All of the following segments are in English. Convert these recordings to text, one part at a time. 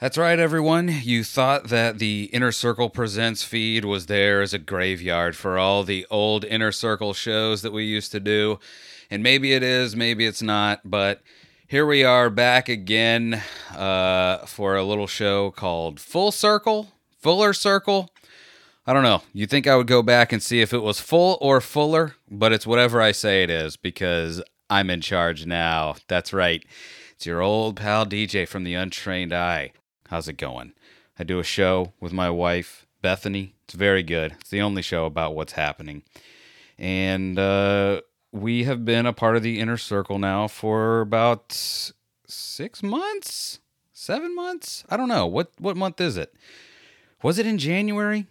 That's right, everyone. You thought that the Inner Circle Presents feed was there as a graveyard for all the old Inner Circle shows that we used to do. And maybe it is, maybe it's not, but here we are back again uh, for a little show called Full Circle, Fuller Circle. I don't know. You think I would go back and see if it was full or fuller, but it's whatever I say it is because I'm in charge now. That's right. It's your old pal DJ from the Untrained Eye. How's it going? I do a show with my wife, Bethany. It's very good. It's the only show about what's happening. And uh, we have been a part of the inner circle now for about six months, seven months. I don't know. What, what month is it? Was it in January?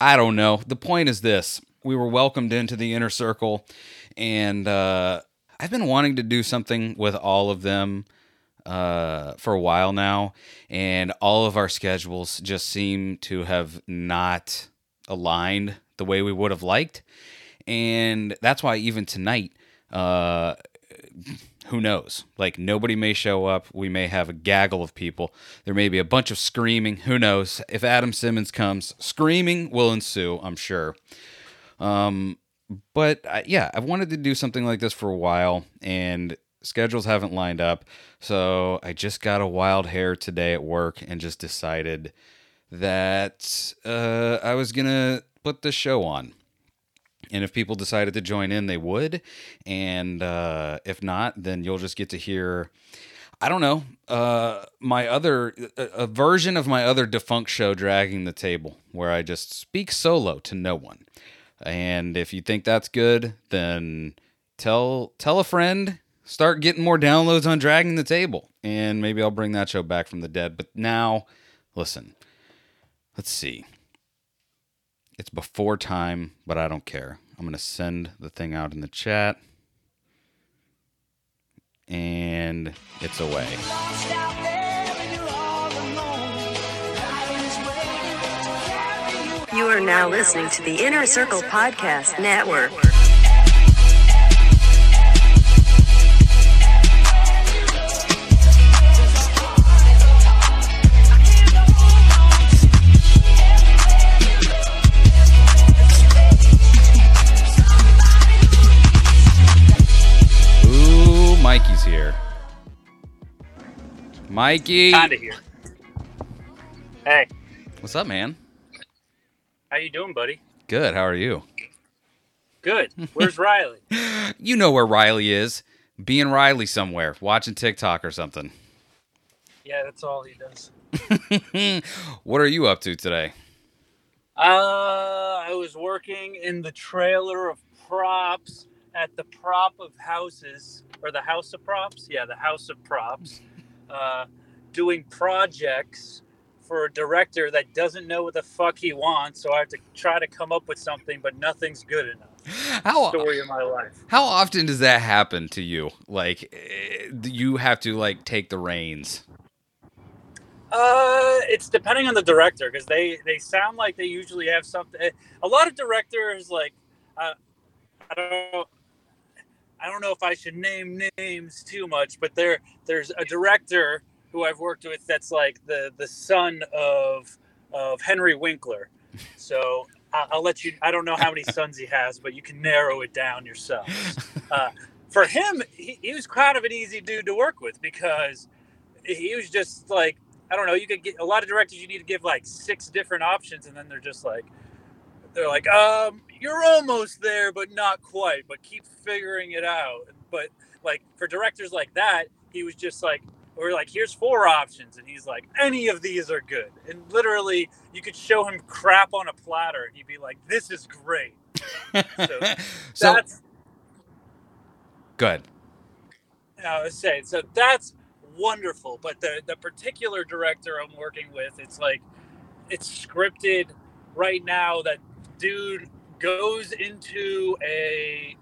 I don't know. The point is this we were welcomed into the inner circle, and uh, I've been wanting to do something with all of them uh, for a while now, and all of our schedules just seem to have not aligned the way we would have liked, and that's why even tonight, uh, who knows? Like nobody may show up. We may have a gaggle of people. There may be a bunch of screaming. Who knows? If Adam Simmons comes, screaming will ensue. I'm sure. Um, but uh, yeah, I've wanted to do something like this for a while, and schedules haven't lined up. So I just got a wild hair today at work and just decided that uh, I was going to put the show on. And if people decided to join in, they would. And uh, if not, then you'll just get to hear, I don't know, uh, my other, a version of my other defunct show, Dragging the Table, where I just speak solo to no one. And if you think that's good, then tell tell a friend start getting more downloads on Dragging the Table, and maybe I'll bring that show back from the dead. But now, listen, let's see. It's before time, but I don't care. I'm going to send the thing out in the chat. And it's away. You are now listening to the Inner Circle Podcast Network. Here. Mykie. Kinda here. Hey, What's up, man? how you doing, buddy? Good. How are you? Good. Where's Riley? You know where Riley is. Being Riley somewhere, watching TikTok or something. Yeah, that's all he does. what are you up to today? Uh, I was working in the trailer of props at the prop of houses, or the house of props. Yeah, the house of props. Uh, doing projects for a director that doesn't know what the fuck he wants, so I have to try to come up with something, but nothing's good enough. How Story of my life. how often does that happen to you? Like eh, you have to like take the reins. Uh, it's depending on the director because they they sound like they usually have something. A lot of directors like, uh, I don't. I don't know if I should name names too much, but there there's a director who I've worked with that's like the the son of of Henry Winkler. So I'll, I'll let you. I don't know how many sons he has, but you can narrow it down yourself. Uh, for him, he, he was kind of an easy dude to work with because he was just like I don't know. You could get a lot of directors. You need to give like six different options, and then they're just like they're like, um, you're almost there, but not quite. But keep figuring it out. But like for directors like that, he was just like, we're like, here's four options, and he's like, any of these are good. And literally, you could show him crap on a platter, and he'd be like, this is great. So so that's good. I was saying, so that's wonderful. But the the particular director I'm working with, it's like it's scripted right now. That dude goes into a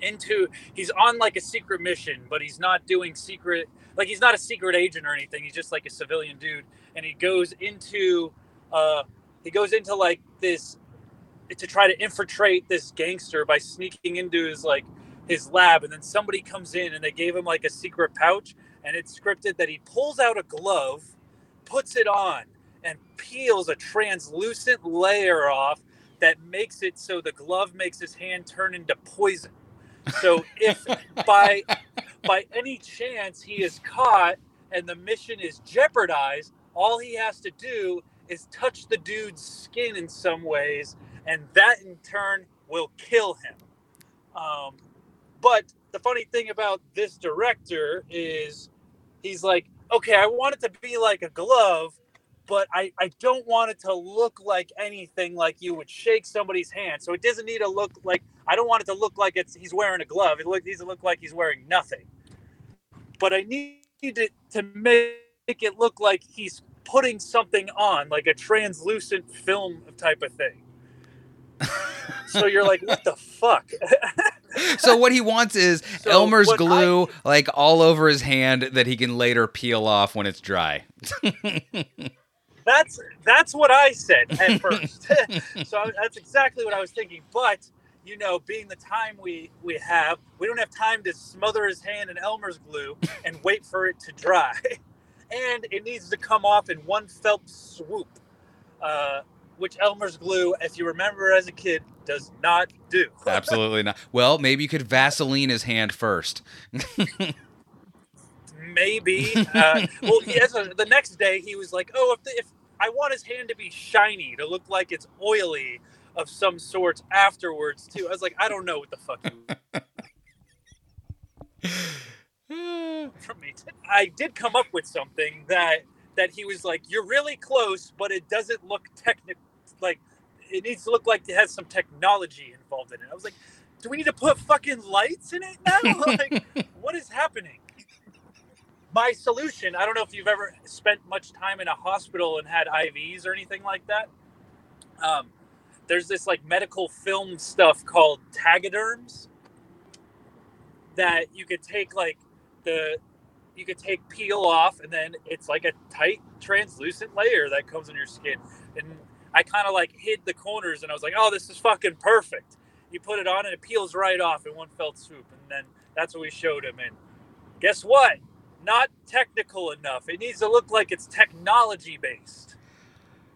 into he's on like a secret mission, but he's not doing secret like he's not a secret agent or anything. He's just like a civilian dude, and he goes into uh he goes into like this to try to infiltrate this gangster by sneaking into his like his lab. And then somebody comes in and they gave him like a secret pouch. And it's scripted that he pulls out a glove puts it on and peels a translucent layer off that makes it so the glove makes his hand turn into poison. So if by by any chance he is caught and the mission is jeopardized, all he has to do is touch the dude's skin in some ways, and that in turn will kill him. Um, but the funny thing about this director is he's like, okay, I want it to be like a glove, but I, I don't want it to look like anything like you would shake somebody's hand. So it doesn't need to look like I don't want it to look like it's he's wearing a glove. It look, needs to look like he's wearing nothing. But I need it to make it look like he's putting something on, like a translucent film type of thing. so you're like, what the fuck? so what he wants is So Elmer's glue like all over his hand that he can later peel off when it's dry. That's that's what I said at first. so I- that's exactly what I was thinking. But you know, being the time we we have, we don't have time to smother his hand in Elmer's glue and wait for it to dry. And it needs to come off in one felt swoop, uh, which Elmer's glue, if you remember as a kid, does not do. Absolutely not. Well, maybe you could Vaseline his hand first. Maybe. Uh, well, the next day he was like, "Oh, if, the, if I want his hand to be shiny, to look like it's oily of some sort afterwards too." I was like, "I don't know what the fuck you from me." I did come up with something that that he was like, "You're really close, but it doesn't look technical. Like it needs to look like it has some technology involved in it." I was like, "Do we need to put fucking lights in it now? like, what is happening?" My solution i don't know if you've ever spent much time in a hospital and had ivs or anything like that. Um, there's this like medical film stuff called Tegaderms that you could take like the you could take peel off and then it's like a tight translucent layer that comes on your skin. And i kind of like hid the corners and i was like oh this is fucking perfect. You put it on and it peels right off in one fell swoop and then that's what we showed him. And guess what not technical enough. It needs to look like it's technology based.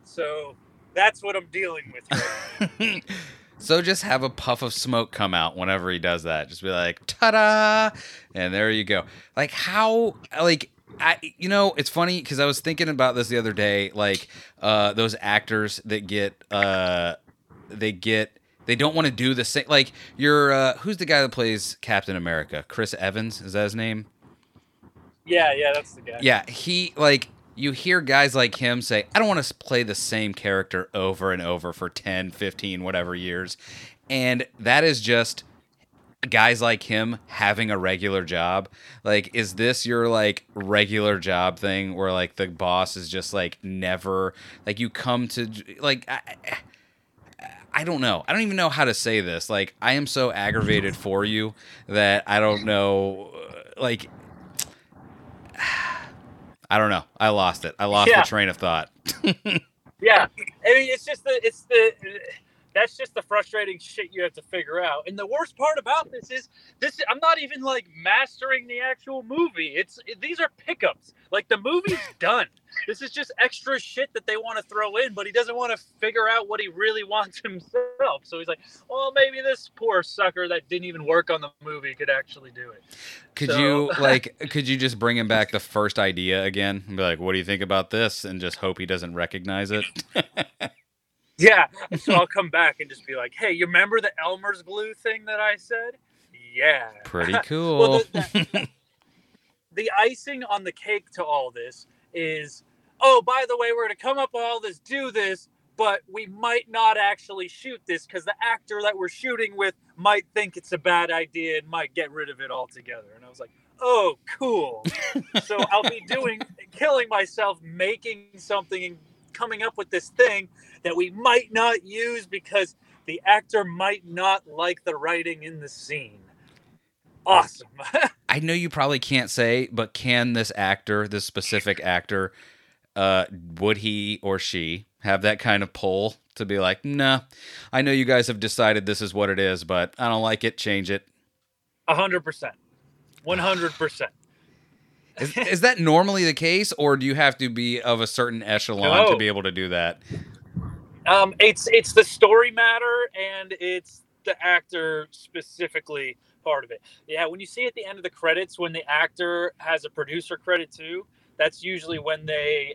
So that's what I'm dealing with. Right so just have a puff of smoke come out whenever he does that. Just be like, "Ta-da!" and there you go. Like how like I you know, it's funny cuz I was thinking about this the other day like uh those actors that get uh they get they don't want to do the same like you're uh who's the guy that plays Captain America? Chris Evans, is that his name? Yeah, yeah, that's the guy. Yeah, he like you hear guys like him say, "I don't want to play the same character over and over for 10, 15, whatever years." And that is just guys like him having a regular job. Like is this your like regular job thing where like the boss is just like never like you come to like I, I don't know. I don't even know how to say this. Like I am so aggravated for you that I don't know like I don't know. I lost it. I lost Yeah. the train of thought. Yeah, I mean, it's just the it's the that's just the frustrating shit you have to figure out. And the worst part about this is this I'm not even like mastering the actual movie. It's these are pickups. Like the movie's done. This is just extra shit that they want to throw in, but he doesn't want to figure out what he really wants himself. So he's like, "Well, maybe this poor sucker that didn't even work on the movie could actually do it." Could So- you like could you just bring him back the first idea again and be like, "What do you think about this?" and just hope he doesn't recognize it? Yeah. So I'll come back and just be like, "Hey, you remember the Elmer's glue thing that I said?" Yeah. Pretty cool. Well, the, the icing on the cake to all this is, oh, by the way, we're going to come up with all this, do this, but we might not actually shoot this because the actor that we're shooting with might think it's a bad idea and might get rid of it altogether. And I was like, oh, cool. so I'll be doing, killing myself, making something and coming up with this thing that we might not use because the actor might not like the writing in the scene. Awesome. I know you probably can't say, but can this actor, this specific actor, uh, would he or she have that kind of pull to be like, nah, I know you guys have decided this is what it is, but I don't like it, change it? 100%. 100%. Is, is that normally the case, or do you have to be of a certain echelon to be able to do that? Um, it's it's the story matter and it's the actor specifically part of it. Yeah, when you see at the end of the credits when the actor has a producer credit too, that's usually when they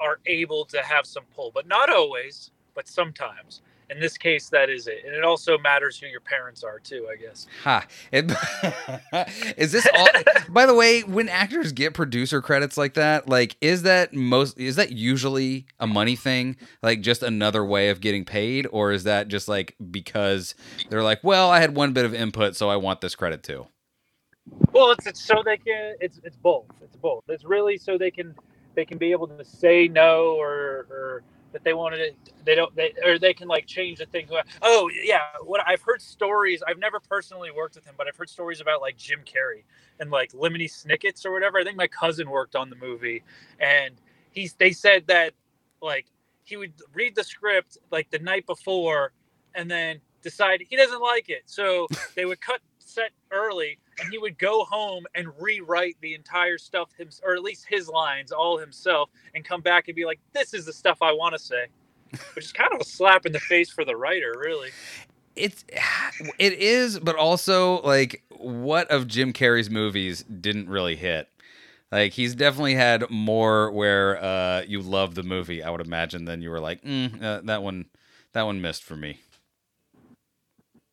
are able to have some pull, but not always, but sometimes. In this case, that is it, and it also matters who your parents are too, I guess. Ha! Is this all? by the way, when actors get producer credits like that, like is that most? Is that usually a money thing? Like just another way of getting paid, or is that just like because they're like, well, I had one bit of input, so I want this credit too. Well, it's, it's so they can. It's it's both. It's both. It's really so they can they can be able to say no or or that they wanted it. They don't. They or they can like change the thing. Oh yeah, what I've heard stories. I've never personally worked with him, but I've heard stories about like Jim Carrey and like Lemony Snickets or whatever. I think my cousin worked on the movie, and he's they said that like he would read the script like the night before, and then decide he doesn't like it. So they would cut set early and he would go home and rewrite the entire stuff him or at least his lines all himself and come back and be like this is the stuff i want to say which is kind of a slap in the face for the writer really It's it is, but also like what of Jim Carrey's movies didn't really hit. Like he's definitely had more where uh, you love the movie, I would imagine, than you were like, mm, uh, that one, that one missed for me.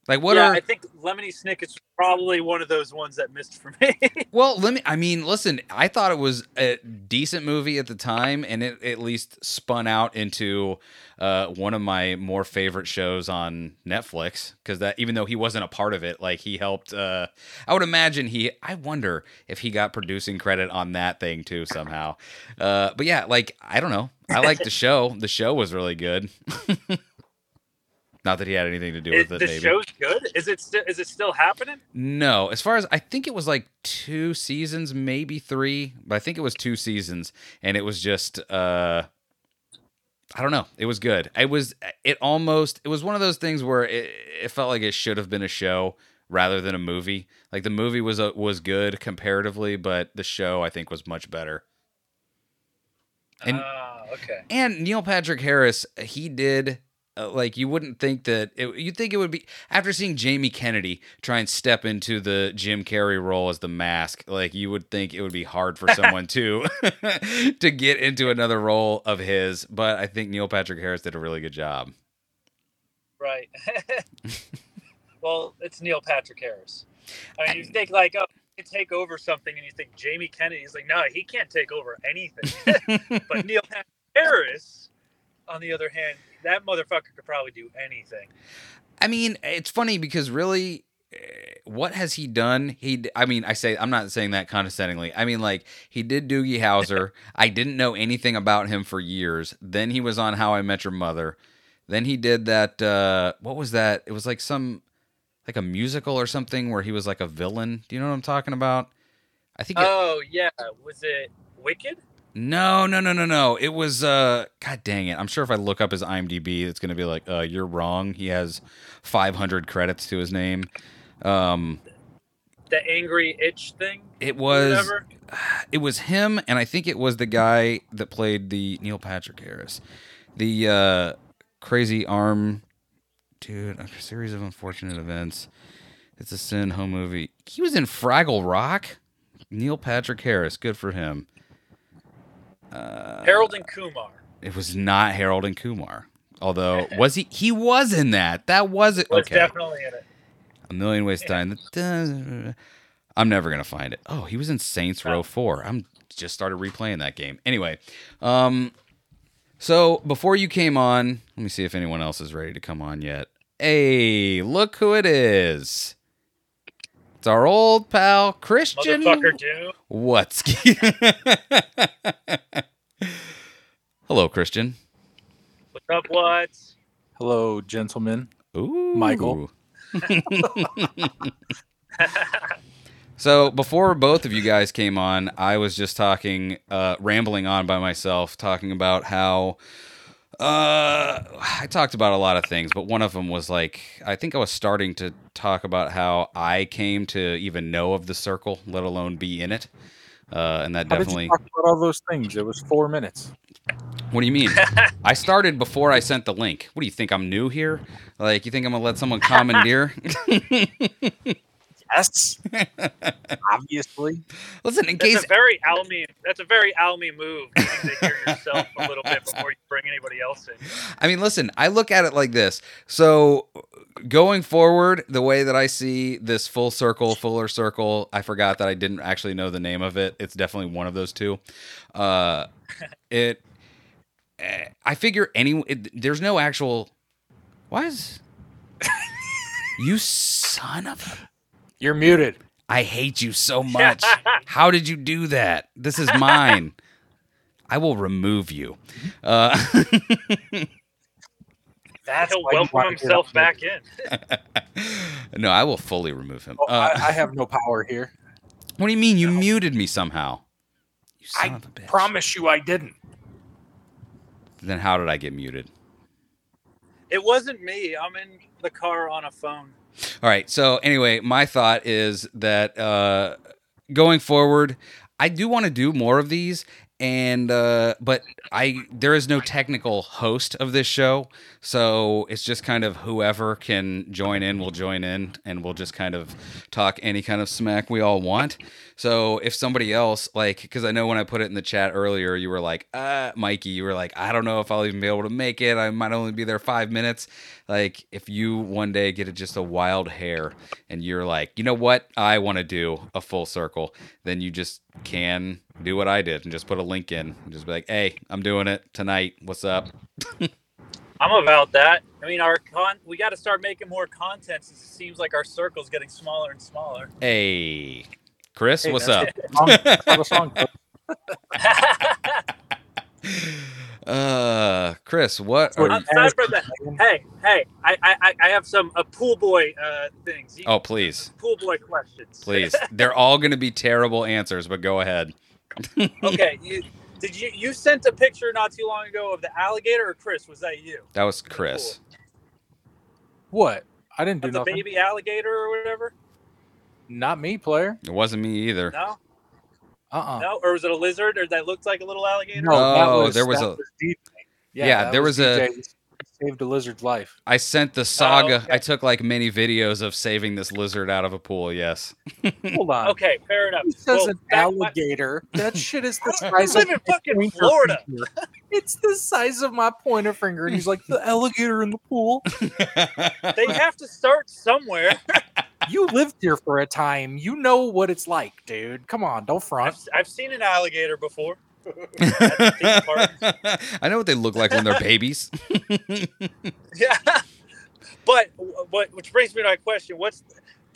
Like what yeah are i think lemony snicket's probably one of those ones that missed for me well? Let me. I mean, listen. I thought it was a decent movie at the time, and it at least spun out into uh, one of my more favorite shows on Netflix. Because that, even though he wasn't a part of it, like he helped. Uh, I would imagine he. I wonder if he got producing credit on that thing too somehow. Uh, but yeah, like I don't know. I like the show. The show was really good. Not that he had anything to do Is- with it. the maybe. show's good is it still is it still happening No, as far as I think it was like two seasons, maybe three, but I think it was two seasons, and it was just uh I don't know. It was good. It was it almost it was one of those things where it, it felt like it should have been a show rather than a movie. Like the movie was a, was good comparatively, but the show I think was much better. And- ah okay And Neil Patrick Harris, he did uh, like you wouldn't think that it, you'd think it would be after seeing Jamie Kennedy try and step into the Jim Carrey role as the mask. Like you would think it would be hard for someone to to get into another role of his. But I think Neil Patrick Harris did a really good job. right well it's neil patrick harris i mean you think like oh can take over something and you think jamie kennedy is like no he can't take over anything but neil patrick harris on the other hand that motherfucker could probably do anything I mean, it's funny because really, eh, what has he done? He, I mean, I say I'm not saying that condescendingly. I mean, like he did Doogie Howser. I didn't know anything about him for years. Then he was on How I Met Your Mother. Then he did that. Uh, what was that? It was like some, like a musical or something where he was like a villain. Do you know what I'm talking about? I think. It, oh yeah was it wicked no, no, no, no, no. It was uh god dang it. I'm sure if I look up his IMDb it's going to be like uh you're wrong. He has 500 credits to his name. Um the angry itch thing it was it was him and I think it was the guy that played the Neil Patrick Harris. The uh crazy arm dude, a series of unfortunate events. It's a sin home movie. He was in Fraggle Rock. Neil Patrick Harris, good for him. Uh, harold and kumar It was not Harold and Kumar. Although was he? He was in that. That was it. was Okay. definitely in it A million ways to die. I'm never gonna find it. Oh, he was in Saints Row Four. I'm just started replaying that game. Anyway, um, so before you came on, let me see if anyone else is ready to come on yet. Hey, look who it is. It's our old pal Christian. motherfucker do What's Hello, Christian. what's up what Hello, gentlemen. Ooh. Michael. so before both of you guys came on, I was just talking, uh, rambling on by myself, talking about how uh, I talked about a lot of things, but one of them was like I think I was starting to talk about how I came to even know of the circle, let alone be in it. uh, and that How did definitely. talk about all those things? It was four minutes. What do you mean? I started before I sent the link. What do you think? I'm new here? Like you think I'm gonna let someone commandeer? Yes, obviously. Listen, in That's case a very Almy. That's a very Almy move. You need to hear yourself a little bit before you bring anybody else in. I mean, listen, I look at it like this. So, going forward, the way that I see this full circle, fuller circle, I forgot that I didn't actually know the name of it. It's definitely one of those two. Uh, it, eh, I figure any, it, there's no actual, why is, you son of a, You're muted. I hate you so much. How did you do that? This is mine. I will remove you. Uh, That's He'll why welcome himself back in. no, I will fully remove him. Oh, Uh, I, I have no power here. What do you mean? You muted me somehow. You son I of a bitch. promise you, I didn't. Then how did I get muted? It wasn't me. I'm in the car on a phone. All right. So anyway, my thought is that uh, going forward, I do want to do more of these, and uh, but I there is no technical host of this show, so it's just kind of whoever can join in will join in, and we'll just kind of talk any kind of smack we all want. So if somebody else like, because I know when I put it in the chat earlier, you were like, uh, Mykie, you were like, I don't know if I'll even be able to make it. I might only be there five minutes. Like if you one day get a, just a wild hair and you're like, you know what, I want to do a full circle, then you just can do what I did and just put a link in and just be like, hey, I'm doing it tonight. What's up? I'm about that. I mean, our con. We got to start making more content since it seems like our circle's getting smaller and smaller. Hey, Chris, Hey, what's up? that's- Song, that's how the song goes. Uh, Chris, what? What Are, I'm sorry for hey, hey, I, I, I have some uh, pool boy uh, things. You- oh, please, Pool boy questions. please. They're all going to be terrible answers, but go ahead. okay. You, did you you sent a picture not too long ago of the alligator or Chris? Was that you? That was Chris. What? I didn't do Of the nothing. baby alligator or whatever? Not me, player. It wasn't me either. No, Uh-uh. no. Or was it a lizard? Or that looked like a little alligator? No, Oh, was, there was a- DJ. Yeah, that there was a- saved a lizard's life. I sent the saga. Oh, okay. I took like many videos of saving this lizard out of a pool. Yes. Hold on. Okay, fair enough. Who says Well, an back- alligator? That shit is the I size live of in my fucking Florida. finger. It's the size of my pointer finger, and he's like the alligator in the pool. they have to start somewhere. You lived here for a time. You know what it's like, dude. Come on, don't front. I've, I've seen an alligator before. At the theme park. I know what they look like when they're babies. Yeah, but what which brings me to my question: What's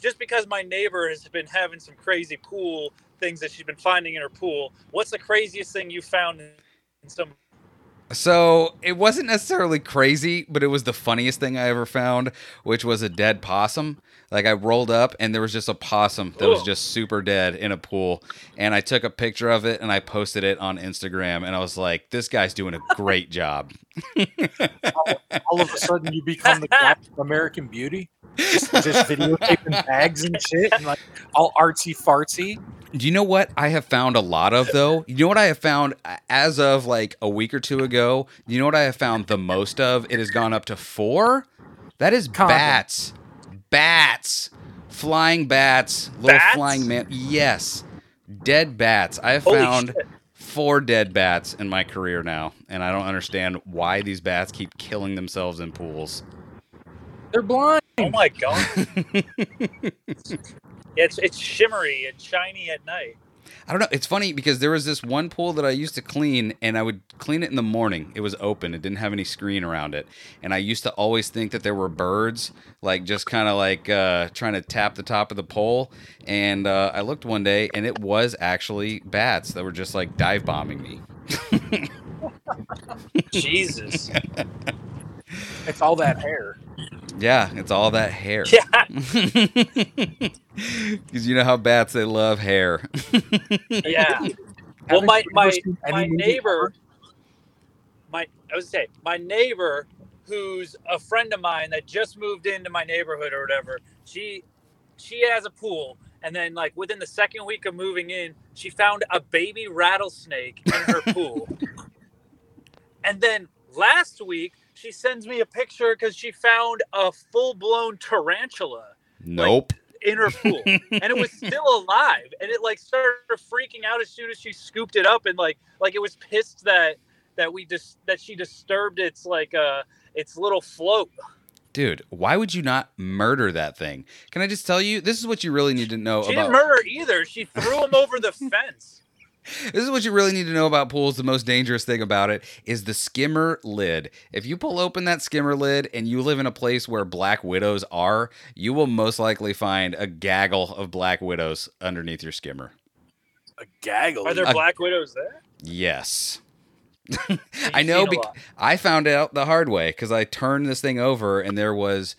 just because my neighbor has been having some crazy pool things that she's been finding in her pool? What's the craziest thing you found in, in some? So it wasn't necessarily crazy, but it was the funniest thing I ever found, which was a dead possum. Like I rolled up and there was just a possum that was just super dead in a pool. And I took a picture of it and I posted it on Instagram. And I was like, this guy's doing a great job. All of a sudden, you become the guy from American Beauty, just, just videotaping bags and shit, and like all artsy fartsy. Do you know what I have found a lot of though? You know what I have found as of like a week or two ago? You know what I have found the most of? It has gone up to four. That is Condom. bats. Bats. Flying bats. Little Bats? flying man. Yes. Dead bats. I have Holy found shit. four dead bats in my career now, and I don't understand why these bats keep killing themselves in pools. They're blind. Oh my god! it's it's shimmery and shiny at night. I don't know. It's funny because there was this one pool that I used to clean, and I would clean it in the morning. It was open; it didn't have any screen around it, and I used to always think that there were birds, like just kind of like uh, trying to tap the top of the pole. And uh, I looked one day, and it was actually bats that were just like dive bombing me. Jesus. It's all that hair. Yeah, it's all that hair. yeah. Because you know how bats they love hair. Yeah. Well, my my ever seen any my neighbor, my I was say my neighbor, who's a friend of mine that just moved into my neighborhood or whatever. She she has a pool, and then like within the second week of moving in, she found a baby rattlesnake in her pool. and then last week, she sends me a picture because she found a full blown tarantula Nope. in her pool and it was still alive and it like started freaking out as soon as she scooped it up and like like it was pissed that that we just that she disturbed its like uh its little float Dude, why would you not murder that thing? Can I just tell you? This is what you really need to know she about. didn't murder either she threw him over the fence This is what you really need to know about pools. The most dangerous thing about it is the skimmer lid. If you pull open that skimmer lid and you live in a place where black widows are, you will most likely find a gaggle of black widows underneath your skimmer. A gaggle. are there Uh, black widows there Yes. I know. seen Bec- I found out the hard way because I turned this thing over and there was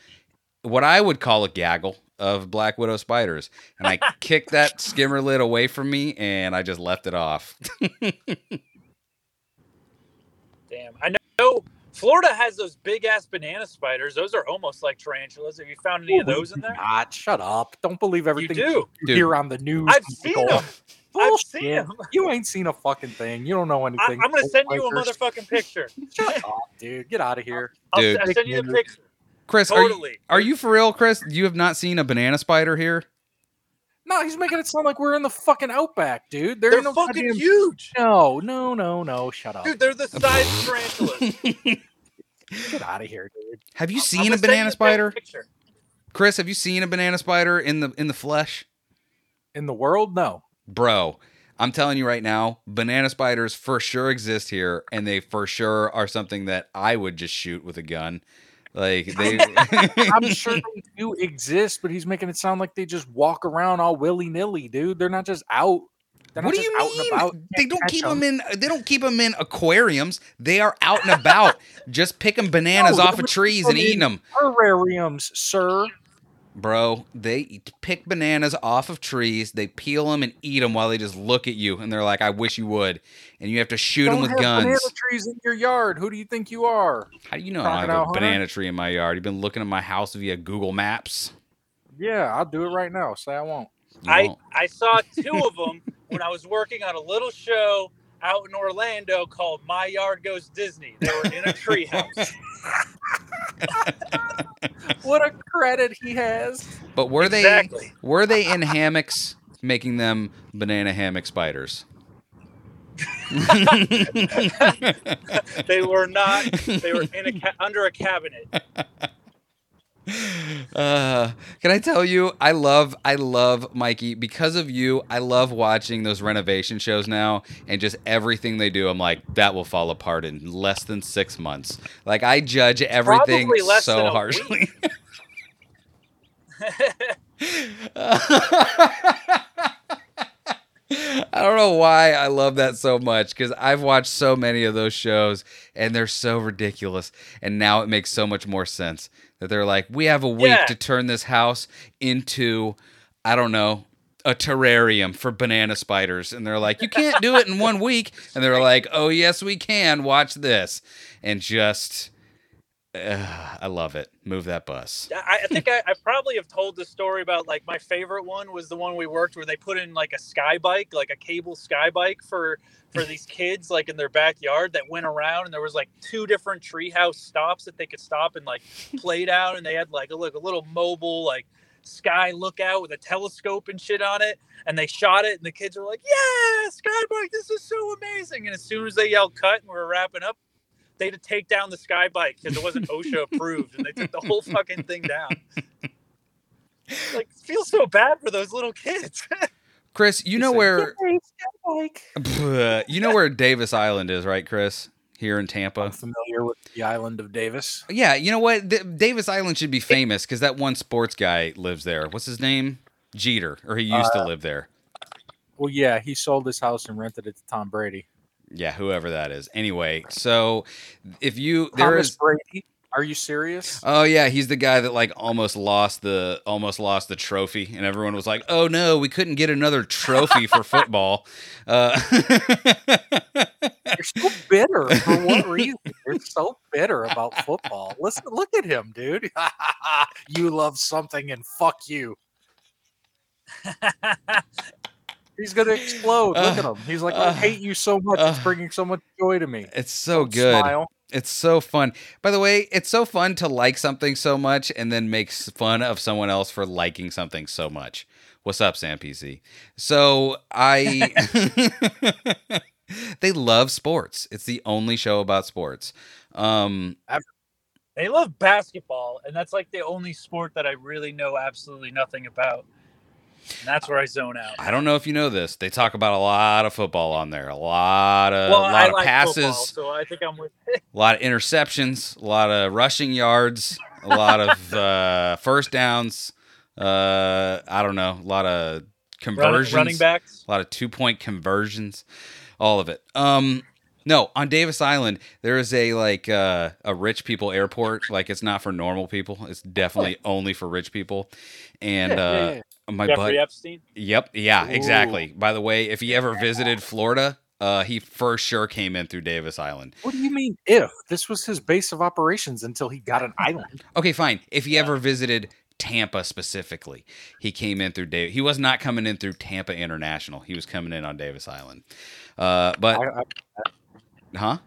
what I would call a gaggle of black widow spiders, and I kicked that skimmer lid away from me and I just left it off. damn i know florida has those big ass banana spiders those are almost like tarantulas have you found any of those in there Not. Shut up. Don't believe you everything do you Dude. hear on the news. i've seen Michael. them I've Bullshit. seen 'em. You ain't seen a fucking thing. You don't know anything. i'm gonna send you a motherfucking picture Shut up, dude. Get out of here. I'll, Dude. I'll send you the picture Chris, are you, are you for real, Chris? You have not seen a banana spider here? No, he's making it sound like we're in the fucking outback, dude. There they're no fucking goddamn- huge No, no, no, no. Shut up. Dude, they're the size of tarantulas. Get out of here, dude. Have you I'm seen a banana spider? Chris, have you seen a banana spider in the in the flesh? In the world, no. Bro, I'm telling you right now, banana spiders for sure exist here, and they for sure are something that I would just shoot with a gun. Like they, I'm sure they do exist, but he's making it sound like they just walk around all willy nilly, dude. They're not just out. They're what do you mean? Uh, they don't keep 'em. them in. They don't keep them in aquariums. They are out and about, just picking bananas No, off of trees and eating them. Terrariums, sir. Bro, they eat- pick bananas off of trees. They peel them and eat them while they just look at you, and they're like, "I wish you would." And you have to shoot them Don't with have banana trees in your yard. Who do you think you are? How do you know I have a hunter? banana tree in my yard? You've been looking at my house via Google Maps. Yeah, I'll do it right now. Say I won't. You I, won't. I saw two of them when I was working on a little show out in Orlando called My Yard Goes Disney. They were in a treehouse. What a credit he has. But were Exactly. they were they in hammocks, making them banana hammock spiders? they were not. They were in a ca- under a cabinet. Uh, can I tell you, I love, I love Mykie because of you. I love watching those renovation shows now, and just everything they do. I'm like, that will fall apart in less than six months. Like I judge everything so harshly. I don't know why I love that so much because I've watched so many of those shows and they're so ridiculous. And now it makes so much more sense that they're like, we have a week Yeah. to turn this house into, I don't know, a terrarium for banana spiders. And they're like, you can't do it in one week. And they're like, oh, yes, we can. Watch this. And just, uh, I love it. Move that bus. I, I think I, I probably have told the story about like my favorite one was the one we worked where they put in like a sky bike, like a cable sky bike for for these kids like in their backyard that went around and there was like two different treehouse stops that they could stop and like played out and they had like a, like a little mobile like sky lookout with a telescope and shit on it and they shot it and the kids were like yeah sky bike this is so amazing and as soon as they yelled cut and we were wrapping up they had to take down the sky bike because it wasn't OSHA approved, and they took the whole fucking thing down. Like, feel so bad for those little kids. Chris, you know where "Yay, sky bike." you know where Davis Island is, right, Chris? Here in I'm Tampa. familiar with the island of Davis. Yeah, you know what? D- Davis Island should be famous because that one sports guy lives there. What's his name? Jeter, or he used to uh, live there. Well, yeah, he sold his house and rented it to Tom Brady. Yeah, whoever that is. Anyway, so if you there Thomas is Brady. Are you serious? Oh yeah, he's the guy that like almost lost the almost lost the trophy, and everyone was like, "Oh no, we couldn't get another trophy for football." Uh, You're so bitter. For what reason? You're so bitter about football. Listen, look at him, dude. you love something and fuck you. He's gonna explode. Look at him. He's like, I uh, hate you so much. It's uh, bringing so much joy to me. It's so Don't good. Smile. It's so fun. By the way, it's so fun to like something so much and then make fun of someone else for liking something so much. What's up, Sam PC? So I they love sports. It's the only show about sports. Um They love basketball, and that's like the only sport that I really know absolutely nothing about. And that's where I zone out. I don't know if you know this. They talk about a lot of football on there. A lot of well, a lot I of like passes, football, so I think I'm with. a lot of interceptions, a lot of rushing yards, a lot of uh, first downs. Uh, I don't know, a lot of running, conversions, running backs. a lot of two point conversions, all of it. Um, no, on Davis Island there is a like uh, a rich people airport. Like it's not for normal people. It's definitely only for rich people. And uh. My Jeffrey buddy, Epstein. Yep. Yeah. Ooh. Exactly. By the way, if he ever visited Florida, uh, he for sure came in through Davis Island. What do you mean if this was his base of operations until he got an island? Okay, fine. If he ever visited Tampa specifically, he came in through Davis. He was not coming in through Tampa International. He was coming in on Davis Island. Uh, but I, I, huh?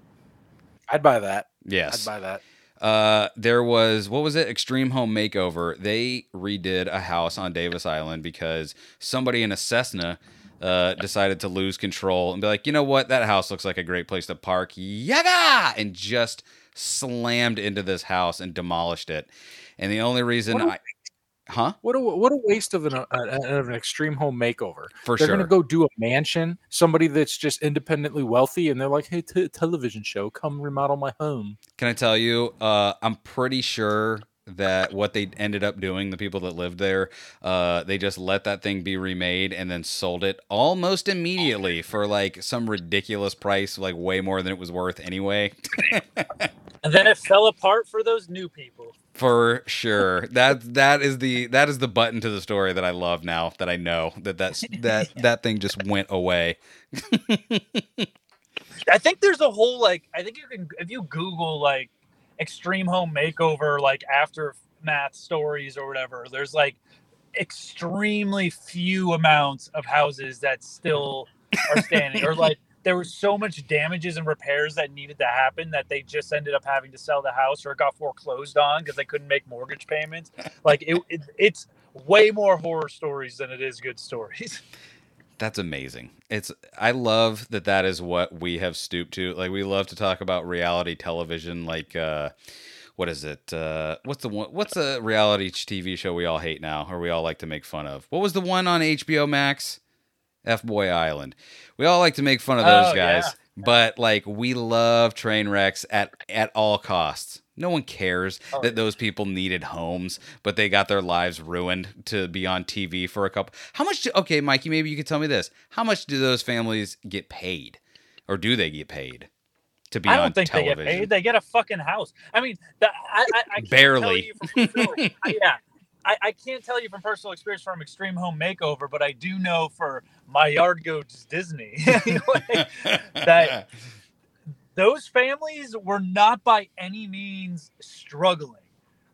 I'd buy that. Yes. I'd buy that. Uh, there was what was it? Extreme Home Makeover. They redid a house on Davis Island because somebody in a Cessna uh, decided to lose control and be like, you know what? That house looks like a great place to park. Yaga! And just slammed into this house and demolished it. And the only reason I, huh? What a what a waste of an uh, of an extreme home makeover. For they're sure. gonna go do a mansion. Somebody that's just independently wealthy, and they're like, "Hey, t- television show, come remodel my home." Can I tell you? Uh, I'm pretty sure that what they ended up doing, the people that lived there, uh, they just let that thing be remade and then sold it almost immediately for like some ridiculous price, like way more than it was worth anyway. And then it fell apart for those new people. for sure. That that is the that is the button to the story that I love now that I know that that's that that thing just went away. I think there's a whole like I think you can if you Google like extreme home makeover like aftermath stories or whatever. There's like extremely few amounts of houses that still are standing or like there was so much damages and repairs that needed to happen that they just ended up having to sell the house or it got foreclosed on because they couldn't make mortgage payments. Like it, it it's way more horror stories than it is good stories. That's amazing. It's I love that that is what we have stooped to. Like we love to talk about reality television like uh what is it? Uh what's the one what's a reality TV show we all hate now or we all like to make fun of? What was the one on HBO Max? F Boy Island. We all like to make fun of those Oh, guys, yeah. but like we love train wrecks at at all costs. No one cares Oh, that those people needed homes, but they got their lives ruined to be on TV for a couple. How much? Do, okay, Mykie, maybe you could tell me this. How much do those families get paid, or do they get paid to be I on don't think television? they get paid. They get a fucking house. I mean, that, I, I, I can't Barely. Tell you from I, yeah, I, I can't tell you from personal experience from Extreme Home Makeover, but I do know for my yard goes Disney that those families were not by any means struggling.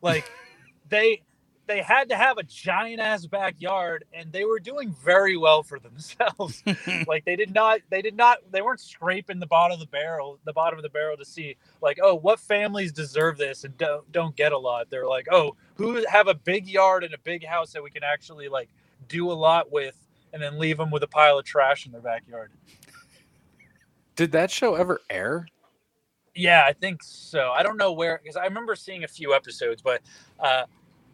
Like they they had to have a giant ass backyard and they were doing very well for themselves. Like they did not they did not they weren't scraping the bottom of the barrel the bottom of the barrel to see like oh what families deserve this and don't don't get a lot. They're like oh who have a big yard and a big house that we can actually like do a lot with and then leave them with a pile of trash in their backyard Did that show ever air? yeah i think so i don't know where because i remember seeing a few episodes but uh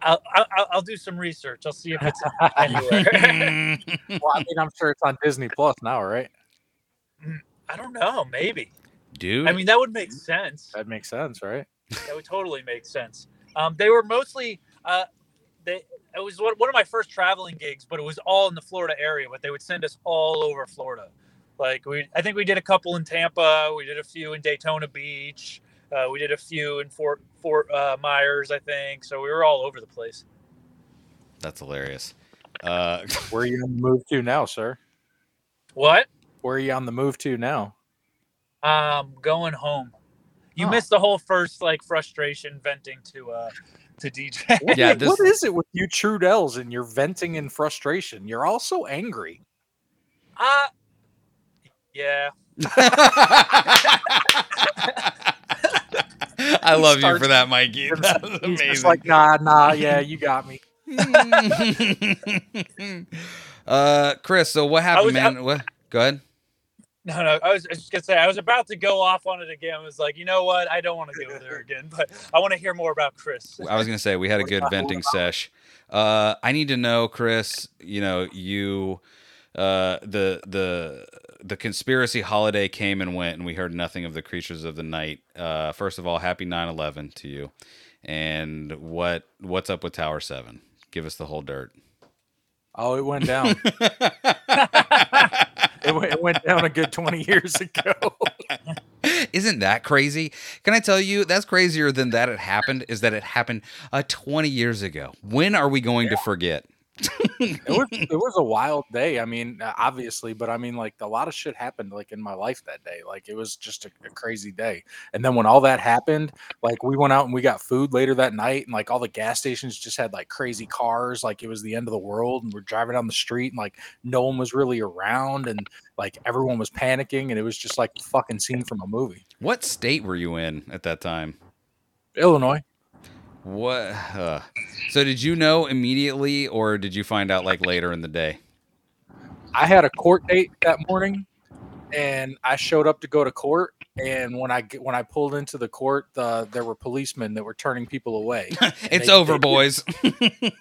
I'll, I'll, I'll do some research. I'll see if it's anywhere. Well, I mean, I'm sure it's on Disney Plus now, right? I don't know. Maybe. Dude, I mean, that would make sense. That makes sense, right? That would totally make sense. Um, they were mostly uh, they. It was one, one of my first traveling gigs, but it was all in the Florida area. But they would send us all over Florida. Like we, I think we did a couple in Tampa. We did a few in Daytona Beach. Uh, we did a few in Fort Fort uh, Myers, I think. So we were all over the place. that's hilarious. Uh, Where are you on the move to now, sir? What? Where are you on the move to now? Um, going home. You Oh. missed the whole first like frustration venting to uh to DJ. What, Yeah, this- what is it with you Trudells and your venting and frustration? You're also angry. Uh yeah. I love you for that, Mykie. That was He's amazing. just like, nah, nah, yeah, you got me. uh, Chris. So what happened, was- man? What? Go ahead. No, no. I was, I was just gonna say I was about to go off on it again. I was like, you know what? I don't want to go there again, but I want to hear more about Chris. I was gonna say we had a good venting sesh. Uh, I need to know, Chris. You know, you, uh, the the the conspiracy holiday came and went, and we heard nothing of the creatures of the night. Uh, first of all, happy 9-11 to you. And what what's up with Tower Seven? Give us the whole dirt. Oh, it went down. it, went, it went down a good 20 years ago. Isn't that crazy? Can I tell you that's crazier than that it happened is that it happened uh, 20 years ago. When are we going to forget? it was it was a wild day. I mean, uh, obviously, but I mean, like a lot of shit happened like in my life that day. Like it was just a, a crazy day. And then when all that happened, like we went out and we got food later that night, and like all the gas stations just had like crazy cars, like it was the end of the world. And we're driving down the street, and like no one was really around, and like everyone was panicking, and it was just like fucking scene from a movie. What state were you in at that time? Illinois. What? Uh, so did you know immediately, or did you find out like later in the day? I had a court date that morning, and I showed up to go to court. And when I get- when I pulled into the court, uh, there were policemen that were turning people away. it's they- over, they- boys.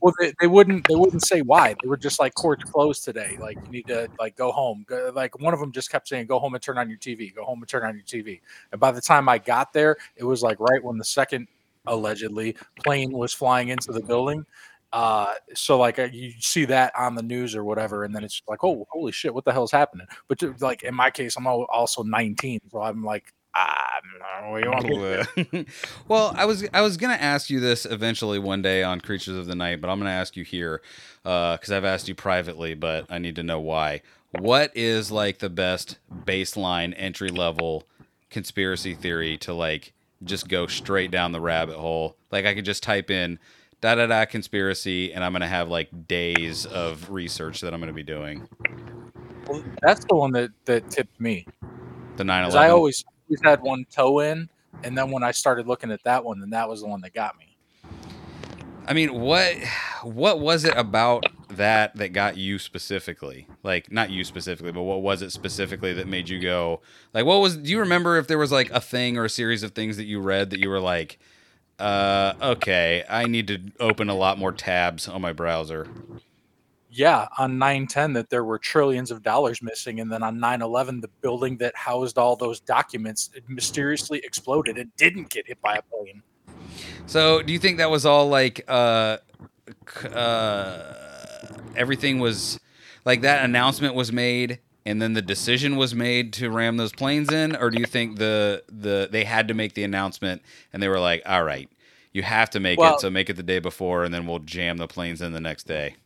Well, they, they wouldn't they wouldn't say why. They were just like court's closed today. Like you need to like go home. Go, like one of them just kept saying, "Go home and turn on your TV. Go home and turn on your TV." And by the time I got there, it was like right when the second allegedly plane was flying into the building. Uh, so like uh, you see that on the news or whatever, and then it's like, oh, holy shit, what the hell's happening? But to- like in my case, I'm also 19, so I'm like, ah, well, I was I was gonna ask you this eventually one day on Creatures of the Night, but I'm gonna ask you here because I've asked you privately, but I need to know why. What is like the best baseline entry level conspiracy theory to like just go straight down the rabbit hole? Like I could just type in da da da conspiracy, and I'm gonna have like days of research that I'm gonna be doing. Well, that's the one that that tipped me. The 9 Because I always, always had one toe in, and then when I started looking at that one, then that was the one that got me. I mean, what what was it about that that got you specifically? Like not you specifically, but what was it specifically that made you go like what was do you remember if there was like a thing or a series of things that you read that you were like uh okay, I need to open a lot more tabs on my browser. Yeah, on 910 that there were trillions of dollars missing, and then on 911 the building that housed all those documents mysteriously exploded and didn't get hit by a plane. So, do you think that was all like uh uh everything was like that announcement was made and then the decision was made to ram those planes in or do you think the the they had to make the announcement and they were like, "All right, you have to make Well- it, so make it the day before and then we'll jam the planes in the next day."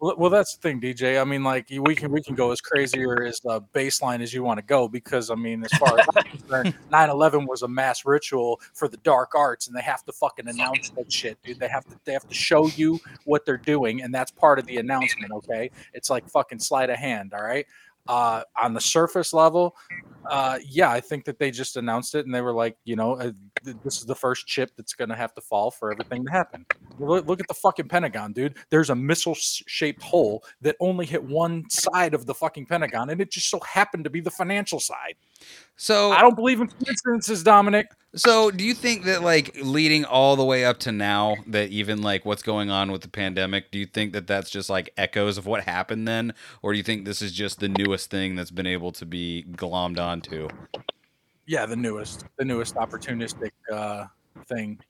Well, well, that's the thing, DJ. I mean, like we can we can go as crazy or as uh, baseline as you want to go because I mean, as far as I'm concerned, 9/11 was a mass ritual for the dark arts, and they have to fucking announce that shit, dude. They have to they have to show you what they're doing, and that's part of the announcement. Okay, it's like fucking sleight of hand. All right. Uh, on the surface level, uh, yeah, I think that they just announced it, and they were like, you know, uh, this is the first chip that's going to have to fall for everything to happen. Look, look at the fucking Pentagon, dude. There's a missile shaped hole that only hit one side of the fucking Pentagon, and it just so happened to be the financial side. So, I don't believe in coincidences, Dominic. So, do you think that like leading all the way up to now, that even like what's going on with the pandemic, do you think that that's just like echoes of what happened then, or do you think this is just the newest thing that's been able to be glommed onto? Yeah, the newest, the newest opportunistic uh, thing.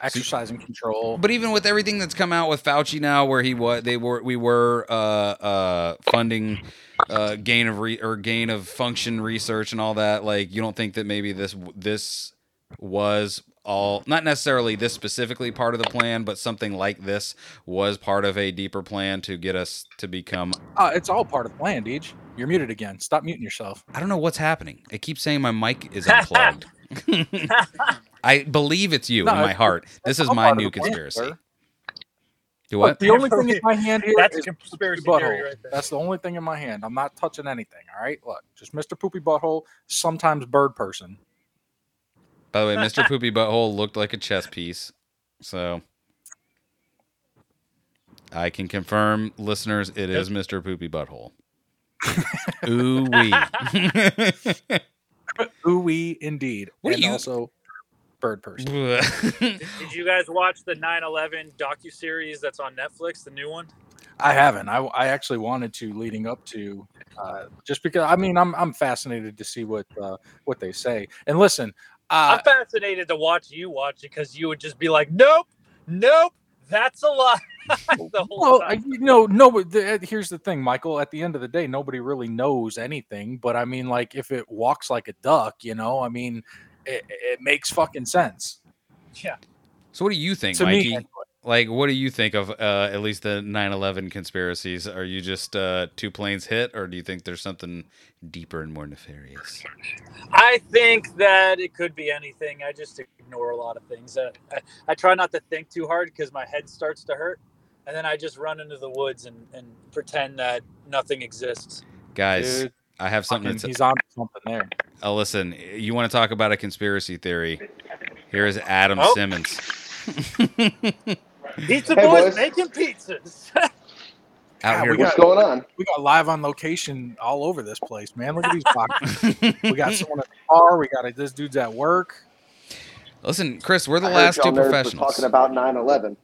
Exercising control. But even with everything that's come out with Fauci now, where he what they were we were uh, uh, funding uh, gain of re- or gain of function research and all that, like you don't think that maybe this this was all not necessarily this specifically part of the plan, but something like this was part of a deeper plan to get us to become. Uh, it's all part of the plan, Deej. You're muted again. Stop muting yourself. I don't know what's happening. It keeps saying my mic is unplugged. I believe it's you No, in my heart. This is my new the plan, conspiracy. sir. Do Look, what? the only thing in my hand here That's a is conspiracy Poopy Butthole. right there. That's the only thing in my hand. I'm not touching anything. All right, look, just Mr. Poopy Butthole. Sometimes bird person. By the way, Mr. Poopy Butthole looked like a chess piece. So I can confirm, listeners, it is Mr. Poopy Butthole. Ooh wee. Ooh wee, indeed. What and you- also bird person. Did you guys watch the 9/11 docu series that's on Netflix, the new one? I haven't. I, I actually wanted to leading up to, uh, just because I mean I'm I'm fascinated to see what uh, what they say. And listen, uh, I'm fascinated to watch you watch it because you would just be like, "Nope, nope, that's a lie." the Well, I, time. you know, no. but the- Here's the thing, Michael. At the end of the day, nobody really knows anything. But I mean, like, if it walks like a duck, you know, I mean, it, it makes fucking sense yeah. so what do you think, to Mykie? me. anyway. Like, what do you think of uh, at least the 9/11 conspiracies? Are you just uh, two planes hit, or do you think there's something deeper and more nefarious? I think that it could be anything. I just ignore a lot of things. Uh, I, I try not to think too hard because my head starts to hurt, and then I just run into the woods and, and pretend that nothing exists. Guys, Dude, I have something fucking- to he's on something there. Oh, listen, you want to talk about a conspiracy theory? Here is Adam Oh. Simmons. Pizza Hey, boys boys. making pizzas. Out Yeah, here. we got- What's going on? We got live on location all over this place, man. Look at these boxes. we got someone at the bar. We got a, this dude's at work. Listen, Chris, we're the I last y'all two nerds were professionals. talking about 9/11.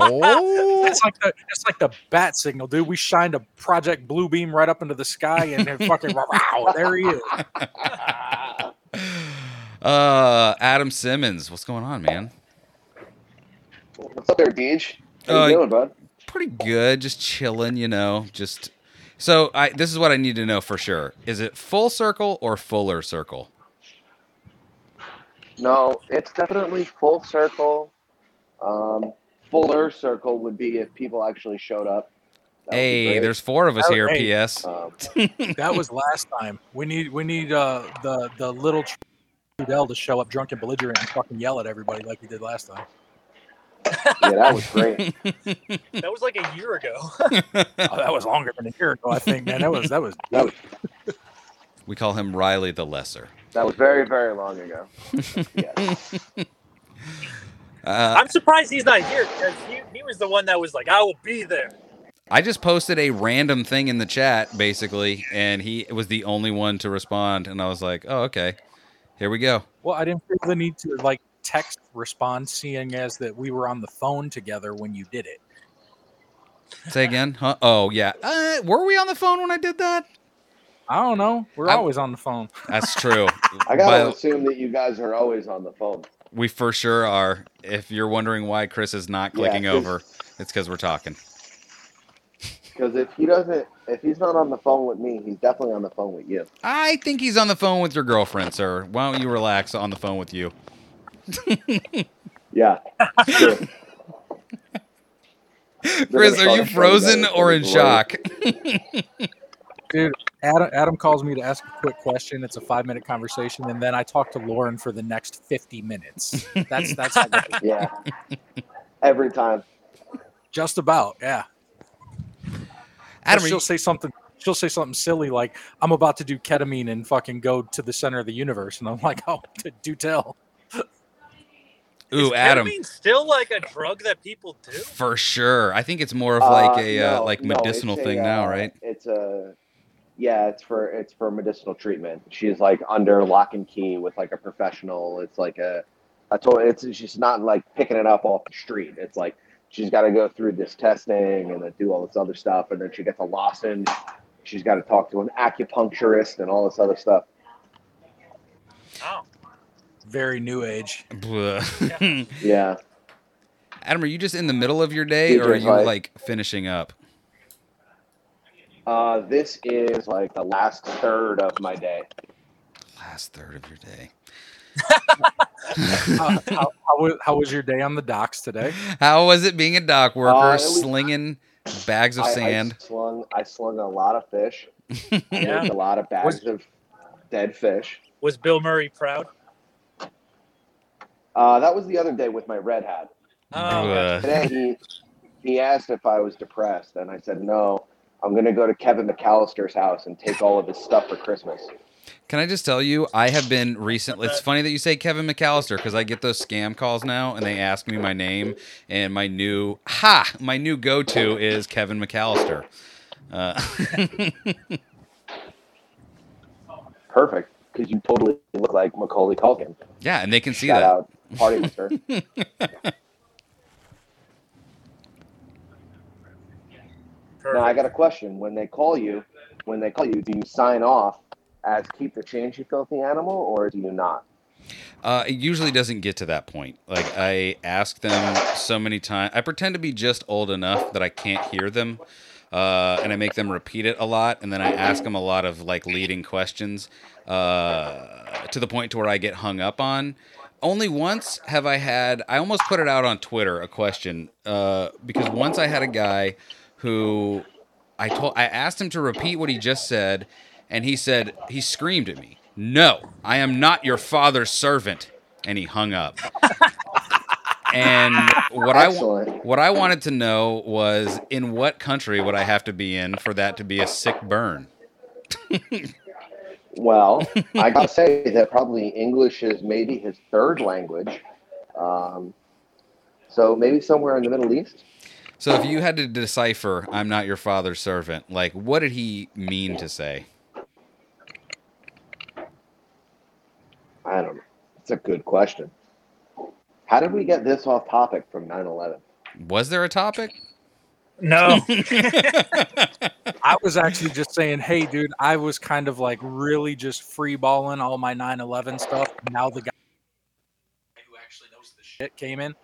Oh, It's like the it's like the bat signal, dude. We shined a Project Blue Beam right up into the sky, and then fucking wow, there he is. uh, Adam Simmons. What's going on, man? What's up there, Deej? How Uh, you doing, bud? Pretty good. Just chilling, you know. Just so I. This is what I need to know for sure. Is it full circle or fuller circle? No, it's definitely full circle. Um, fuller circle would be if people actually showed up. That Hey, there's four of us Oh, here. hey. P.S. Um, That was last time. We need we need uh, the the little Trudell to show up drunk and belligerent and fucking yell at everybody like he did last time. yeah, that was great. that was like a year ago. Oh, that was longer than a year ago, I think. Man, that was that was. That was we call him Riley the Lesser. that was very very long ago. yes. Uh, I'm surprised he's not here because he, he was the one that was like, "I will be there." I just posted a random thing in the chat, basically, and he was the only one to respond. And I was like, "Oh, okay, here we go." Well, I didn't feel the need to like text respond, seeing as that we were on the phone together when you did it. Say again? Huh? Oh, yeah. Uh, were we on the phone when I did that? I don't know. We're I- always on the phone. That's true. I gotta But assume that you guys are always on the phone. We for sure are. If you're wondering why Chris is not clicking over, it's because we're talking. Because if he doesn't, if he's not on the phone with me, he's definitely on the phone with you. I think he's on the phone with your girlfriend, sir. Why don't you relax on the phone with you? Yeah. Sure. Chris, are you frozen or in shock? Dude, Adam, Adam calls me to ask a quick question. It's a five minute conversation, and then I talk to Lauren for the next fifty minutes. That's that's how Yeah. Every time. just about yeah. Adam, she'll you, say something. She'll say something silly like, "I'm about to do ketamine and fucking go to the center of the universe," and I'm like, "Oh, do tell." ooh, Is Adam, ketamine still like a drug that people do? for sure. I think it's more of like Uh, a uh, no, like no, medicinal a, thing now, uh, right? It's a yeah, it's for it's for medicinal treatment. She's like under lock and key with like a professional. It's like a I told it's she's not like picking it up off the street. It's like she's got to go through this testing and then do all this other stuff, and then she gets a lozenge. She's got to talk to an acupuncturist and all this other stuff. Oh, Very new age. Blah. Yeah, Adam, are you just in the middle of your day, or are you like- like finishing up? Uh, this is like the last third of my day. Last third of your day. how, how, how, was, how was your day on the docks today? How was it being a dock worker, Uh, it was- slinging bags of I- sand? I slung I slung a lot of fish. Yeah. a lot of bags of dead fish. was Bill Murray proud? Uh, that was the other day with my red hat. Oh, Uh, Today he he asked if I was depressed, and I said no. I'm gonna go to Kevin McAllister's house and take all of his stuff for Christmas. Can I just tell you, I have been recently. It's funny that you say Kevin McAllister because I get those scam calls now, and they ask me my name, and my new ha, my new go-to is Kevin McAllister. Uh, Perfect, because you totally look like Macaulay Culkin. yeah, and they can see Shout that. out, party mister. Perfect. now I got a question. When they call you, when they call you, do you sign off as "keep the change, you filthy animal," or do you not? Uh, it usually doesn't get to that point. Like I ask them so many times. I pretend to be just old enough that I can't hear them, uh, and I make them repeat it a lot. And then I ask them a lot of like leading questions uh, to the point to where I get hung up on. Only once have I had. I almost put it out on Twitter a question uh, because once I had a guy who I told I asked him to repeat what he just said, and he said he screamed at me, "No, I am not your father's servant," and he hung up. and what I what I wanted to know was in what country would I have to be in for that to be a sick burn? Well, I gotta say that probably English is maybe his third language. Um, so maybe somewhere in the Middle East. So if you had to decipher "I'm not your father's servant," like what did he mean to say? I don't know. It's a good question. How did we get this off topic from 9/11? Was there a topic? no. I was actually just saying, hey, dude, I was kind of like really just free balling all my 9 11 stuff. Now the guy who actually knows the shit came in.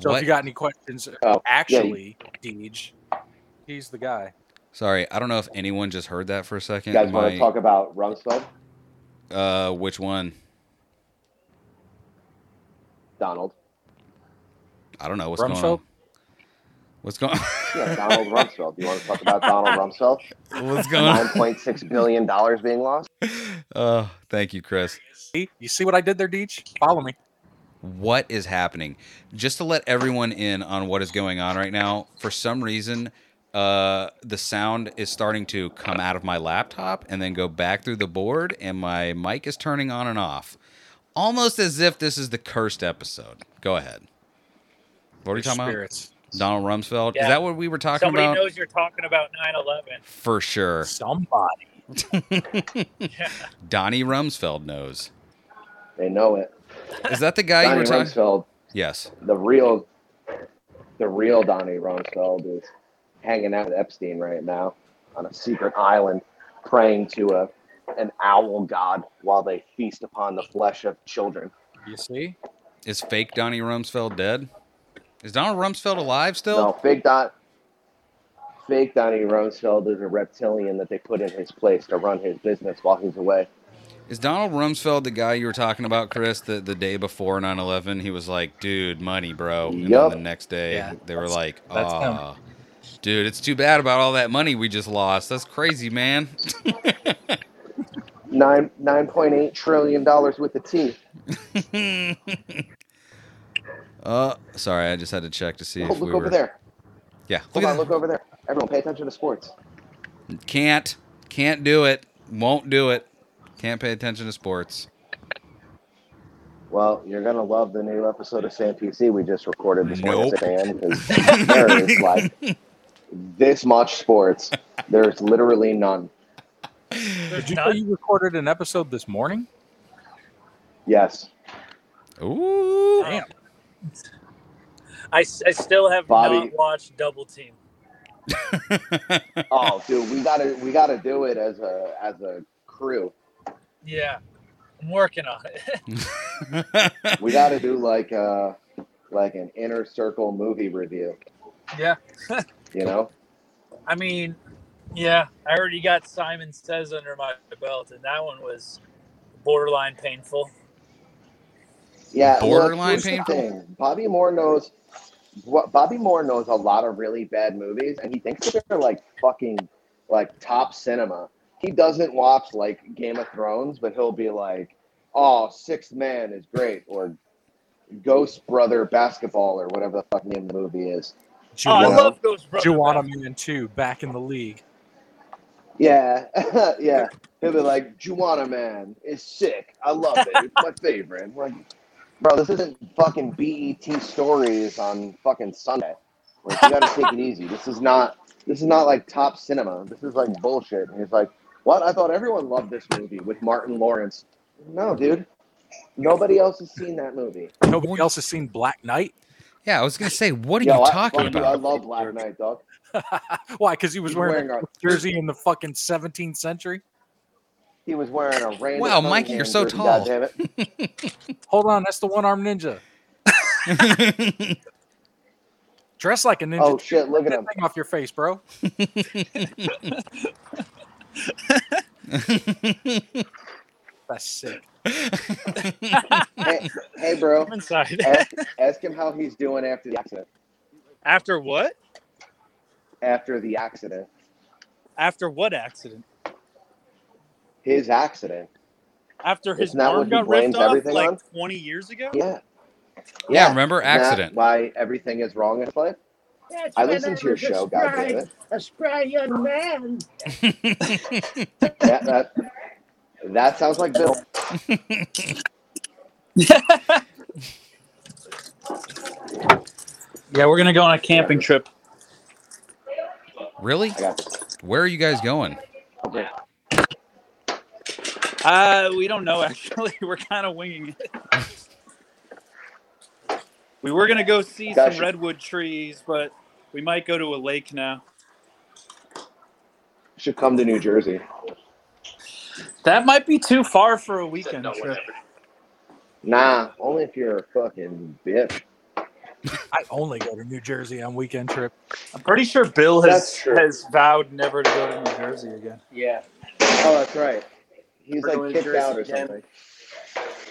So What? if you got any questions, Oh, actually, Deej, he's the guy. Sorry, I don't know if anyone just heard that for a second. You second. guys want to talk about Rumsfeld, Uh, which one? Donald? I don't know what's going Rumsfeld? on. What's going? on? Yeah, Donald Rumsfeld. Do you want to talk about Donald Rumsfeld? what's going on? 9.6 billion dollars being lost. Oh, thank you, Chris. You see what I did there, Deej? Follow me. What is happening? Just to let everyone in on what is going on right now. For some reason, uh, the sound is starting to come out of my laptop and then go back through the board, and my mic is turning on and off, almost as if this is the cursed episode. Go ahead. What are you talking about? Donald Rumsfeld. Is that what we were talking Somebody about? Somebody knows you're talking about 9/11. For sure. Somebody. Yeah. Donnie Rumsfeld knows. They know it. Is that the guy you Donnie were talking? Rumsfeld, Yes. the real, the real Donnie Rumsfeld is hanging out with Epstein right now on a secret island, praying to a an owl god while they feast upon the flesh of children. You see? Is fake Donnie Rumsfeld dead? Is Donald Rumsfeld alive still? No, still? fake Don, fake Donnie Rumsfeld is a reptilian that they put in his place to run his business while he's away. Is Donald Rumsfeld the guy you were talking about, Chris, the, the day before 9 11? He was like, dude, money, bro. And Yup. then the next day, Yeah, they were like, that's him. ah, dude, it's too bad about all that money we just lost. That's crazy, man. Nine nine point eight trillion dollars with the T. uh, sorry, I just had to check to see Oh, if look we over were. there. Yeah, Hold look on, at look over there. Everyone, pay attention to sports. Can't, can't do it. Won't do it. Can't pay attention to sports. Well, you're gonna love the new episode of Sam PC we just recorded this morning Nope. at 6 a.m. because there is like this much sports. There's literally none. There's Did you none? say you recorded an episode this morning? Yes, Ooh. Damn. I, s- I still have Bobby. not watched Double Team. Oh, dude, we gotta we gotta do it as a as a crew. Yeah, I'm working on it. We gotta do like uh like an inner circle movie review. yeah, You know? I mean, yeah, I already got Simon Sez under my belt, and that one was borderline painful. Yeah. Borderline here's the painful? Bobby Moore knows. What Bobby Moore knows a lot of really bad movies, and he thinks that they're like fucking like top cinema. He doesn't watch like Game of Thrones, but he'll be like, "Oh, Sixth Man is great," or "Ghost Brother Basketball," or whatever the fuck name of the movie is. Oh, I love those brothers. Juwanna Mann 2 back in the league. Yeah, yeah. He'll be like, Juwanna Mann is sick. I love it. It's my favorite. Like, bro, this isn't fucking BET stories on fucking Sunday. Like, you gotta take it easy. This is not. This is not like top cinema. This is like bullshit. And he's like, what? I thought everyone loved this movie with Martin Lawrence. No, dude. Nobody else has seen that movie. Nobody else has seen Black Knight. Yeah, I was gonna say, what are Yo, you I, talking fuck you, I love Black Knight, dog. Why? Because he was He's wearing, wearing a jersey in the fucking 17th century. He was wearing a Randall Wow, Mykie, you're Cunningham so jersey, tall. goddammit. Hold on, that's the one armed ninja. Dress like a ninja. Oh shit! Look at him. that thing off your face, bro. That's sick. Hey, hey, bro. I'm inside. Ask, ask him how he's doing after the accident. After what? After the accident, After what accident? his accident. After his Isn't arm got ripped off everything like on? 20 years ago? Yeah. Yeah, remember? Accident. Why everything is wrong in his life? That's I when listen to your was a show, spry- goddammit. A spry young man. That, that, that sounds like Bill. Yeah, we're gonna go on a camping trip. really? I got this. Where are you guys going? Okay. Uh, we don't know actually. We're kind of winging it. We were gonna go see Gotcha. some redwood trees, but we might go to a lake now. Should come to New Jersey. That might be too far for a weekend trip. Nah, only if you're a fucking bitch. I only go to New Jersey on weekend trip. I'm pretty sure Bill has has vowed never to go to New Jersey again. Yeah, Oh, that's right. He's We're like kicked out or again. something.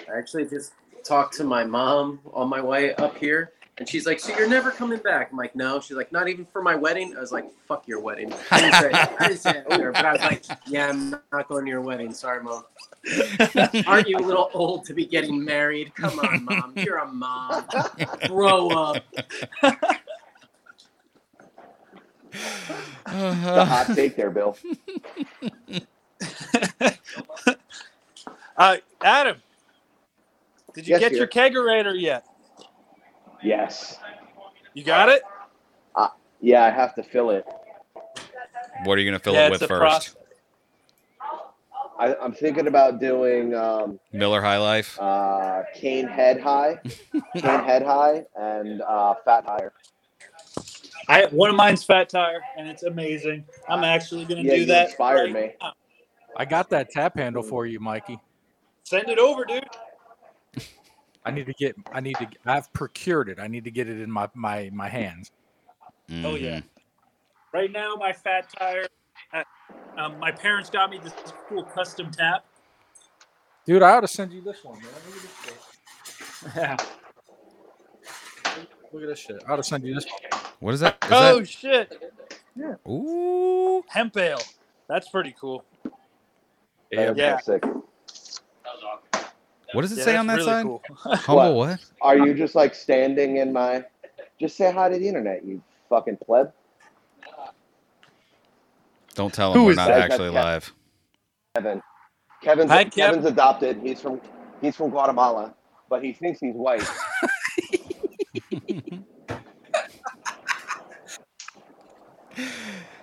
I actually just talked to my mom on my way up here, and she's like, "So you're never coming back?" I'm like, "No." She's like, "Not even for my wedding." I was like, "Fuck your wedding." I didn't say, I didn't say it to her, but I was like, "Yeah, I'm not going to your wedding. Sorry, mom. Aren't you a little old to be getting married? Come on, mom. You're a mom. Grow up." The hot take there, Bill. Uh, Adam, did you Yes, get dear. your kegerator yet? Yes. You got it? Yeah, I have to fill it. What are you gonna fill yeah, it it's with a first? process. I, I'm thinking about doing um, Miller High Life. uh, Kane Head High, Kane Head High, and uh, fat tire. I one of mine's fat tire, and it's amazing. I'm actually gonna Yeah, do you that. inspired right me. now. I got that tap handle for you, Mykie. Send it over, dude. I need to get. I need to. I've procured it. I need to get it in my my my hands. Oh yeah. Mhm. Right now, my fat tire. uh, Um, my parents got me this cool custom tap. Dude, I ought to send you this one, man. Look at this shit. Yeah. Look at this shit. I ought to send you this. What is that? Is Oh shit! that? Ooh. Hemp ale. That's pretty cool. Yeah, Yeah. Sick. What does it Yeah, say on that really side? cool. Humble what? Are you just like standing in my? Just say hi to the internet, you fucking pleb. Don't tell him Who we're not that? actually That's live. Kevin. Kevin's Hi, Kev. Kevin's adopted. He's from he's from Guatemala, but he thinks he's white.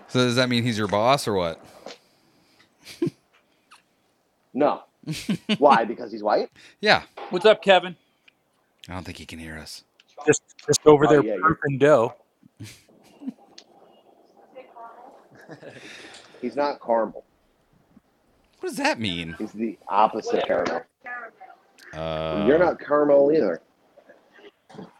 So does that mean he's your boss or what? No. Why? Because he's white? Yeah. What's up, Kevin? I don't think he can hear us. just just over Oh, there yeah, you- proofing dough. He's not caramel. What does that mean? He's the opposite caramel. Uh, You're not caramel either.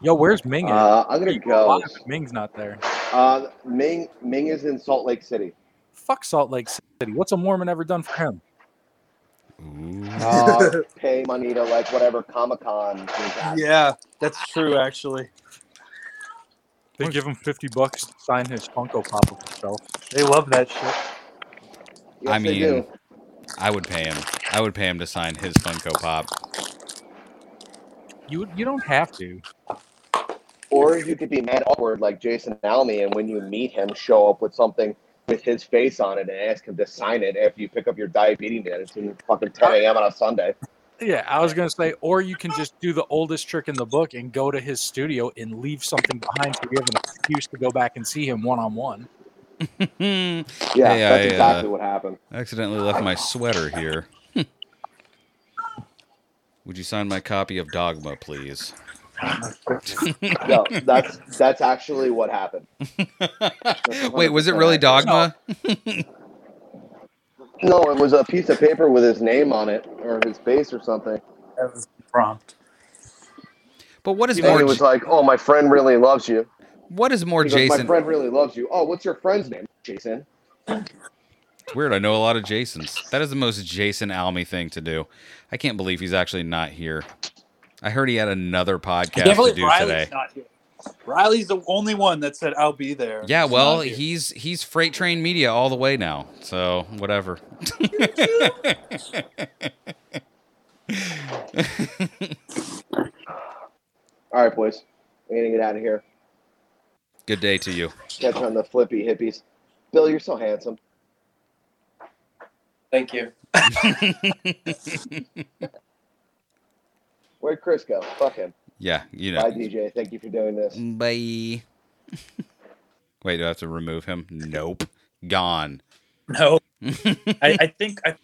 Yo, where's Ming? at? Uh, I'm gonna go. Ming's not there. Uh, Ming Ming is in Salt Lake City. Fuck Salt Lake City. What's a Mormon ever done for him? Ooh. Uh, pay money to like whatever Comic Con. Yeah, that's true. Actually, They give him fifty bucks to sign his Funko Pop of himself. they love that shit. Yes, I mean, do. I would pay him. I would pay him to sign his Funko Pop. You you don't have to. or you could be mad awkward like Jason Almy, and when you meet him, show up with something with his face on it and ask him to sign it after you pick up your diabetes medicine at fucking 10 a.m. on a Sunday. Yeah, I was gonna say, or you can just do the oldest trick in the book and go to his studio and leave something behind so you have an excuse to go back and see him one on one. Yeah, Hey, that's I, exactly uh, what happened. I accidentally left my sweater here. Would you sign my copy of Dogma, please? No, that's that's actually what happened. Wait, was it really Dogma? No, it was a piece of paper with his name on it or his face or something. That was the prompt. But what is And more? it was like, "Oh, my friend really loves you." What is more He goes, my friend really loves you. Oh, what's your friend's name? Jason. It's weird. I know a lot of Jasons. That is the most Jason Almy thing to do. I can't believe he's actually not here. I heard he had another podcast to do Riley's today. not here. Riley's the only one that said I'll be there. Yeah, He's well, he's he's freight train media all the way now. So whatever. All right, boys, we're gonna get out of here. Good day to you. Catch on the flippy hippies. Bill, you're so handsome. Thank you. Where'd Chris go? Fuck him. Yeah, you Bye, know. DJ. Thank you for doing this. Bye. Wait, do I have to remove him? Nope. Gone. no. I, I think I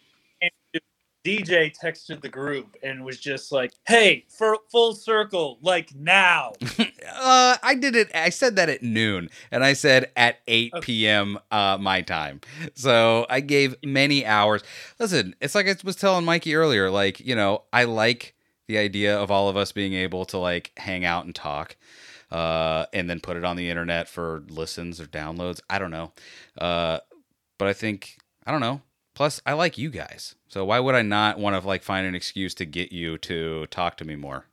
DJ texted the group and was just like, "Hey, for full circle, like now." Uh, I did it. I said that at noon, and I said at 8 Okay. p.m. Uh, my time. So I gave many hours. Listen, it's like I was telling Mykie earlier. Like you know, I like the idea of all of us being able to like hang out and talk, uh, and then put it on the internet for listens or downloads. I don't know, uh, but I think I don't know. Plus, I like you guys, so why would I not want to like find an excuse to get you to talk to me more?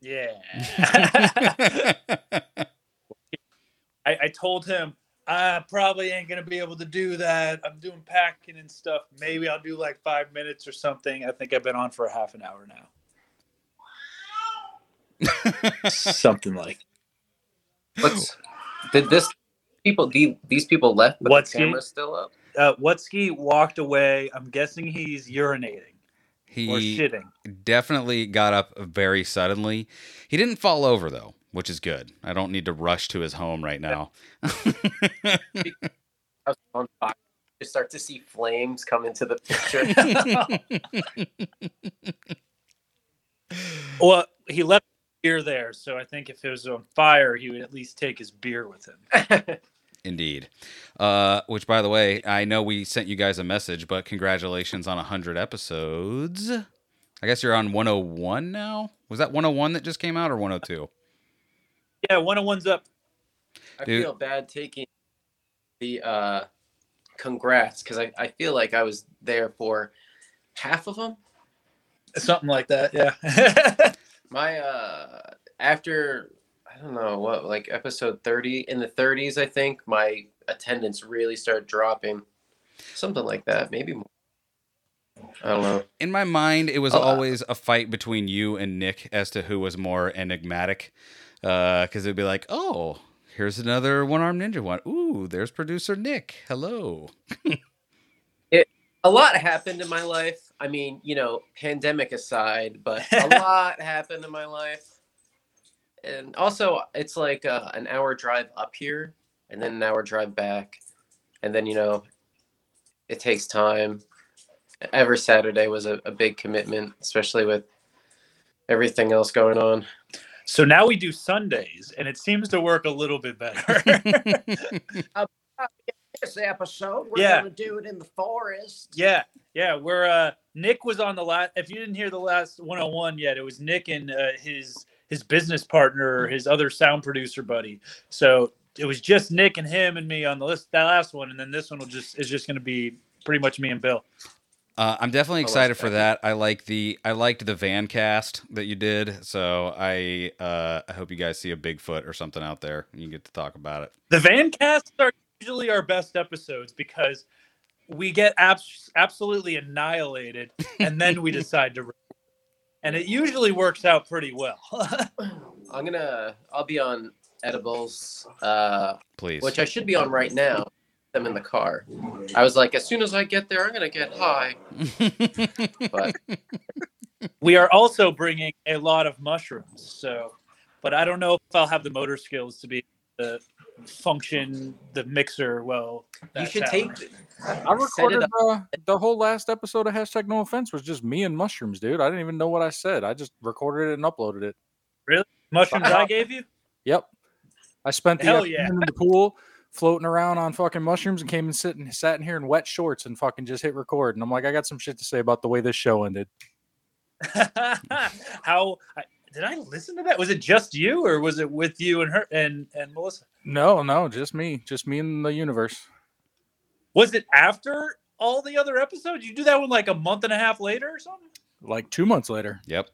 Yeah. I, I told him I probably ain't gonna be able to do that. I'm doing packing and stuff. Maybe I'll do like five minutes or something. I think I've been on for a half an hour now. something like. What's did this people the, these people left but What's the he- camera's still up? Uh, Wutzke walked away. I'm guessing he's urinating or he shitting. definitely got up very suddenly. He didn't fall over though, which is good. I don't need to rush to his home right now. I was on fire. You start to see flames come into the picture. Well, he left beer there, so I think if it was on fire, he would at least take his beer with him. Indeed. Uh, which, by the way, I know we sent you guys a message, but congratulations on 100 episodes. I guess you're on 101 now? Was that 101 that just came out or 102? Yeah, one on one's up. I Dude. feel bad taking the uh congrats because I, I feel like I was there for half of them. Something like that, yeah. My uh after I don't know what like episode 30 in the 30s I think my attendance really started dropping. Something like that, maybe more. I don't know. In my mind, it was Oh, uh, always a fight between you and Nick as to who was more enigmatic. Because it'd be like, oh, here's another one armed ninja one. Ooh, there's producer Nick. Hello. a lot happened in my life. I mean, you know, pandemic aside, but a lot happened in my life. And also, it's like uh, an hour drive up here and then an hour drive back. And then, you know, it takes time. Every Saturday was a, a big commitment, especially with everything else going on. So now we do Sundays, and it seems to work a little bit better. This episode, we're Yeah. gonna do it in the forest. yeah, yeah. We're uh, Nick was on the last. If you didn't hear the last one on one yet, it was Nick and uh, his his business partner, his other sound producer buddy. So it was just Nick and him and me on the list. That last one, and then this one will just is just going to be pretty much me and Bill. Uh, I'm definitely excited for that. that. I like the I liked the van cast that you did, so I uh, I hope you guys see a Bigfoot or something out there and you get to talk about it. The van casts are usually our best episodes because we get abs- absolutely annihilated and then we decide to. And it usually works out pretty well. I'm gonna. I'll be on edibles, uh, Please. which I should be on right now. I'm in the car. I was like, as soon as I get there, I'm gonna get high. But We are also bringing a lot of mushrooms. So, but I don't know if I'll have the motor skills to be the function the mixer well. you should talent. take. I recorded uh, the whole last episode of hashtag No Offense was just me and mushrooms, dude. I didn't even know what I said. I just recorded it and uploaded it. Really, mushrooms I gave you. Yep. I spent the Hell afternoon yeah. in the pool floating around on fucking mushrooms and came and sitting sat in here in wet shorts and fucking just hit record. And I'm like, I got some shit to say about the way this show ended. How I, did I listen to that? Was it just you, or was it with you and her and and Melissa? No, no, just me. Just me and the universe. Was it after all the other episodes? You do that one like a month and a half later or something? Like two months later. yep.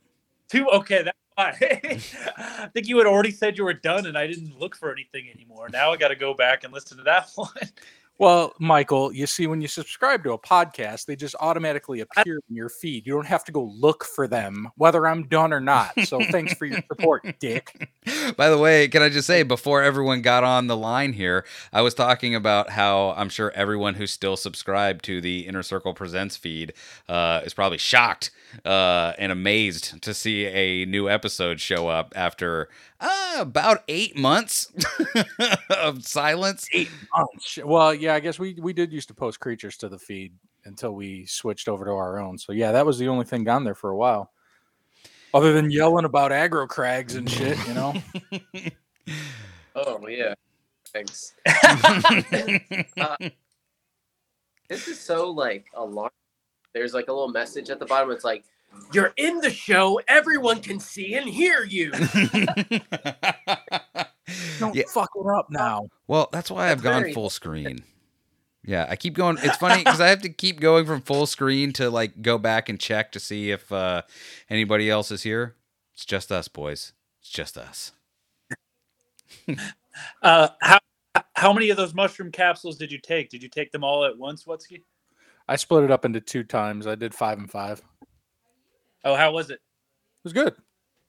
Two. Okay, that's I think you had already said you were done, and I didn't look for anything anymore. Now I got to go back and listen to that one. Well, Michael, you see, when you subscribe to a podcast, they just automatically appear in your feed. You don't have to go look for them, whether I'm done or not. So thanks for your support, Dick. By the way, can I just say before everyone got on the line here, I was talking about how I'm sure everyone who's still subscribed to the Inner Circle Presents feed uh, is probably shocked uh, and amazed to see a new episode show up after uh, about eight months of silence. Oh, shit. Well, yeah, I guess we we did used to post creatures to the feed until we switched over to our own. So yeah, that was the only thing gone there for a while. Other than yelling about aggro crags and shit, you know. Oh yeah. Thanks. This is so like alarming. There's like a little message at the bottom. It's like, "You're in the show. Everyone can see and hear you." Don't Yeah. fuck it up now. Well, that's why I've gone very- full screen. Yeah, I keep going. It's funny because I have to keep going from full screen to like go back and check to see if uh, anybody else is here. It's just us, boys. It's just us. Uh, how how many of those mushroom capsules did you take? Did you take them all at once, Wutzke? I split it up into two times. I did five and five. It Oh, how was it? It was good.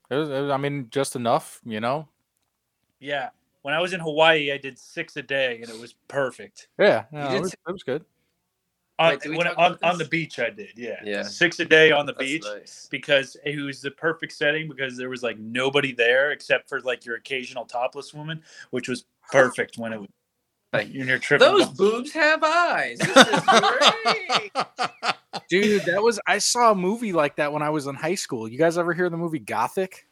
It was, it was I mean, just enough, you know. Yeah, when I was in Hawaii, I did six a day, and it was perfect. Yeah, no, it, was, s- it was good. On, Wait, when, on, on the beach, I did. Yeah, Yeah. six a day on the That's beach. nice. because it was the perfect setting because there was like nobody there except for like your occasional topless woman, which was perfect when it was like in your trip. Those boobs have eyes. This is great. Dude, that was I saw a movie like that when I was in high school. You guys ever hear the movie Gothic?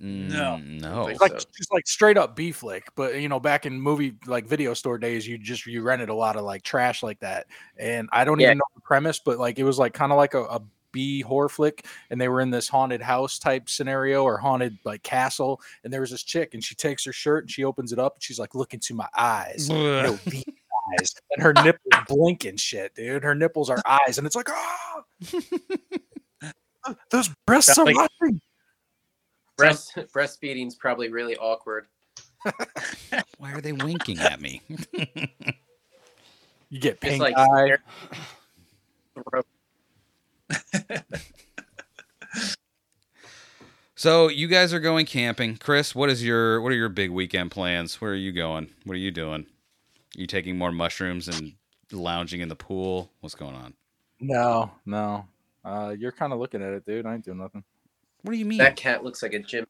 No. Mm, no. Think Like so. just like straight up B flick, but you know, back in movie like video store days, you just you rented a lot of like trash like that. And I don't Yeah. even know the premise, but like it was like kind of like a, a B horror flick, and they were in this haunted house type scenario or haunted like castle, and there was this chick, and she takes her shirt and she opens it up, and she's like, "Look into my eyes." you know, eyes, and her nipples blink and shit, dude. Her nipples are eyes, and it's like, ah, those breasts are Like- watching. Breast breastfeeding's probably really awkward. Why are they winking at me? You get It's pink like eye. So you guys are going camping, Chris. What is your what are your big weekend plans? Where are you going? What are you doing? Are you taking more mushrooms and lounging in the pool? What's going on? No, no. Uh, you're kind of looking at it, dude. I ain't doing nothing. What do you mean? That cat looks like a gym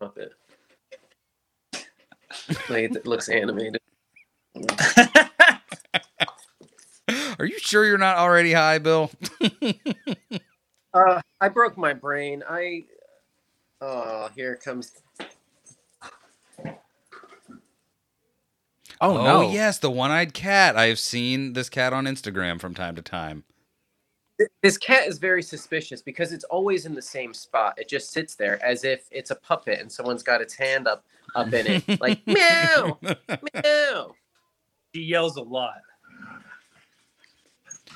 puppet. like it looks animated. Are you sure you're not already high, Bill? Uh, I broke my brain. I. Oh, here it comes. Oh, oh no. yes, the one-eyed cat. I've seen this cat on Instagram from time to time. This cat is very suspicious because it's always in the same spot. It just sits there as if it's a puppet and someone's got its hand up up in it, like meow, meow. She yells a lot.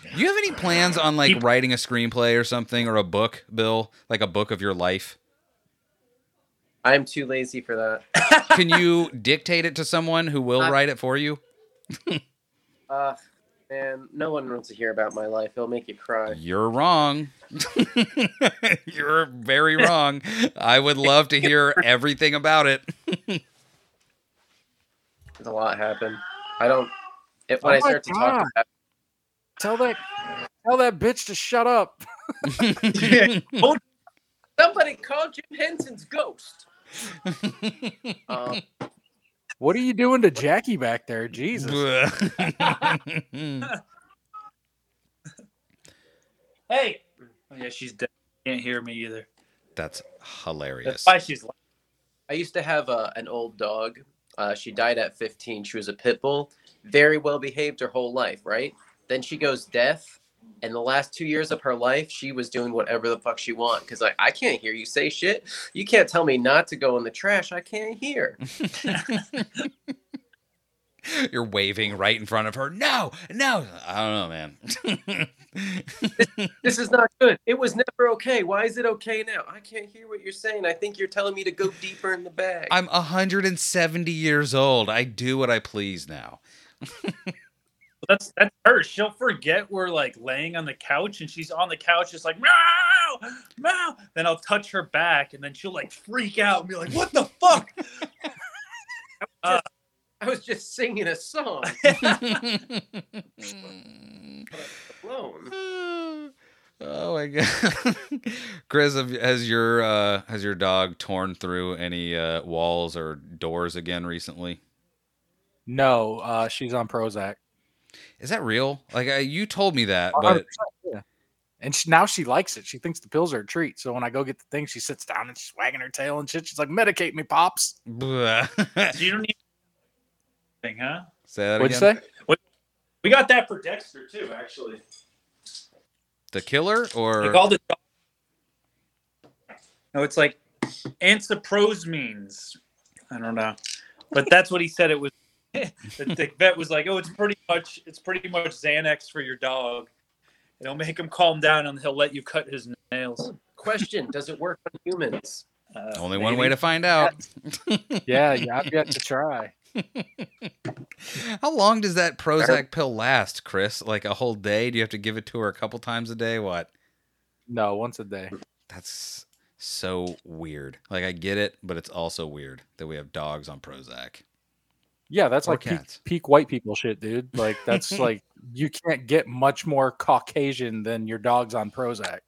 Do you have any plans on like Keep- writing a screenplay or something or a book, Bill? Like a book of your life? I'm too lazy for that. Can you dictate it to someone who will I- write it for you? Uh, man, no one wants to hear about my life. It'll make you cry. You're wrong. You're very wrong. I would love to hear everything about it. There's a lot happened. I don't. If when Oh I my start to talk God. about, Tell that tell that bitch to shut up. somebody called Jim Henson's ghost. Um, What are you doing to Jackie back there? Jesus. Hey. Oh, yeah, she's dead. Can't hear me either. That's hilarious. That's hilarious. why she's. like- I used to have a, an old dog. Uh, she died at 15. She was a pit bull, very well behaved her whole life, right? Then she goes deaf, and the last two years of her life, she was doing whatever the fuck she want. Cause like I can't hear you say shit. You can't tell me not to go in the trash. I can't hear. You're waving right in front of her. No, no. I don't know, man. This is not good. It was never okay. Why is it okay now? I can't hear what you're saying. I think you're telling me to go deeper in the bag. I'm 170 years old. I do what I please now. That's that's her. She'll forget we're like laying on the couch and she's on the couch just like meow meow. Then I'll touch her back and then she'll like freak out and be like, "What the fuck?" Uh, I was just singing a song alone. oh my god, Chris, has your uh, has your dog torn through any uh, walls or doors again recently? No, uh, she's on Prozac. Is that real? Like I, you told me that, but yeah. And she, now she likes it. She thinks the pills are a treat. So when I go get the thing, she sits down and she's wagging her tail and shit. She's like, "Medicate me, pops." Blah. so you don't need thing, huh? say that What'd you again. say? We got that for Dexter too, actually. The killer or Like all the No, it's like antiprosamines. I don't know. But that's what he said it was. The, the vet was like, "Oh, it's pretty much it's pretty much Xanax for your dog. It'll make him calm down and he'll let you cut his nails." Question: Does it work on humans? Uh, only one way to find out. Yeah, yeah, I've yet to try. How long does that Prozac pill last, Chris? Like a whole day? Do you have to give it to her a couple times a day? What? No, once a day. That's so weird. Like I get it, but it's also weird that we have dogs on Prozac. Yeah, that's Or like peak, cats. peak white people shit, dude. Like that's like you can't get much more Caucasian than your dog's on Prozac.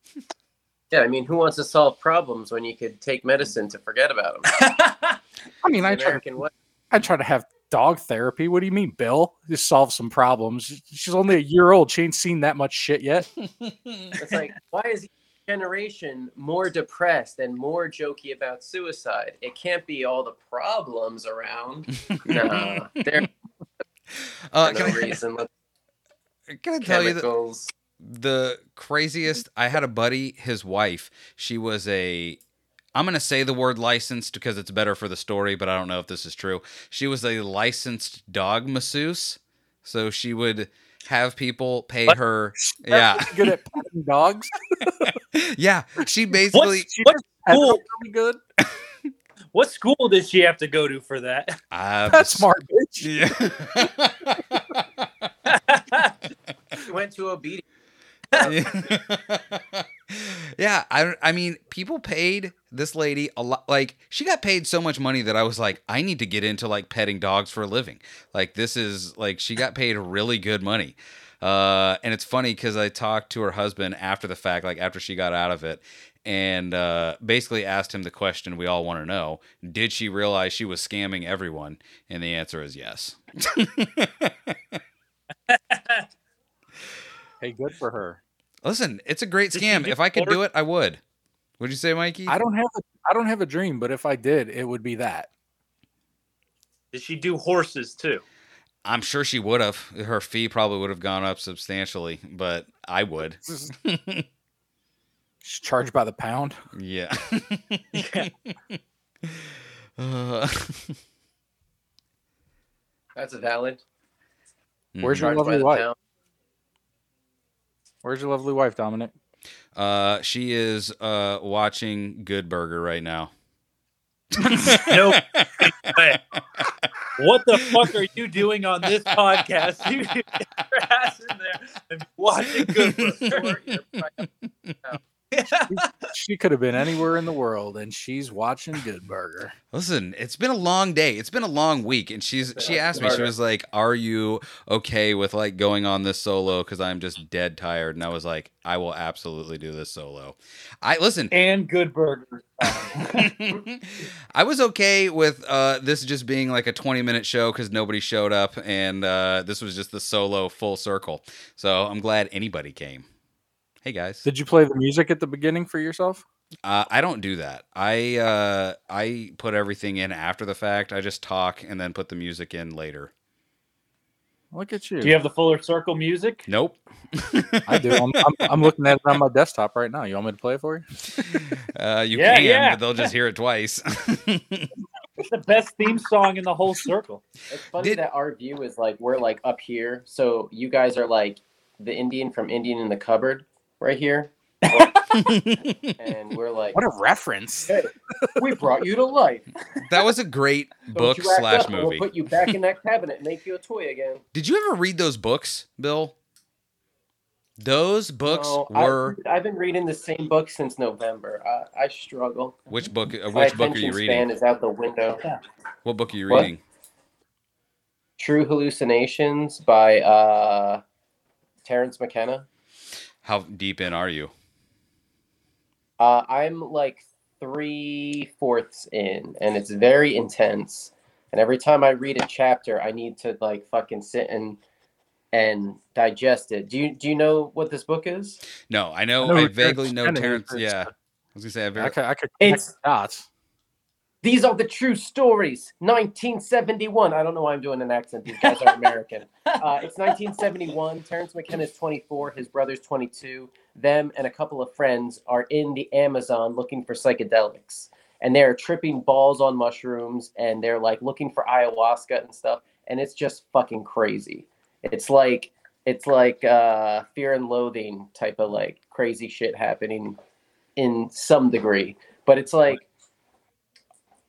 Yeah, I mean, who wants to solve problems when you could take medicine to forget about them? I mean, I try, American. I try to have dog therapy. What do you mean, Bill? Just solve some problems. She's only a year old. She ain't seen that much shit yet. It's like, why is each generation more depressed and more jokey about suicide? It can't be all the problems around. Nah, there Uh, for can, no I, reason. Let's can I tell you that chemicals. the craziest? I had a buddy, his wife. She was a. I'm gonna say the word licensed because it's better for the story, but I don't know if this is true. She was a licensed dog masseuse, so she would have people pay What? her. Yeah, good at petting dogs. yeah. She basically. What's, She what just pet them school? really good. What school did she have to go to for that? Uh, That's smart, bitch. Yeah. went to obedience. yeah, I I mean, people paid this lady a lot. Like, she got paid so much money that I was like, I need to get into like petting dogs for a living. Like, this is like she got paid really good money. Uh, and it's funny because I talked to her husband after the fact, like after she got out of it, and uh, basically asked him the question we all want to know: Did she realize she was scamming everyone? And the answer is yes. Hey, good for her. Listen, it's a great Did scam. If I could more- do it, I would. Would you say, Mykie? I don't have a I don't have a dream, but if I did, it would be that. Did she do horses too? I'm sure she would have. Her fee probably would have gone up substantially, but I would. She's charged by the pound. yeah. Yeah. Uh, That's valid. Where's your Charged by lovely the wife? pound. Where's your lovely wife, Dominic? uh, she is uh, watching Good Burger right now. no. What the fuck are you doing on this podcast? You your ass in there and watching Good Burger. She could have been anywhere in the world, and she's watching Good Burger. Listen, it's been a long day. It's been a long week, and she's she asked me. She was like, "Are you okay with like going on this solo? Because I'm just dead tired." And I was like, "I will absolutely do this solo." I listen. and Good Burger. I was okay with uh, this just being like a 20 minute show because nobody showed up, and uh, this was just the solo full circle. So I'm glad anybody came. Hey guys, Did you play the music at the beginning for yourself? uh, I don't do that. I uh, I put everything in after the fact. I just talk and then put the music in later. Look at you. Do you have the Fuller Circle music? Nope. I do. I'm, I'm, I'm looking at it on my desktop right now. You want me to play it for you? Uh, you Yeah, can, yeah. but they'll just hear it twice. It's the best theme song in the whole circle. It's funny Did- that our view is like we're like up here, so you guys are like the Indian from Indian in the cupboard right here, and we're like, What a reference. hey, we brought you to life. that was a great book slash up movie. We'll put you back in that cabinet and make you a toy again. Did you ever read those books, Bill? Those books No, were I've, I've been reading the same book since November. I, I struggle. which book? Uh, My which book are attention you span reading? is out the window. What book are you What? reading? True Hallucinations by uh, Terence McKenna. How deep in are you? Uh, I'm like three fourths in, and it's very intense. And every time I read a chapter, I need to like fucking sit and and digest it. Do you do you know what this book is? No, I know. I know I, vaguely know Terence. Yeah, I was gonna say I I very. could, I could connect It's- the dots. These are the true stories. 1971. I don't know why I'm doing an accent. These guys are American. Uh, it's 1971. Terence McKenna is 24. His brother's 22. Them and a couple of friends are in the Amazon looking for psychedelics. And they're tripping balls on mushrooms and they're like looking for ayahuasca and stuff. And it's just fucking crazy. It's like it's like uh, fear and loathing type of like crazy shit happening in some degree. But it's like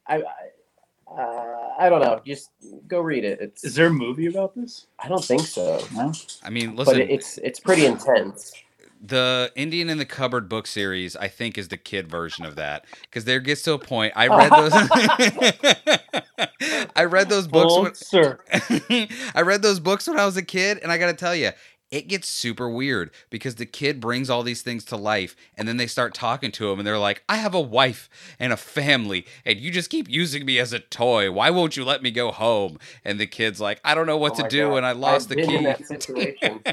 I, I, uh, I don't know. Just go read it. It's. Is there a movie about this? I don't think so. I mean, But listen, it, it's it's pretty intense. the Indian in the Cupboard book series, I think, is the kid version of that because there gets to a point. I read those. I read those books. Full When, sir. I read those books when I was a kid, and I got to tell you, it gets super weird because the kid brings all these things to life, and then they start talking to him, and they're like, "I have a wife and a family, and you just keep using me as a toy. Why won't you let me go home?" And the kid's like, "I don't know what Oh to do, God. and I lost I've the key." in that situation.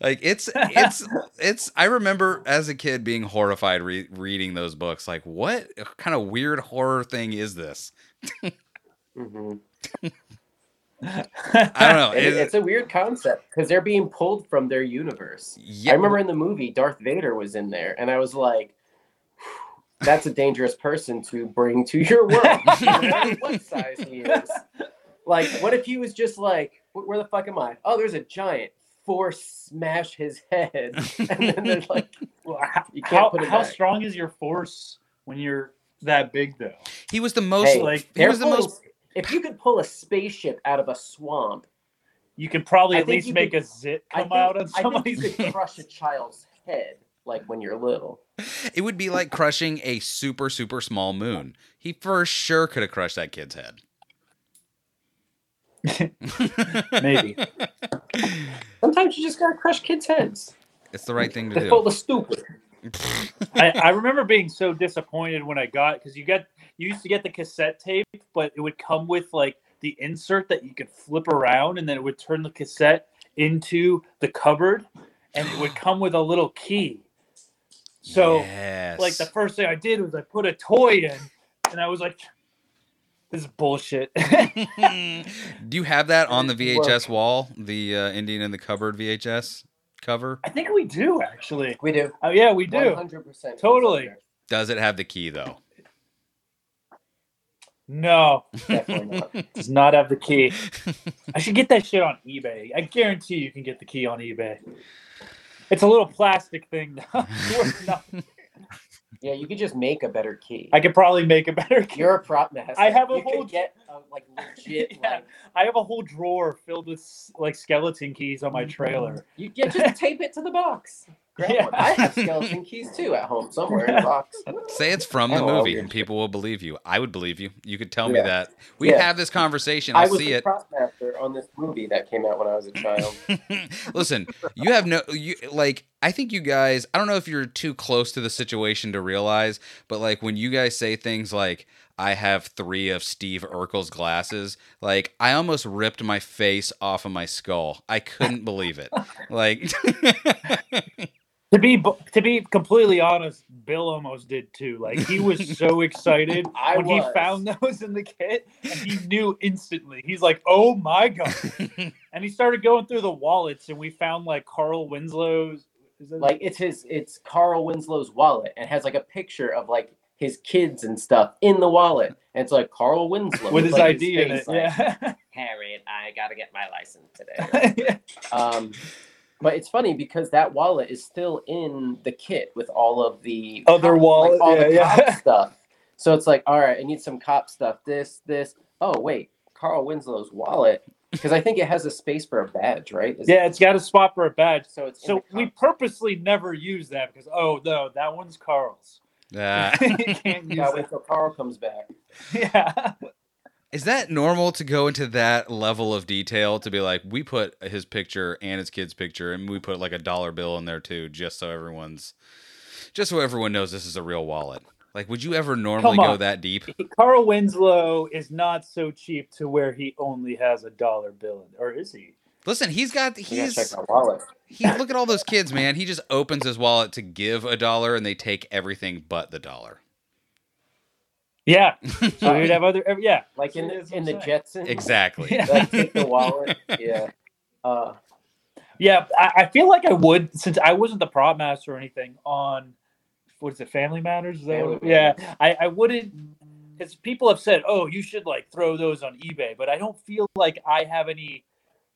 like it's it's it's i remember as a kid being horrified re- reading those books like what kind of weird horror thing is this hmm i don't know It- Is- it's a weird concept because they're being pulled from their universe. yeah, I remember in the movie Darth Vader was in there, and I was like, "That's a dangerous person to bring to your world." what size he is. Like, what if he was just like, "Where the fuck am I? Oh, there's a giant." Force smash his head, and then they're like, Well, how, You can't how, put how strong is your force when you're that big, though? he was the most "Hey, like, he was the most If you could pull a spaceship out of a swamp, You could probably I at least make could- a zit come think, out on I think you could crush a child's head like when you're little. it would be like crushing a super super small moon he for sure could have crushed that kid's head Maybe. Sometimes you just gotta crush kids' heads. it's the right thing to They're do full of stupid. I, I remember being so disappointed when I got because you got you used to get the cassette tape, but it would come with like the insert that you could flip around, and then it would turn the cassette into the cupboard, and it would come with a little key. So, yes. like the first thing I did was I put a toy in, and I was like, "This is bullshit." do you have that on the Work. vhs wall the uh, indian in the cupboard vhs cover I think we do actually. We do. Oh yeah, we do. 100%. Totally. does it have the key though No, Definitely not. does not have the key. I should get that shit on eBay. I guarantee you can get the key on eBay. It's a little plastic thing. now. It's worth nothing. Yeah, you could just make a better key. I could probably make a better key. You're a prop master. I have a you whole- get a, like legit Yeah. like I have a whole drawer filled with like skeleton keys on my mm-hmm. trailer. you yeah, just tape it to the box. Grab Yeah. one. I have skeleton keys too at home somewhere in a box. Say it's from the movie, and shit. people will believe you. I would believe you. You could tell me that. We Yeah. have this conversation. I I'll was see it. prop master on this movie that came out when I was a child. Listen, you have no you like I think you guys I don't know if you're too close to the situation to realize, but like when you guys say things like I have 3 of Steve Urkel's glasses, like I almost ripped my face off of my skull. I couldn't believe it. Like To be to be completely honest, Bill almost did too. Like he was so excited I when was. he found those in the kit, and he knew instantly. He's like, "Oh my god!" and he started going through the wallets, and we found like Carl Winslow's. Is it like it's his it's Carl Winslow's wallet and has like a picture of like his kids and stuff in the wallet. And it's like Carl Winslow with his like, ID in it? like, Yeah. Harriet, I gotta get my license today. um but it's funny because that wallet is still in the kit with all of the Other cop- wallet, all yeah, the yeah. cop stuff. So it's like, all right, I need some cop stuff. This, this. Oh wait, Carl Winslow's wallet because I think it has a space for a badge, right? Is yeah, it's got a spot for a badge. So it's So we purposely never use that because oh no, that one's Carl's. uh, you can't use Gotta wait it. till Carl comes back. Yeah. Is that normal to go into that level of detail to be like we put his picture and his kid's picture and we put like a dollar bill in there too just so everyone's just so everyone knows this is a real wallet. Like would you ever normally go that deep? Carl Winslow is not so cheap to where he only has a dollar bill, in, or is he? Listen, he's got You gotta check he's my wallet. he look at all those kids, man. He just opens his wallet to give a dollar and they take everything but the dollar. Yeah. So he'd have other. Yeah. Like in the what in the I'm. Jetsons. Exactly. Yeah. Like take the wallet. Yeah. Uh, Yeah, I, I feel like I would since I wasn't the prop master or anything on what is it, Family Matters? Is that Family what- yeah, I, I wouldn't because people have said, oh, you should like throw those on eBay, but I don't feel like I have any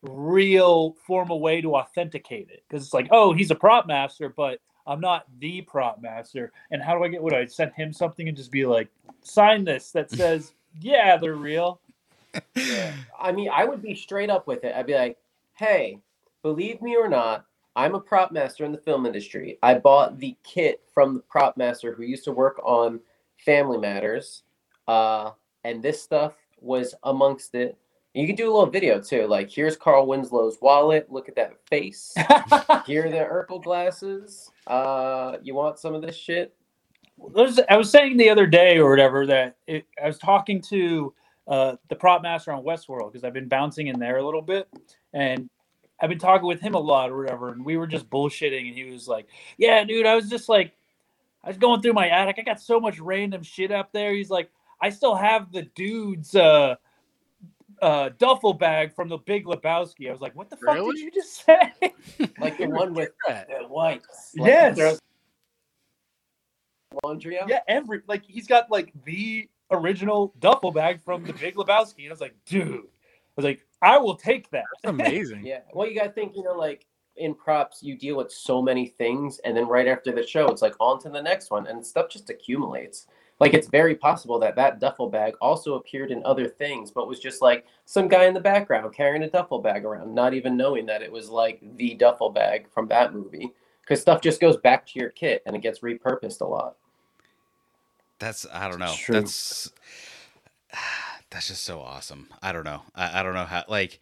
real formal way to authenticate it because it's like, oh, he's a prop master, but I'm not the prop master. And how do I get? Would I send him something and just be like, sign this that says, yeah, they're real? yeah. I mean, I would be straight up with it. I'd be like, "Hey, believe me or not, I'm a prop master in the film industry. I bought the kit from the prop master who used to work on Family Matters, uh, and this stuff was amongst it. You can do a little video too. Like, here's Carl Winslow's wallet. Look at that face. Here are the Urkel glasses. Uh, you want some of this shit? There's, I was saying the other day or whatever that it, I was talking to uh, the prop master on Westworld because I've been bouncing in there a little bit, and I've been talking with him a lot or whatever, and we were just bullshitting, and he was like, "Yeah, dude, I was just like, I was going through my attic, I got so much random shit up there." He's like, "I still have the dude's uh, uh, duffel bag from the Big Lebowski." I was like, "What the fuck Really? did you just say?" Like the one with that. the whites. Like, Yes. Laundry out. Yeah, every like he's got like the original duffel bag from the Big Lebowski, and I was like, dude, I was like, I will take that. That's amazing. Yeah. Well, you got to think, you know, like in props, you deal with so many things, and then right after the show, it's like on to the next one, and stuff just accumulates. Like it's very possible that that duffel bag also appeared in other things, but was just like some guy in the background carrying a duffel bag around, not even knowing that it was like the duffel bag from that movie. Because stuff just goes back to your kit and it gets repurposed a lot. That's I don't know. True. That's that's just so awesome. I don't know. I, I don't know how like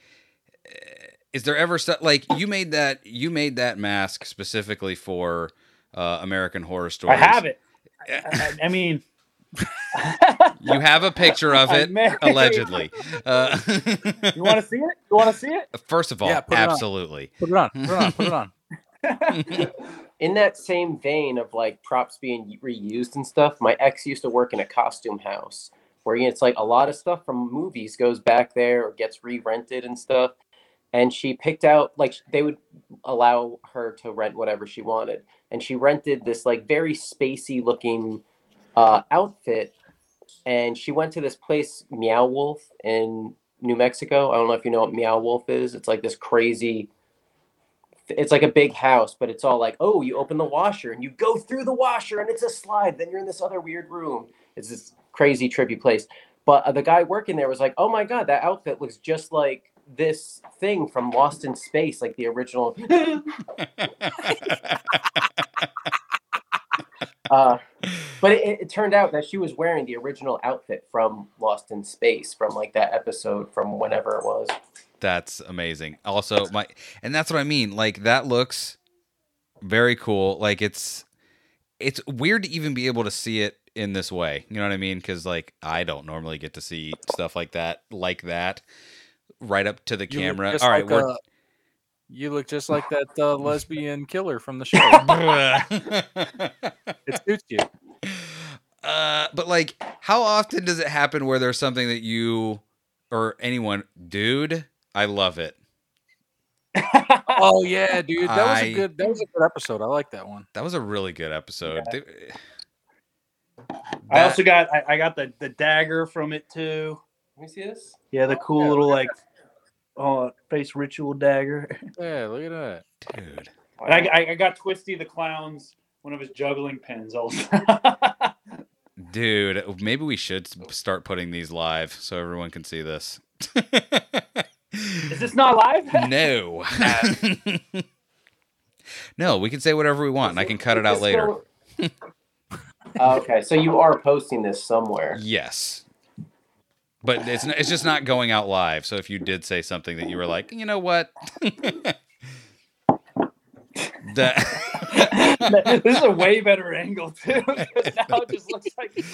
is there ever stuff like you made that you made that mask specifically for uh, American Horror Story? I have it. I, I- I mean, You have a picture of it allegedly. Uh, You want to see it? You want to see it? First of all, Yeah, put it absolutely. Put it on. Put it on. Put it on. in that same vein of like props being reused and stuff, my ex used to work in a costume house where it's like a lot of stuff from movies goes back there or gets re-rented and stuff. And she picked out like they would allow her to rent whatever she wanted, and she rented this like very spacey looking uh, outfit. And she went to this place, Meow Wolf, in New Mexico. I don't know if you know what Meow Wolf is. It's like this crazy it's like a big house, but it's all like, oh, you open the washer and you go through the washer and it's a slide. Then you're in this other weird room. It's this crazy trippy place. But uh, the guy working there was like, oh my god, that outfit looks just like this thing from Lost in Space, like the original. uh, but it, it turned out that she was wearing the original outfit from Lost in Space, from like that episode from whenever it was. That's amazing. Also, my and that's what I mean. Like that looks very cool. Like it's it's weird to even be able to see it in this way. You know what I mean? Because like I don't normally get to see stuff like that, like that, right up to the You camera. just All right, like, we're you look just like that uh, lesbian killer from the show. it suits you. uh, but like, how often does it happen where there's something that you or anyone, dude? I love it. Oh yeah, dude, that was I- a good. That was a good episode. I like that one. That was a really good episode. They- I that- also got I, I got the the dagger from it too. Let me see this. Yeah, the cool Yeah, little like uh, face ritual dagger. Yeah, look at that. dude. I, I, I got Twisty the Clown's one of his juggling pins also. Dude, maybe we should start putting these live so everyone can see this. Is this not live? no. no, we can say whatever we want and I can cut it out later. go- Oh, okay, so you are posting this somewhere. Yes. But it's it's just not going out live. So if you did say something that you were like, you know what? that this is a way better angle too. now it just looks like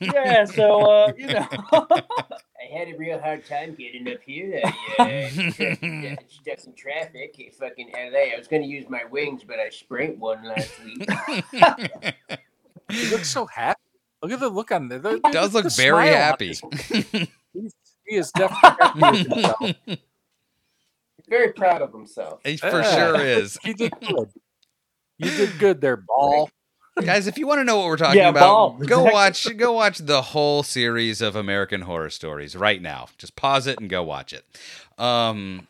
yeah. So uh, you know, I had a real hard time getting up here. I uh, stuck in traffic in fucking LA. I was going to use my wings, but I sprained one last week. you look so happy. Look at the look on there. The- does look very happy. his- he is definitely happy with himself. Very proud of himself. he for Yeah. sure is. He did good. You did good there, ball. Guys, if you want to know what we're talking Yeah, about, ball. go Exactly. watch go watch the whole series of American Horror Stories right now. Just pause it and go watch it. Um,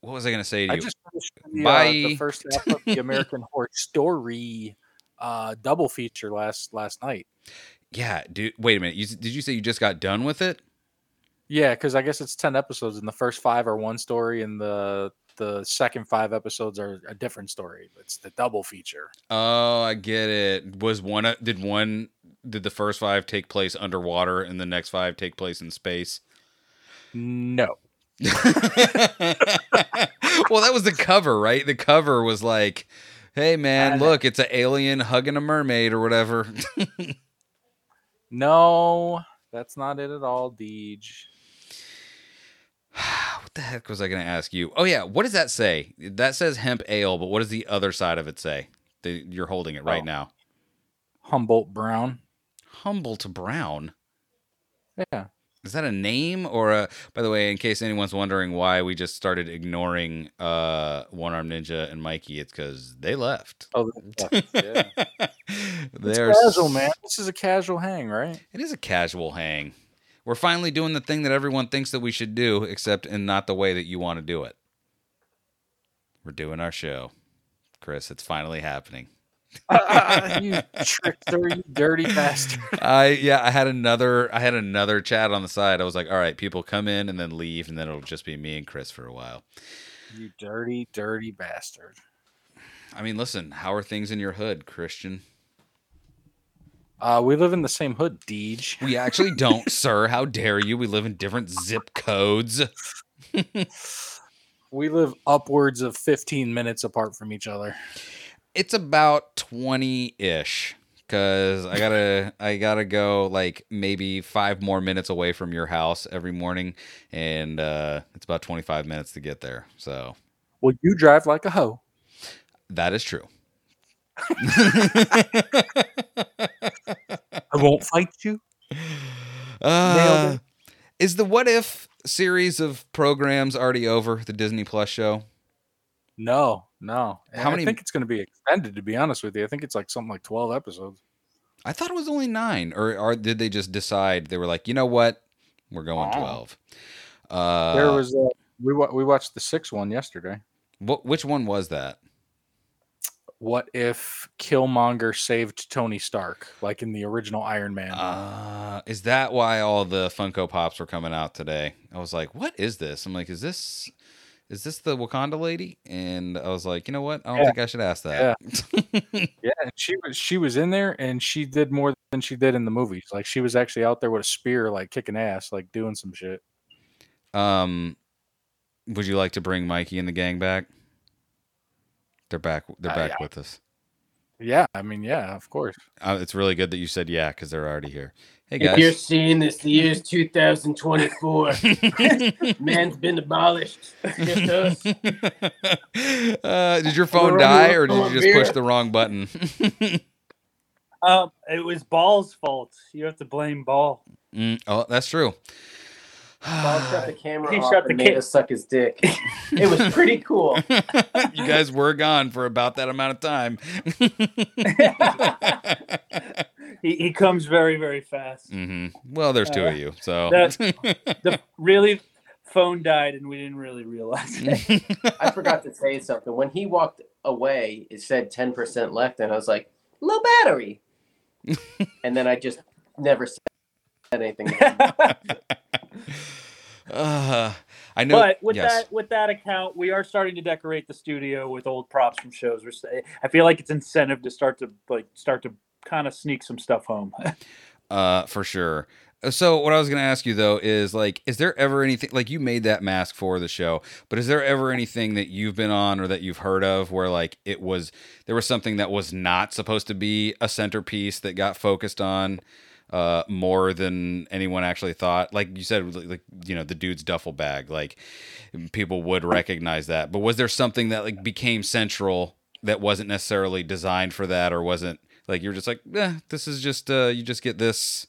what was I going to say to I you? just finished the, uh, Bye. the first half of the American Horror Story uh, double feature last last night. Yeah, dude. Wait a minute. You, did you say you just got done with it? Yeah, because I guess it's ten episodes, and the first five are one story, and the the second five episodes are a different story. It's the double feature. Oh, I get it. Was one uh, did one did the first five take place underwater and the next five take place in space? No, well, that was the cover, right? The cover was like, "Hey man, look, it's an alien hugging a mermaid or whatever." no, that's not it at all, Deej. what the heck was I going to ask you? Oh yeah, what does that say? That says hemp ale, but what does the other side of it say? The, you're holding it right Oh. now. Humboldt Brown. Humboldt Brown. Yeah, Is that a name or a? By the way, in case anyone's wondering why we just started ignoring uh, One Arm Ninja and Mykie, it's because they left. oh, yeah. They're casual, man. This is a casual hang, right? It is a casual hang. We're finally doing the thing that everyone thinks that we should do, except in not the way that you want to do it. We're doing our show, Chris. It's finally happening. Ah, you trickster, you dirty bastard. I yeah, I had another I had another chat on the side. I was like, all right, people come in and then leave, and then it'll just be me and Chris for a while. You dirty, dirty bastard. I mean, listen, how are things in your hood, Christian? Uh, we live in the same hood, Deej. We actually don't, sir. How dare you? We live in different zip codes. We live upwards of 15 minutes apart from each other. It's about 20-ish cuz I got to I got to go like maybe 5 more minutes away from your house every morning and uh it's about 25 minutes to get there. So, Well, you drive like a hoe. that is true. I won't fight you. Uh, is the What If series of programs already over? The Disney Plus show? No, no. How I many- think it's going to be extended. To be honest with you, I think it's like something like 12 episodes. I thought it was only nine, or, or did they just decide they were like, you know what, we're going Oh. twelve? Uh, there was uh, we wa- we watched the sixth one yesterday. What? Which one was that? What if Killmonger saved Tony Stark, like in the original Iron Man? Uh, is that why all the Funko Pops were coming out today? I was like, what is this? I'm like, is this is this the Wakanda lady? And I was like, you know what? I don't Yeah. think I should ask that. yeah, and she was she was in there, and she did more than she did in the movies. Like she was actually out there with a spear, like kicking ass, like doing some shit. um, would you like to bring Mykie and the gang back? They're back. They're Uh, back yeah. with us. Yeah, I mean, yeah, of course. Uh, it's really good that you said yeah because they're already here. Hey If you're seeing this, the year's 2024. Man's been abolished. Just us. uh, did your phone die or did you just push the wrong button? Um, it was Ball's fault. You have to blame Ball. Mm, oh, that's true. Paul shut the camera He off shut the and made us suck his dick. It was pretty cool. you guys were gone for about that amount of time. He, he comes very very fast. hmm Well, there's two of you, so The really phone died and we didn't really realize it. I forgot to say something. When he walked away, it said 10% left, and I was like, low battery. and then I just never said anything. uh, I know. but with yes. that with that account, we are starting to decorate the studio with old props from shows. We're, I feel like it's incentive to start to like start to kind of sneak some stuff home. Uh, for sure. So what I was gonna ask you though is like, is there ever anything like you made that mask for the show, but is there ever anything that you've been on or that you've heard of where like it was there was something that was not supposed to be a centerpiece that got focused on uh more than anyone actually thought like you said like you know the dude's duffel bag like people would recognize that but was there something that like became central that wasn't necessarily designed for that or wasn't like you're just like eh, this is just uh you just get this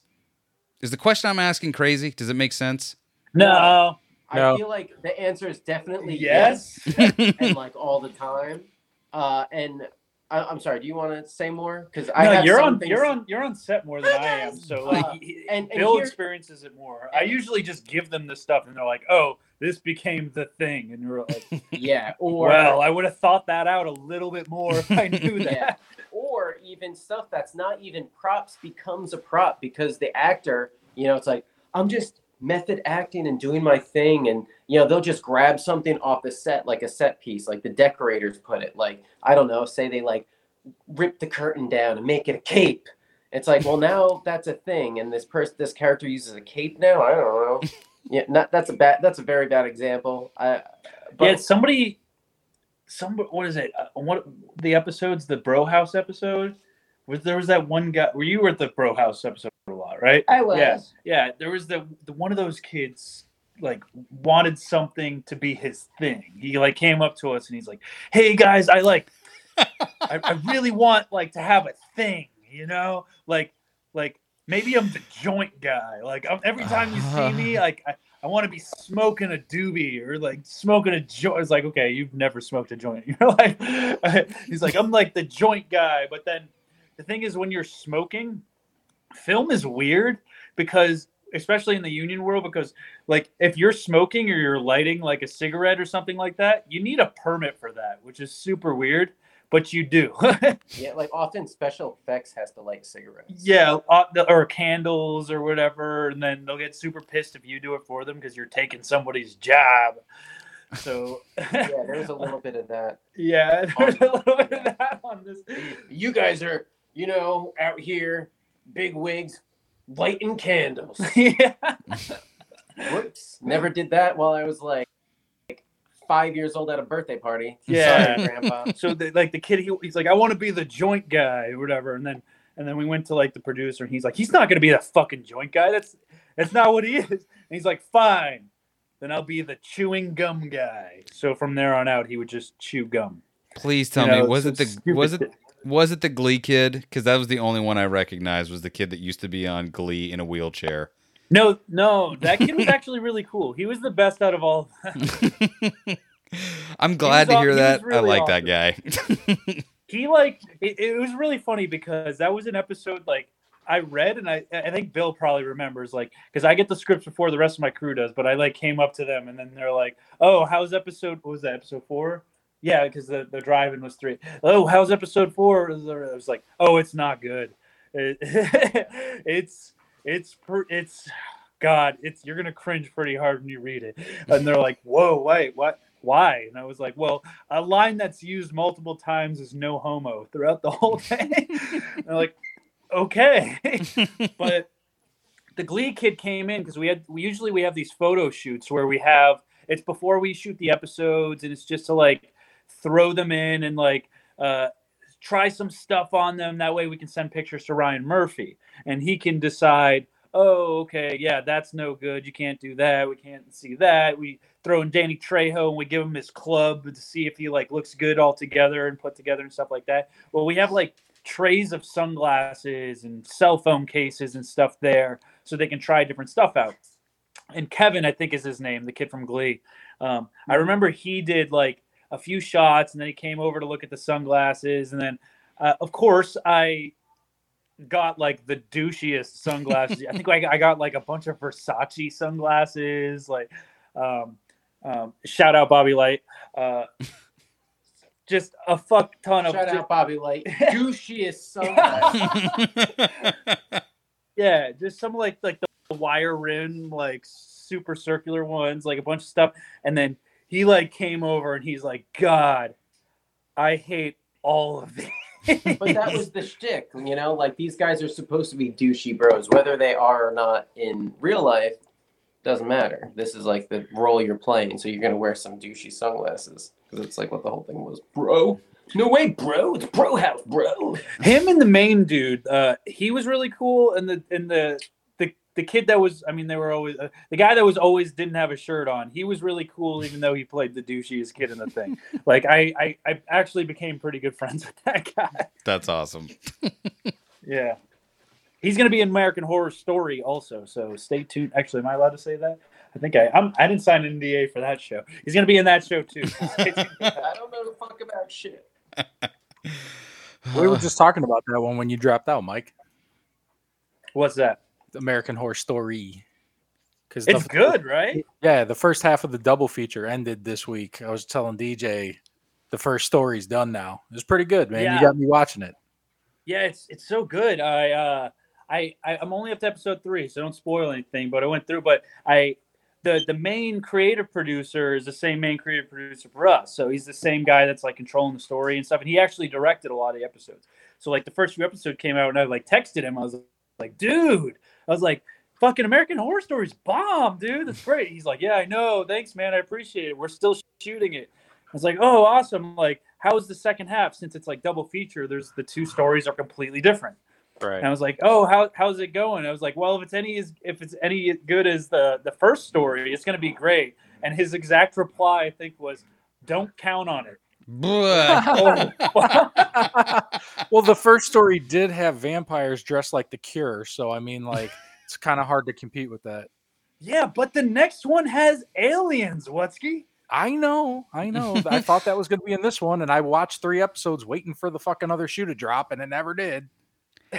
is the question i'm asking crazy does it make sense no. I No. feel like the answer is definitely yes, Yes. and like all the time. Uh, and I, I'm sorry, do you want to say more? Because I no, have you're on things- you're on you're on set more than I am. So like Uh, and- and Bill here- experiences it more. I usually just give them the stuff and they're like, "Oh, this became the thing," and you're like, Yeah, or "Well, I would have thought that out a little bit more if I knew that." Yeah. or even stuff that's not even props becomes a prop because the actor, you know, it's like I'm just method acting and doing my thing, and you know they'll just grab something off the set like a set piece, like the decorators put it. Like I don't know, say they like rip the curtain down and make it a cape. It's like, well, now that's a thing, and this person, this character uses a cape now. I don't know. Yeah, not that's a bad. That's a very bad example. I, but yeah, somebody, some what is it? Uh, what the episodes? The Bro House episode. Was there was that one guy? Were you were at the Bro House episode a lot, right? I was. Yeah, yeah. There was the, the one of those kids like wanted something to be his thing. He like came up to us and he's like, "Hey guys, I like, I, I really want like to have a thing, you know, like like maybe I'm the joint guy. Like I'm, every time you see me, like I, I want to be smoking a doobie or like smoking a joint. It's like okay, you've never smoked a joint. You're like, he's like I'm like the joint guy, but then the thing is when you're smoking film is weird because especially in the union world because like if you're smoking or you're lighting like a cigarette or something like that you need a permit for that which is super weird but you do yeah, like often special effects has to light cigarettes. yeah uh, or candles or whatever and then they'll get super pissed if you do it for them because you're taking somebody's job so yeah, there's a little bit of that. yeah there's a little bit of that on this You guys are, you know, out here, big wigs, lighting candles. yeah Whoops. Never did that while I was like, like five years old at a birthday party. Yeah. Sorry, Grandpa. so the, like the kid he, he's like i want to be the joint guy or whatever and then and then we went to like the producer and he's like he's not going to be the fucking joint guy that's that's not what he is and he's like fine then i'll be the chewing gum guy so from there on out he would just chew gum please tell You know, me was it's it the stupid was it thing. Was it the glee kid? Because that was the only one i recognized was the kid that used to be on glee in a wheelchair. No no that kid was actually really cool. He was the best out of all i'm glad to hear that. i really like that guy. He like it, it was really funny because that was an episode like I read and I I think Bill probably remembers like because I get the scripts before the rest of my crew does, but I like came up to them and then they're like, "Oh, how's episode? What was that episode four? Yeah, because the, the driving was three. Oh, how's episode four? I was like, oh, it's not good. It- it's it's it's God, it's you're gonna cringe pretty hard when you read it. And they're like, whoa, wait, what? Why? And I was like, well, a line that's used multiple times is no homo throughout the whole thing. They're like, okay, but the Glee kid came in because we had we usually we have these photo shoots where we have it's before we shoot the episodes and it's just to like throw them in and like uh try some stuff on them that way we can send pictures to Ryan Murphy and he can decide oh okay yeah that's no good you can't do that we can't see that we throw in Danny Trejo and we give him his club to see if he like looks good all together and put together and stuff like that well we have like trays of sunglasses and cell phone cases and stuff there so they can try different stuff out. And Kevin, I think is his name, the kid from Glee. Um, I remember he did like a few shots, and then he came over to look at the sunglasses, and then, uh, of course, I got like the douchiest sunglasses. I think I, I got like a bunch of Versace sunglasses. Like, um, um, shout out Bobby Light. Uh, just a fuck ton of Shout out Bobby Light. Douchiest sunglasses. Yeah, just some like like the wire rim, like super circular ones, like a bunch of stuff. And then he like came over and he's like, God, I hate all of these. but that was the shtick, you know. Like these guys are supposed to be douchey bros, whether they are or not in real life. Doesn't matter. This is like the role you're playing, so you're gonna wear some douchey sunglasses because it's like what the whole thing was, bro. No way, bro. It's bro house, bro. him and the main dude, uh, he was really cool, and the and the the the kid that was, I mean, they were always uh, the guy that was always didn't have a shirt on. He was really cool, even though he played the douchiest kid in the thing. like I, I, I actually became pretty good friends with that guy. That's awesome. Yeah, he's gonna be in American Horror Story also. So stay tuned. Actually, am I allowed to say that? I think I, I'm. I didn't sign an NDA for that show. He's gonna be in that show too. So stay tuned for that. I don't know the fuck about shit. We were just talking about that one when you dropped out, Mike. What's that? The American Horror Story. Because It's good, right? Yeah, the first half of the double feature ended this week. I was telling DJ the first story's done now. It was pretty good, man. Yeah. You got me watching it. Yeah, it's it's so good. I uh I, I I'm only up to episode three, so don't spoil anything. But I went through, but I the the main creative producer is the same main creative producer for us. So he's the same guy that's like controlling the story and stuff. And he actually directed a lot of the episodes. So like the first few episodes came out, and I like texted him. I was like, dude, I was like, fucking American Horror Story's bomb, dude. That's great. He's like, yeah, I know. Thanks, man. I appreciate it. We're still shooting it. I was like, oh, awesome. Like, how's the second half? Since it's like double feature, there's the two stories are completely different. Right. And I was like, "Oh, how how's it going?" I was like, "Well, if it's any as if it's any good as the the first story, it's going to be great." And his exact reply, I think, was, "Don't count on it." Bleh. Oh, well, the first story did have vampires dressed like the Cure, so I mean, like, it's kind of hard to compete with that. yeah, but the next one has aliens. Wutzke. I know, I know. I thought that was going to be in this one, and I watched three episodes waiting for the fucking other shoe to drop, and it never did.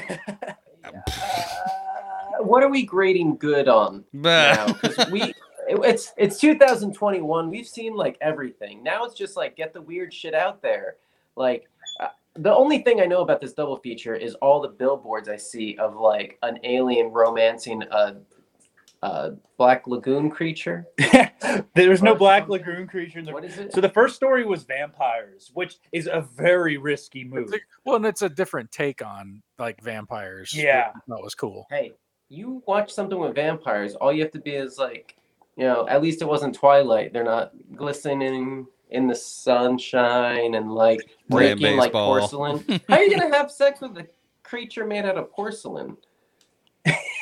Uh, what are we grading good on now? Because we, it- it's it's 2021. We've seen like everything. Now it's just like get the weird shit out there. Like uh, the only thing I know about this double feature is all the billboards I see of like an alien romancing a, a black lagoon creature. There's no Black something. Lagoon creature in the. What is it? So the first story was vampires, which is a very risky move. It's a- well, and it's a different take on like vampires. Yeah. that was cool. hey, you watch something with vampires, all you have to be is like, you know, at least it wasn't Twilight. They're not glistening in the sunshine and like breaking like porcelain. How are you gonna have sex with a creature made out of porcelain?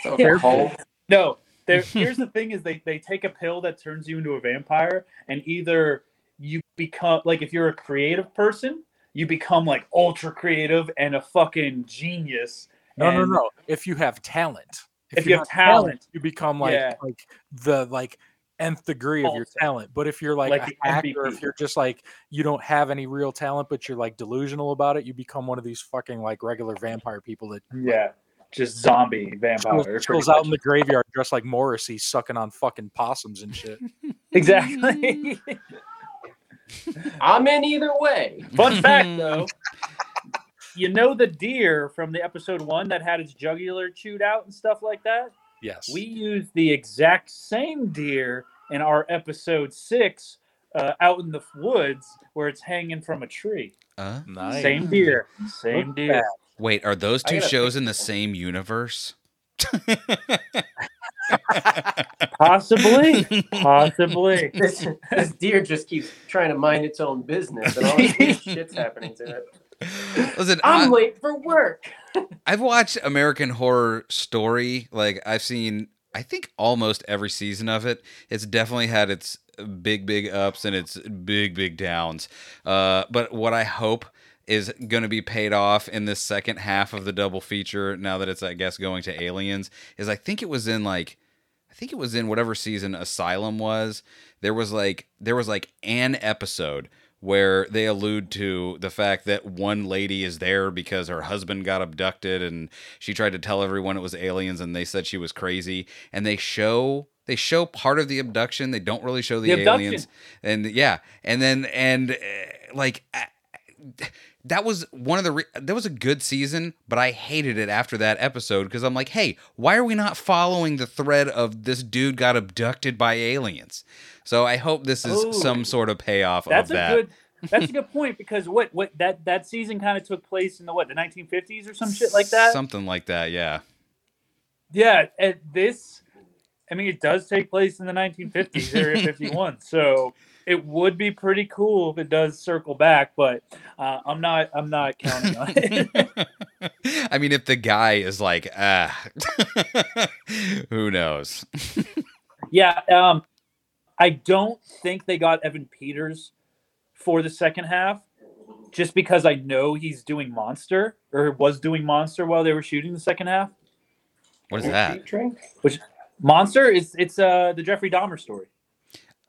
So Yeah. No, here's the thing: is they they take a pill that turns you into a vampire, and either you become like if you're a creative person, you become like ultra creative and a fucking genius. No, no, and- no. If you have talent, If you have talent. you become like Yeah. like the like nth degree of your talent. But if you're like, Like a the hacker, MVP. if you're just like you don't have any real talent, but you're like delusional about it, you become one of these fucking like regular vampire people that Yeah, just zombie vampire. chills, pretty chills out in the graveyard dressed like Morrissey, sucking on fucking possums and shit. exactly. I'm in either way. Fun fact though, you know the deer from the episode one that had its jugular chewed out and stuff like that? Yes. We used the exact same deer in our episode six uh, out in the woods where it's hanging from a tree. Uh, nice. Same deer. Same Look deer. wait, are those two shows in the same universe? Possibly. Possibly. This, this deer just keeps trying to mind its own business, and all this shit's happening to it. Listen, I'm I, late for work. I've watched American Horror Story. Like I've seen, I think almost every season of it. It's definitely had its big, big ups and its big, big downs. Uh, but what I hope is going to be paid off in this second half of the double feature. Now that it's, I guess, going to Aliens, is I think it was in like. I think it was in whatever season Asylum was. There was like there was like an episode where they allude to the fact that one lady is there because her husband got abducted and she tried to tell everyone it was aliens and they said she was crazy. And they show they show part of the abduction. They don't really show the, The aliens. And yeah. And then and uh, like uh, that was one of the re- that was a good season but i hated it after that episode because i'm like hey why are we not following the thread of this dude got abducted by aliens so i hope this is Oh. some sort of payoff That's of a that good. That's a good point because what what that that season kind of took place in the what the 1950s or some shit like that. something like that yeah Yeah, and this, I mean, it does take place in the 1950s, Area 51. So it would be pretty cool if it does circle back, but uh, I'm not. I'm not counting on it. I mean, if the guy is like, ah, who knows? yeah, um, I don't think they got Evan Peters for the second half, just because I know he's doing Monster or was doing Monster while they were shooting the second half. What is that? Drink? Monster is it's uh the Jeffrey Dahmer story.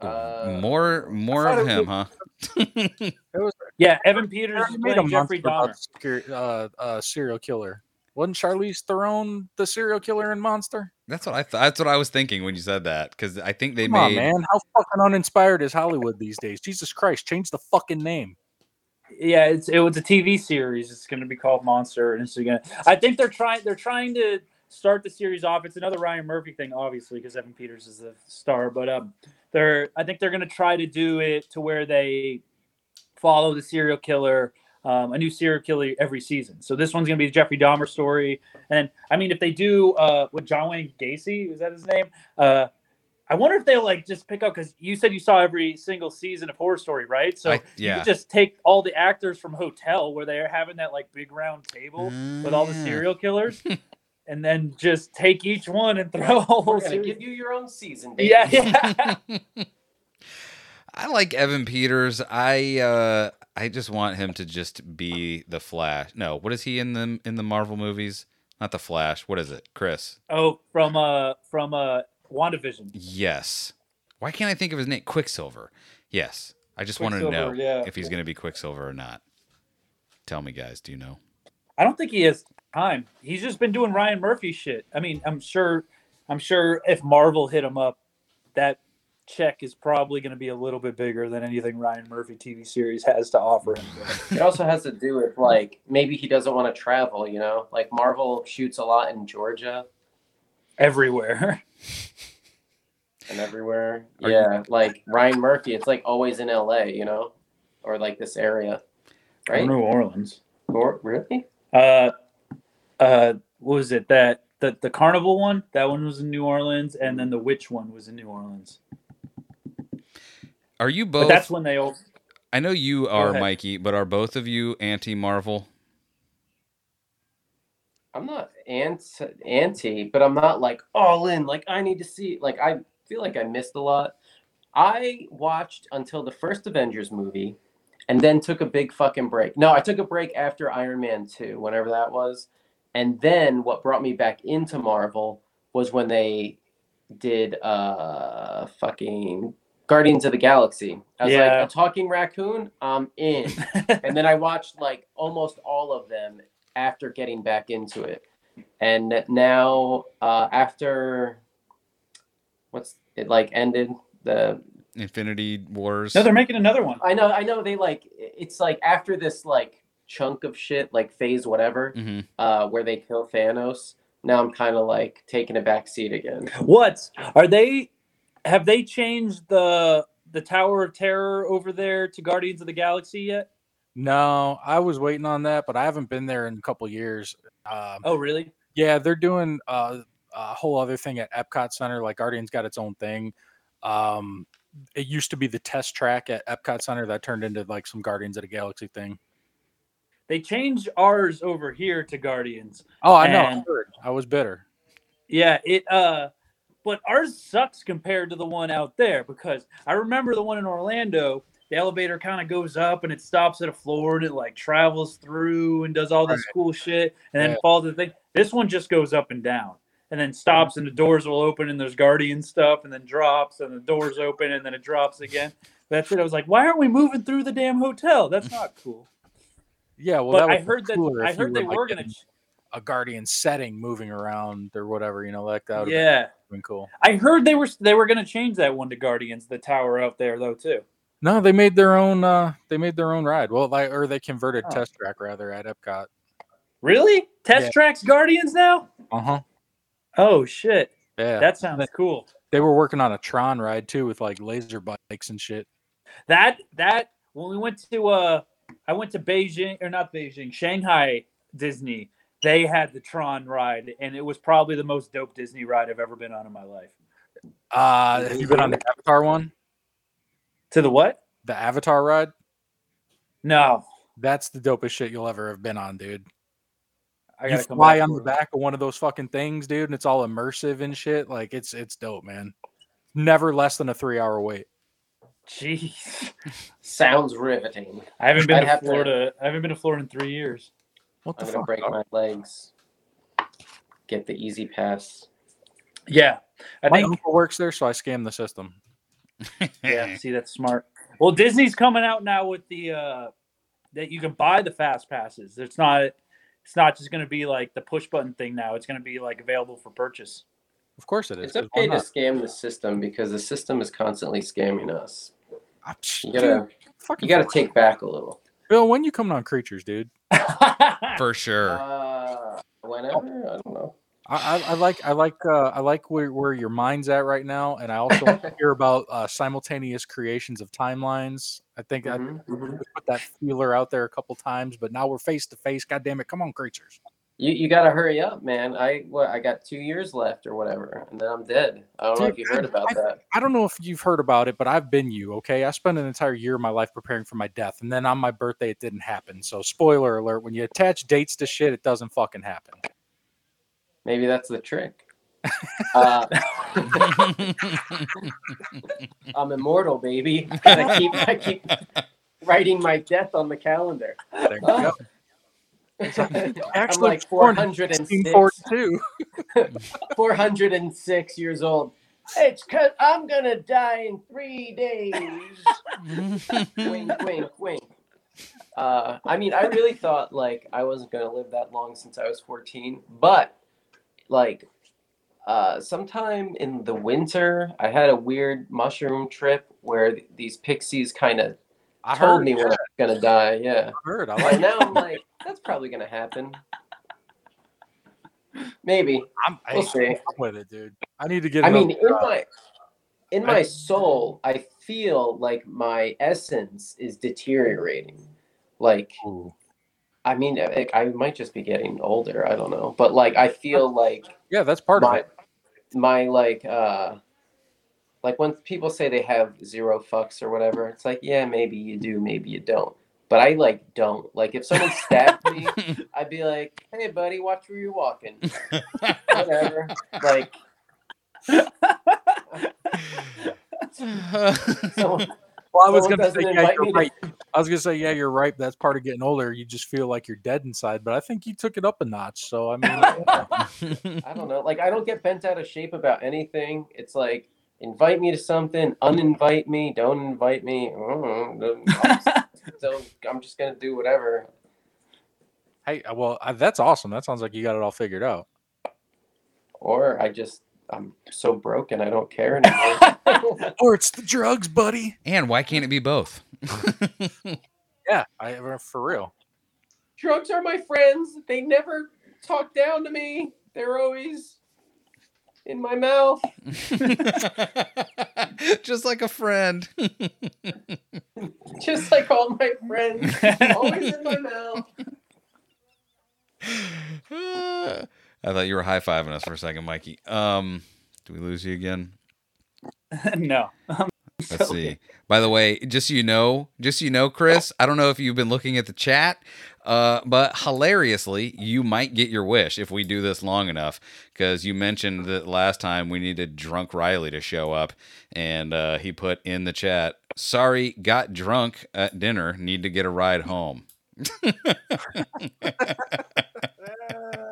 Uh, more, more of it him, huh? It was Yeah, Evan Peters already is made a monster Jeffrey Dahmer. scare- uh, uh, serial killer. Wasn't Charlize Theron the serial killer in Monster? That's what I. thought. that's what I was thinking when you said that because I think they Come made. on, man. How fucking uninspired is Hollywood these days? Jesus Christ, change the fucking name. Yeah, it's it was a TV series. It's going to be called Monster, and it's going. to I think they're trying. They're trying to start the series off. It's another Ryan Murphy thing, obviously, because Evan Peters is the star. But um, they're. I think they're going to try to do it to where they follow the serial killer, um, a new serial killer every season. So this one's going to be the Jeffrey Dahmer story. And I mean, if they do uh, with John Wayne Gacy, is that his name? Uh, I wonder if they'll like just pick up because you said you saw every single season of Horror Story, right? So I- you could just take all the actors from Hotel where they're having that like big round table with all the serial killers, and then just take each one and throw a whole We're gonna series. give you your own season, baby. Yeah, yeah. I like Evan Peters. I uh I just want him to just be the Flash. No, what is he in the in the Marvel movies? Not the Flash. What is it, Chris? oh, from uh from uh WandaVision. Yes. Why can't I think of his name? Quicksilver. Yes. I just want to know yeah. if he's going to be Quicksilver or not. Tell me, guys. Do you know? I don't think he has time. He's just been doing Ryan Murphy shit. I mean, I'm sure, I'm sure if Marvel hit him up, that check is probably going to be a little bit bigger than anything Ryan Murphy TV series has to offer him. It also has to do with like maybe he doesn't want to travel. You know, like Marvel shoots a lot in Georgia Everywhere. and everywhere. Are you- yeah, like Ryan Murphy, it's like always in L.A. You know, or like this area, right? New Orleans. Or, really? Uh, uh, what was it that the the carnival one? That one was in New Orleans, and then the witch one was in New Orleans. Are you both? But both? that's when they all. I know you are. Mykie, but are both of you anti Marvel? I'm not anti, anti, but I'm not like all in. Like I need to see. Like I feel like I missed a lot. I watched until the first Avengers movie, and then took a big fucking break. No, I took a break after Iron Man two, whenever that was, and then what brought me back into Marvel was when they did uh fucking Guardians of the Galaxy. I was Yeah. like a talking raccoon. I'm in and then I watched like almost all of them after getting back into it. And now, uh, after what's it like ended the Infinity Wars. No, they're making another one. I know, I know. They like it's like after this like chunk of shit, like phase whatever, hmm uh, where they kill Thanos. Now I'm kind of like taking a back seat again. What are they? Have they changed the the Tower of Terror over there to Guardians of the Galaxy yet? No, I was waiting on that, but I haven't been there in a couple years. Um, Oh, really? Yeah, they're doing uh, a whole other thing at Epcot Center. Like Guardians got its own thing. Um, it used to be the test track at Epcot Center that turned into like some Guardians of the Galaxy thing. They changed ours over here to Guardians. Oh, I know. I, I was bitter. Yeah, it uh but ours sucks compared to the one out there because I remember the one in Orlando, the elevator kind of goes up and it stops at a floor and it like travels through and does all this cool shit and then Yeah. falls to the thing. This one just goes up and down and then stops and the doors will open and there's guardian stuff and then drops and the doors open and then it drops again. That's it. I was like, why aren't we moving through the damn hotel? That's not cool. Yeah, well, but I heard that I heard they like, were gonna in a Guardian setting moving around or whatever. You know, like that. Yeah. been cool. I heard they were they were gonna change that one to Guardians, the tower out there though too. No, they made their own. uh They made their own ride. Well, like, or they converted Oh. test track rather at Epcot. Really? Test Yeah. tracks Guardians now? Uh huh. Oh shit. Yeah, That sounds cool. they were working on a Tron ride too with like laser bikes and shit. That that when we went to uh I went to Beijing or not Beijing, Shanghai Disney. They had the Tron ride and it was probably the most dope Disney ride I've ever been on in my life. Uh, have you been on the Avatar one? To the what? The Avatar ride? No. That's the dopest shit you'll ever have been on, dude. I you gotta come fly on the back of one of those fucking things, dude, and it's all immersive and shit. Like it's it's dope, man. Never less than a three hour wait. Jeez. Sounds riveting. I haven't been I'd to have to- Florida. I haven't been to Florida in three years. What the I'm gonna fuck? break my legs. Get the easy pass. Yeah. I My think uncle works there, so I scam the system. Yeah, see that's smart. Well, Disney's coming out now with the uh that you can buy the fast passes. It's not it's not just going to be like the push button thing now. It's going to be like available for purchase. Of course it is. It's 'cause why okay to not? scam the system because the system is constantly scamming us. Ah, psh, You gotta, fucking you gotta take back a little. Bill, when you coming on creatures, dude? For sure. Uh, whenever I don't know. I, I, I like I like uh, I like where, where your mind's at right now, and I also want to hear about uh, simultaneous creations of timelines. I think I Mhm, mhm. put that feeler out there a couple times, but now we're face to face. God damn it! Come on, creatures. You you gotta hurry up, man. I what I got two years left or whatever, and then I'm dead. I don't know if you heard about I, that. I don't know if you've heard about it, but I've been you. Okay, I spent an entire year of my life preparing for my death, and then on my birthday, it didn't happen. So, spoiler alert: when you attach dates to shit, it doesn't fucking happen. Maybe that's the trick. Uh, I'm immortal, baby. And I keep I keep writing my death on the calendar. There you go. I'm Actually, like born 406, 1642. 406 years old. It's cause I'm gonna die in three days. wink, wink, wink. Uh, I mean, I really thought like I wasn't gonna live that long since I was 14, but like uh, sometime in the winter, I had a weird mushroom trip where th- these pixies kind of I told heard, me when I was gonna die. Yeah, I heard. I like. now I'm like, that's probably gonna happen. Maybe I'm, we'll see. I'm with it, dude. I need to get. I mean, in my in my soul, I feel like my essence is deteriorating. Like, ooh. I mean, I, I might just be getting older. I don't know, but like, I feel like yeah, that's part of it. my like uh like when people say they have zero fucks or whatever, it's like, yeah, maybe you do, maybe you don't. But I like don't. Like if someone stabbed me, I'd be like, hey buddy, watch where you're walking. Whatever. Like so Well, I was gonna say, yeah, you're me to- right. I was gonna say, yeah, you're right. That's part of getting older. You just feel like you're dead inside. But I think you took it up a notch. So I mean, I don't know. Like I don't get bent out of shape about anything. It's like invite me to something, uninvite me, don't invite me. I'm just- don't- I'm just gonna do whatever. hey, uh, well, uh, that's awesome. That sounds like you got it all figured out. Or I just I'm so broken. I don't care anymore. Or it's the drugs, buddy. And why can't it be both? Yeah, I for real. Drugs are my friends. They never talk down to me. They're always in my mouth. Just like a friend. Just like all my friends. always in my mouth. I thought you were high fiving us for a second, Mykie. Um, do we lose you again? no. Let's see. By the way, just so you know, just so you know, Chris, I don't know if you've been looking at the chat, uh, but hilariously, you might get your wish if we do this long enough. Because you mentioned that last time we needed drunk Riley to show up, and uh, he put in the chat, "Sorry, got drunk at dinner. Need to get a ride home."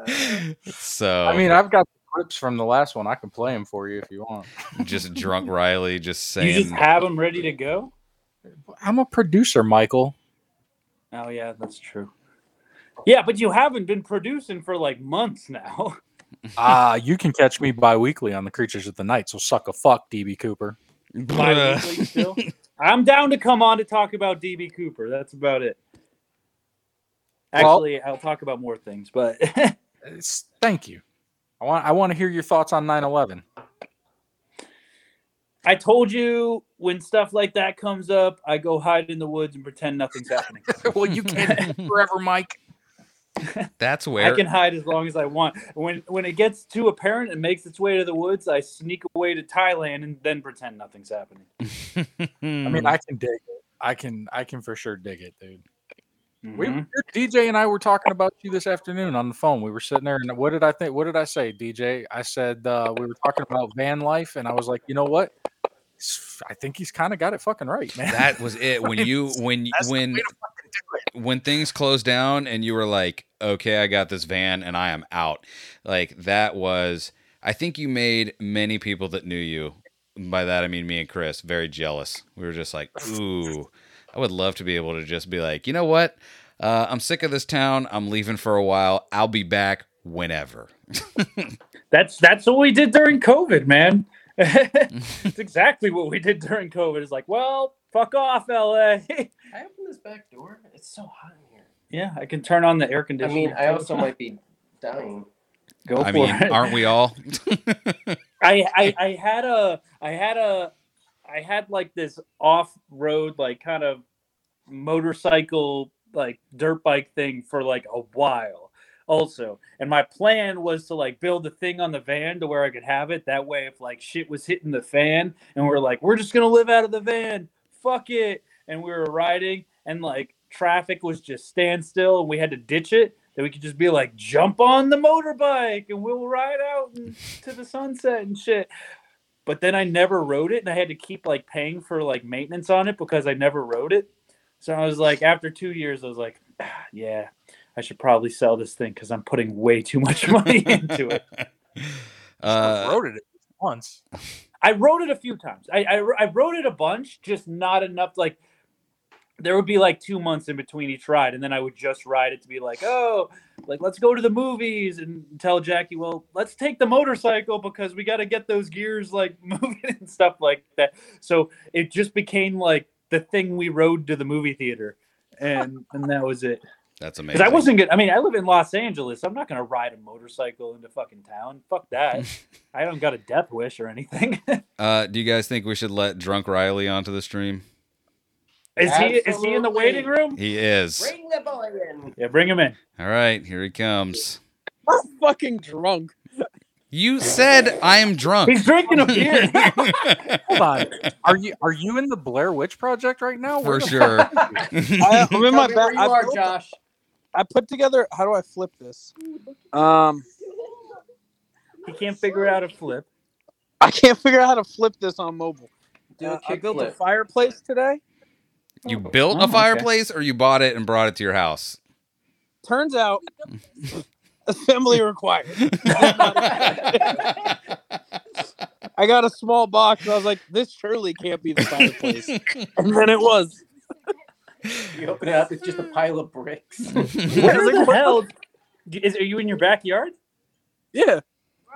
so I mean, I've got the clips from the last one. I can play them for you if you want. just drunk Riley, just saying. You just have them ready to go? I'm a producer, Michael. Oh yeah, that's true. Yeah, but you haven't been producing for like months now. Ah, you can catch me bi-weekly on the Creatures of the Night. So suck a fuck, DB Cooper. Bi-weekly still. I'm down to come on to talk about DB Cooper. That's about it. Well- Actually, I'll talk about more things, but thank you. I want I want to hear your thoughts on 9/11. I told you when stuff like that comes up, I go hide in the woods and pretend nothing's happening. well, you can't forever, Mike. That's where I can hide as long as I want. When when it gets too apparent and makes its way to the woods, I sneak away to Thailand and then pretend nothing's happening. I mean, I can dig it. I can I can for sure dig it, dude. We Mhm. DJ and I were talking about you this afternoon on the phone. We were sitting there, and what did I think? What did I say, DJ? I said uh, we were talking about van life, and I was like, you know what? I think he's kind of got it fucking right, man. that was it. When you when That's when way to fucking do it. when things closed down and you were like, okay, I got this van and I am out. Like that was, I think you made many people that knew you. By that I mean me and Chris, very jealous. We were just like, ooh, I would love to be able to just be like, you know what? Uh, I'm sick of this town. I'm leaving for a while. I'll be back whenever. That's that's what we did during COVID, man. it's exactly what we did during COVID. It's like, well, fuck off, LA. I open this back door. It's so hot in here. yeah, I can turn on the air I conditioning. mean, I also might be dying. go I for mean, it. aren't we all? I, I I had a I had a I had like this off road like kind of motorcycle like dirt bike thing for like a while also. And my plan was to like build a thing on the van to where i could have it. That way if like shit was hitting the fan and we're like we're just gonna live out of the van. Fuck it. And we were riding and like traffic was just standstill and we had to ditch it. That we could just be like jump on the motorbike and we'll ride out to the sunset and shit but then i never rode it and i had to keep like paying for like maintenance on it because i never rode it so i was like after two years i was like ah, yeah i should probably sell this thing because i'm putting way too much money into it I Uh, wrote it once. I wrote it a few times. I, I I wrote it a bunch, just not enough. Like there would be like two months in between each ride, and then I would just ride it to be like, oh, like let's go to the movies and tell Jackie, well, let's take the motorcycle because we got to get those gears like moving and stuff like that. So it just became like the thing we rode to the movie theater, and and that was it. That's amazing. Because. I wasn't good. I mean, I live in Los Angeles. I'm not gonna ride a motorcycle into fucking town. Fuck that. I don't got a death wish or anything. Uh, do you guys think we should let drunk Riley onto the stream? Is he is he in the waiting room? He is. Bring the boy in. Yeah, bring him in. All right, here he comes. I'm fucking drunk. You said I'm drunk. He's drinking a beer. Hold on. Are you are you in the Blair Witch Project right now? For sure. I, I'm in my Tell where back. you I, are, put- Josh. I put together. How do I flip this? Um, he can't figure out a flip. I can't figure out how to flip this on mobile. Do Uh, a I built a kickflip. fireplace today. You oh, built Oh, a okay. fireplace or you bought it and brought it to your house? Turns out, assembly required. I got a small box. And I was like, this surely can't be the fireplace. and then it was. You open it up, it's just a pile of bricks. Where the hell? Is, are you in your backyard? Yeah.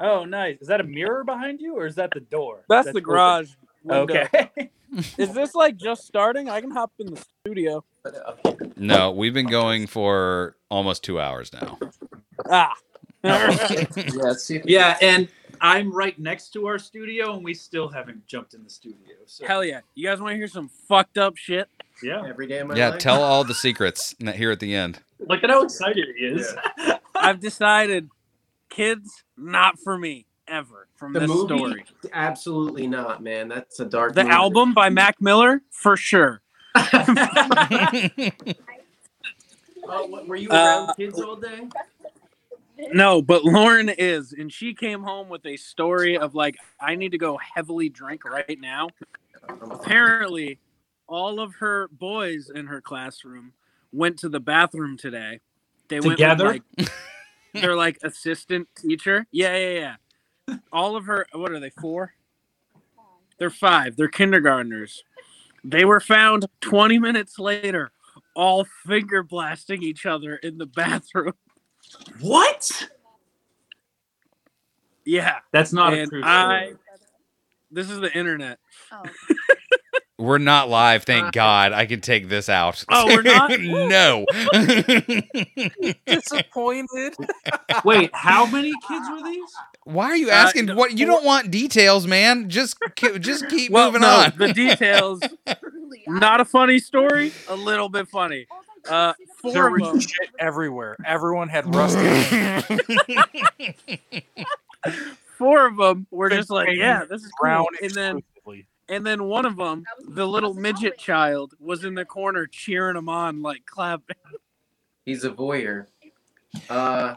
Oh, nice. Is that a mirror behind you, or is that the door? That's the garage. Window. Okay. Is this like just starting? I can hop in the studio. No, we've been going for almost two hours now. Ah. Yeah, yeah, and I'm right next to our studio, and we still haven't jumped in the studio. So Hell yeah. You guys want to hear some fucked up shit? yeah, Every day of my Yeah, life. tell all the secrets n- here at the end. look at how excited he is. I've decided kids, not for me, ever, from the this movie. story. Absolutely not, man. That's a dark. The movie. album by Mac Miller, for sure. Oh, what, were you Uh, around kids all day? No, but Lauren is, and she came home with a story of like, I need to go heavily drink right now. Apparently, all of her boys in her classroom went to the bathroom today. They Together? went with like their like assistant teacher. Yeah, yeah, yeah. All of her, what are they? Four? They're five. They're kindergartners. They were found 20 minutes later, all finger blasting each other in the bathroom. what? Yeah. That's not a and true I, story. this is the internet. Oh. We're not live, thank uh, God. I can take this out. Oh, we're not? no. Disappointed. Wait, how many kids were these? Why are you Uh, asking? no, what you don't want details, man? Just just keep Well, moving no, on. the details. Not a funny story. A little bit funny. Uh, There four of them. was shit everywhere. Everyone had rusty. Four of them were just like, yeah, this is brown cool. And then, and then one of them, the little midget child, was in the corner cheering him on, like clapping. He's a voyeur. Uh,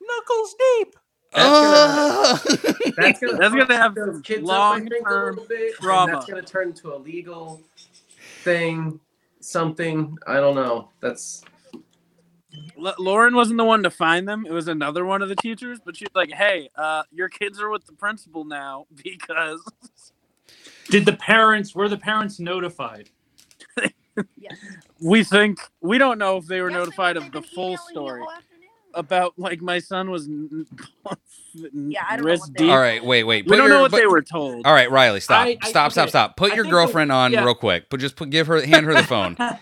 Knuckles deep. Oh. that's gonna That's gonna fuck have those kids up, I think, a long-term little trauma. That's gonna turn into a legal thing, something. I don't know. That's L- Lauren wasn't the one to find them. It was another one of the teachers, but she's like, "Hey, uh, your kids are with the principal now because Did the parents were the parents notified? Yes. we think we don't know if they were Yes, notified know, of the full story all afternoon. About like my son was Yeah, I don't know wrist what they- deep. All right, wait, wait. We don't your- know what put- they were told. All right, Riley, stop, I- I- stop, stop, okay. stop. Put I your think the- girlfriend on yeah. real quick. But just put, give her, hand her the phone.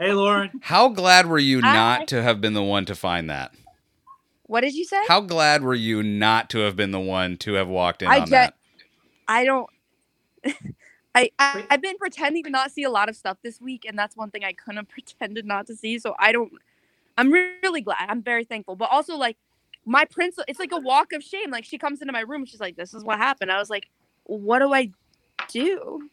Hey, Lauren. How glad were you Hi. not to have been the one to find that? What did you say? How glad were you not to have been the one to have walked in I on ju- that? I don't. I, I I've been pretending to not see a lot of stuff this week, and that's one thing I couldn't have pretended not to see. So I don't. I'm really glad. I'm very thankful, but also like my principal. It's like a walk of shame. Like she comes into my room, she's like, "This is what happened." I was like, "What do I do?"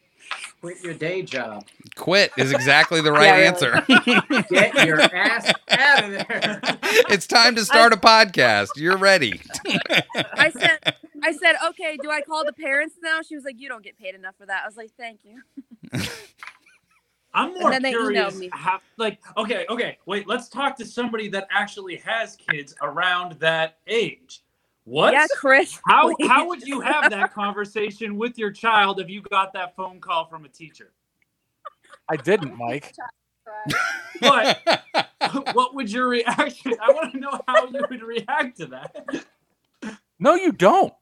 quit your day job. Quit is exactly the right Yeah, answer. Get your ass out of there. it's time to start a podcast. You're ready. I said, I said, okay, do I call the parents now? She was like, you don't get paid enough for that. I was like, thank you. I'm And more then they curious. me. How, like, okay, okay, wait. Let's talk to somebody that actually has kids around that age. What? Yeah, Chris. How please. how would you have that conversation with your child if you got that phone call from a teacher? I didn't, Mike. But what would your reaction? I want to know how you would react to that. No, you don't.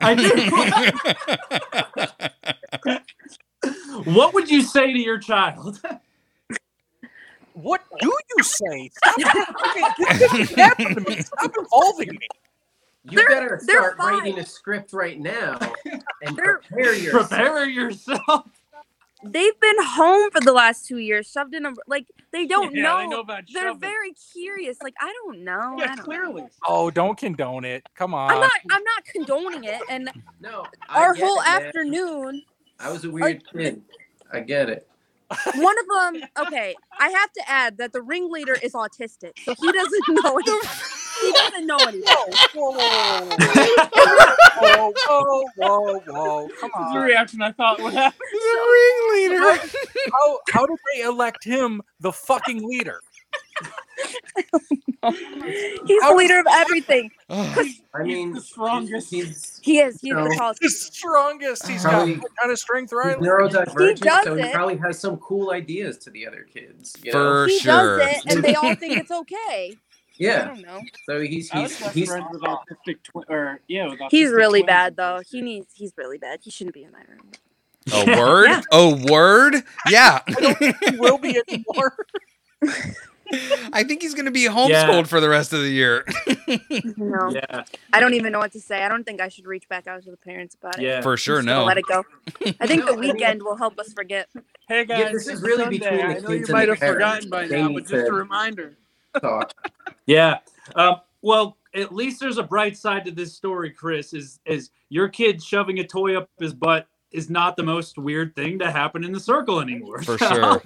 I do. what would you say to your child? What do you say? Stop, okay, stop to me. Stop involving me. You They're- better they're start writing a script right now and They're- prepare yourself. Prepare yourself. They've been home for the last two years, shoved in a like they don't Yeah, know. they know about They're shoving. very curious. Like I don't know. Yeah, don't know. clearly. Oh, don't condone it. Come on. I'm not. I'm not condoning it. And No, our whole it, man. afternoon, I was a weird kid. I get it. one of them. Okay, I have to add that the ringleader is autistic, so he doesn't know. Anything. he doesn't know anything. Whoa, whoa, whoa, whoa, whoa, whoa. Come This is the reaction I thought would happen. The ringleader. How, how did they elect him the fucking leader? He's the leader of everything. I mean, the strongest. He's, He is. He's No. the tallest. The strongest. He's got what kind of strength, he's right? neurodivergent, does so he it. probably has some cool ideas to the other kids. You know? For He sure. does it, and they all think it's okay. Yeah. don't know. So he's I he's he's friends with autistic twi- or yeah, with He's really twins. bad though. He needs. He's really bad. He shouldn't be in my room. A word? Yeah. A word? Yeah. He will be anymore. I think he's going to be homeschooled Yeah. for the rest of the year. No, Yeah, I don't even know what to say. I don't think I should reach back out to the parents about it. yeah. for sure, no. Let it go. I think the No, I weekend will help us forget. Hey guys, Yeah, this is really Sunday. between the I know kids you and might the have parents. forgotten by They now, but just a reminder. talk. Yeah. Um, well, at least there's a bright side to this story, Chris. Is is your kid shoving a toy up his butt is not the most weird thing to happen in the circle anymore. For sure.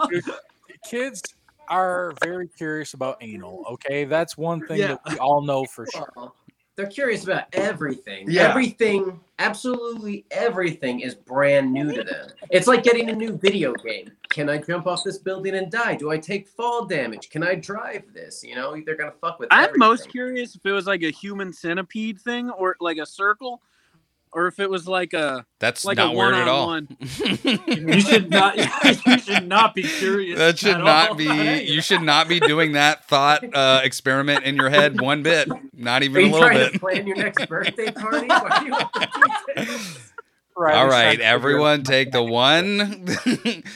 Kids are very curious about anal. Okay, that's one thing Yeah. that we all know for sure. Well, They're curious about everything. Yeah. Everything, absolutely everything is brand new to them. It's like getting a new video game. Can I jump off this building and die? Do I take fall damage? Can I drive this? You know, they're gonna fuck with. I'm everything. most curious if it was like a human centipede thing or like a circle, or if it was like a That's like not a weird at all. one-on-one. you should not. You should not be curious. that should at not all be. about any of You should not be doing that thought uh, experiment in your head one bit. Not Are even a you little trying bit. to plan your next birthday party? Why do you want the details? Right, All it's time right, to figure everyone, take the one,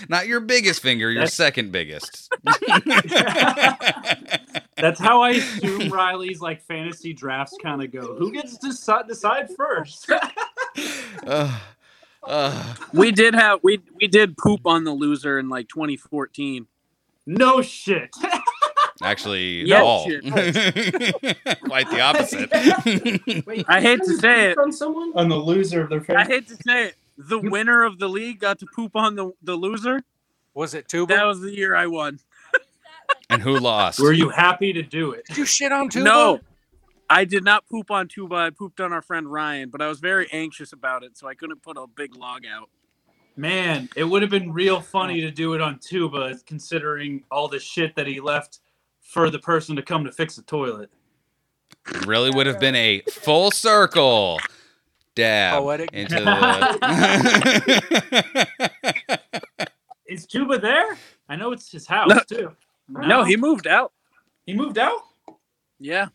not your biggest finger, your second biggest. That's how I assume Riley's like fantasy drafts kind of go. Who gets to deci- decide first? Ugh. Ugh. we did have we we did poop on the loser in like 2014. no shit. actually, Yeah, all quite the opposite. Wait, I hate to say it. from someone. On the loser of their I hate to say it, the winner of the league got to poop on the the loser. Was it tuba? That was the year I won. And who lost? Were you happy to do it? Did you shit on tuba? No, I did not poop on Tuba. I pooped on our friend Ryan, but I was very anxious about it, so I couldn't put a big log out. Man, it would have been real funny to do it on tuba, considering all the shit that he left for the person to come to fix the toilet. really would have been a full circle dab oh, Poetic. into the. Is Tuba there? I know it's his house No. too. No, he moved out. he moved out. Yeah.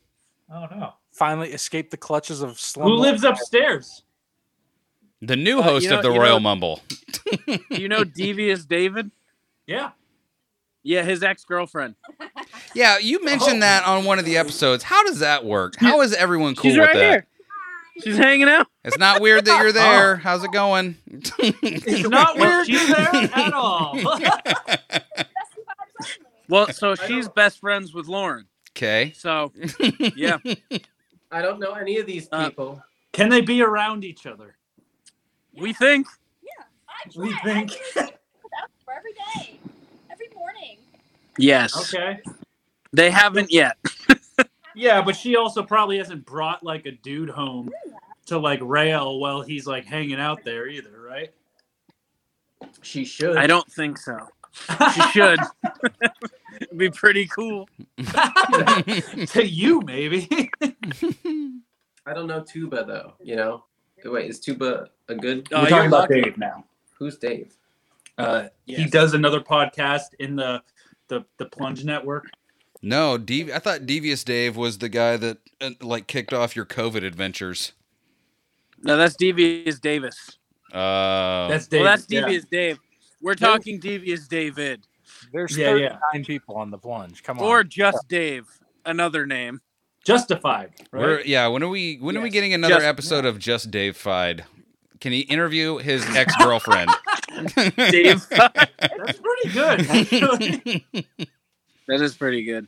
Oh no. Finally escaped the clutches of slum. Who lives upstairs? the new Uh, host you know- of the Royal know- Mumble. You know Devious David? Yeah. Yeah, his ex girlfriend. Yeah, you mentioned that on one of the episodes. How does that work? How is everyone cool She's with right that? here. She's hanging out. It's not weird that you're there. How's it going? It's not weird she's there at all. Well, so she's best friends with Lauren. Okay. So, yeah. I don't know any of these Uh, people. Can they be around each other? We think. Yeah. We think. for every day, every morning. Yes. Okay. They haven't yet. Yeah, but she also probably hasn't brought like a dude home to like rail while he's like hanging out there either, right? She should. I don't think so. She should. It'd be pretty cool. to you, maybe. I don't know Tuba though. You know. Wait, is Tuba a good? Oh, We're you're talking about lucky. Dave now. Who's Dave? Uh, He does another podcast in the the the Plunge Network. No, Dev- I thought Devious Dave was the guy that uh, like kicked off your COVID adventures. No, that's Devious Davis. Uh, That's Dave. well, that's yeah. Devious Dave. We're talking Devious David. There's Yeah, 39 yeah. people on the plunge. Come on. Or just Dave. Another name. Justified. we're, Right? yeah. When are we? When are we getting another Just- episode of Just Dave Fied? Can he interview his ex girlfriend? Dave. That's pretty good. Actually. that is pretty good.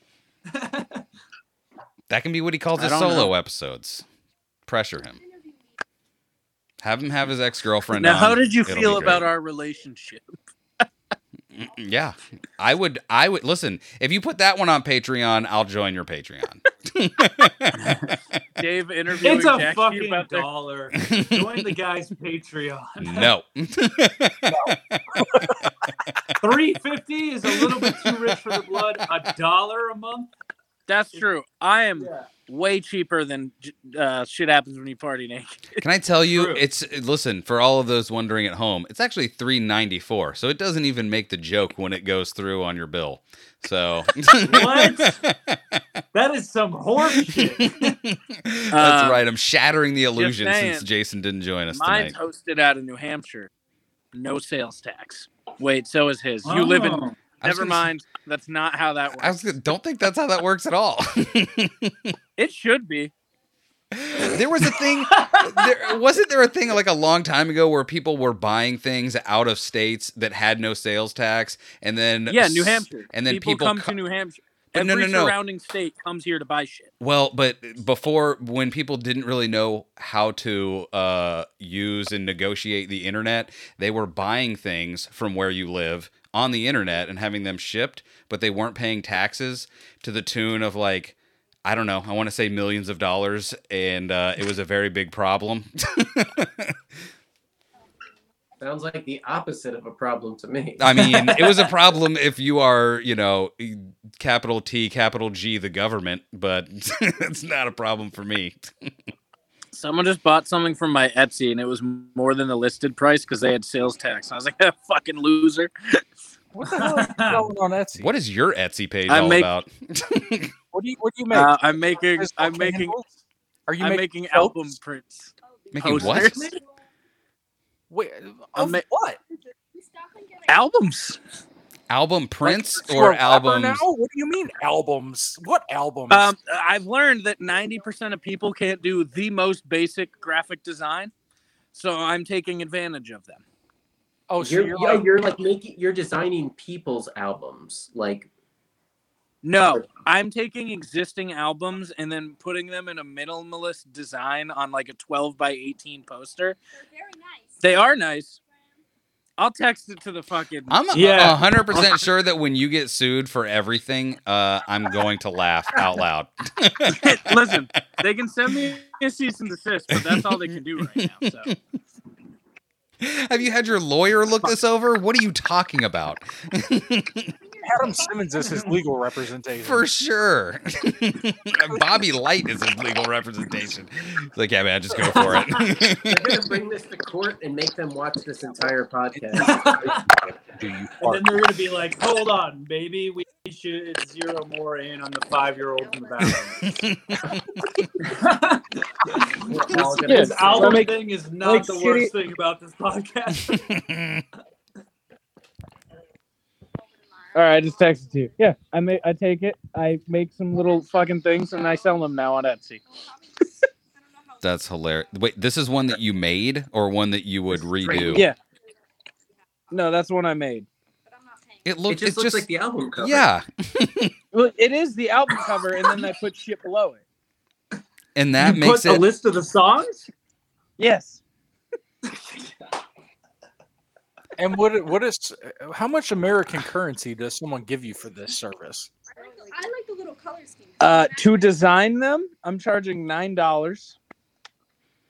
that can be what he calls his solo know. episodes. Pressure him. Have him have his ex girlfriend. Now, how did you It'll feel about our relationship? Yeah, I would. I would listen. If you put that one on Patreon, I'll join your Patreon. Dave interviewing it's a Jackie fucking about their dollar. Join the guy's Patreon. no. Three fifty is a little bit too rich for the blood. A dollar a month. That's true. I am way cheaper than uh, shit happens when you party naked. Can I tell you? True. It's listen for all of those wondering at home. It's actually three ninety four, so it doesn't even make the joke when it goes through on your bill. So What? That is some horse shit. That's Um, right. I'm shattering the illusion since. Jason didn't join us Mine's tonight. hosted out of New Hampshire. No sales tax. Wait, so is his. You live in. Never gonna mind. That's not how that works. I was, gonna- don't think that's how that works at all. It should be. there was a thing. There wasn't there a thing like a long time ago where people were buying things out of states that had no sales tax, and then Yeah, New Hampshire. and then people, people come co- to New Hampshire. But no, Every no, no. surrounding state comes here to buy shit. Well, but before, when people didn't really know how to uh, use and negotiate the internet, they were buying things from where you live on the internet and having them shipped, but they weren't paying taxes to the tune of like, I don't know, I want to say millions of dollars, and uh, it was a very big problem. Sounds like the opposite of a problem to me. I mean, it was a problem if you are, you know, capital T, capital G, the government, but it's not a problem for me. Someone just bought something from my Etsy and it was more than the listed price because they had sales tax. I was like, a fucking loser. What the hell is going on Etsy? What is your Etsy page I all make- about? What do you What do you make? Uh, I'm making. Physical I'm making. candles? Are you I'm making, making album prints. Making what? Wait, I'm of ma- what? Albums. Album prints Like, or albums? Now? What do you mean albums? What albums? Um, I've learned that 90% of people can't do the most basic graphic design, so I'm taking advantage of them. Oh, so you're, you're, yeah, like, you're like making you're designing people's albums. Like No, I'm taking existing albums and then putting them in a minimalist design on like a 12 by 18 poster. They're very nice. They are nice. I'll text it to the fucking. I'm a Yeah. hundred percent sure that when you get sued for everything, uh, I'm going to laugh out loud. Listen, they can send me a cease and desist, but that's all they can do right now. So. Have you had your lawyer look this over? What are you talking about? Adam Simmons is his legal representation. For sure. Bobby Light is his legal representation. It's like, yeah, man, just go for they're it. gonna bring this to court and make them watch this entire podcast. do you And then they're gonna be like, "Hold on, baby, we should zero more in on the five-year-old in the bathroom." We're all gonna This album Like- thing is not the shitty- worst thing about this podcast. All right, I just texted to you. Yeah, I make, I take it, I make some little fucking things, and I sell them now on Etsy. That's hilarious. Wait, this is one that you made or one that you would redo? Yeah. No, that's one I made. It It looks just it's looks just like the album cover. yeah. Well, it is the album cover, and then I put shit below it. And that you makes put a list of the songs. Yes. And what what is how much American currency does someone give you for this service? I like the little color scheme. Uh, to design them, I'm charging nine dollars,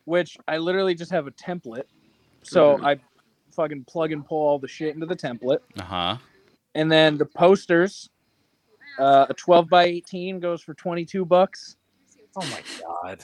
which I literally just have a template. So I fucking plug and pull all the shit into the template, uh-huh. and then the posters. Uh, a 12 by 18 goes for 22 bucks. Oh my god!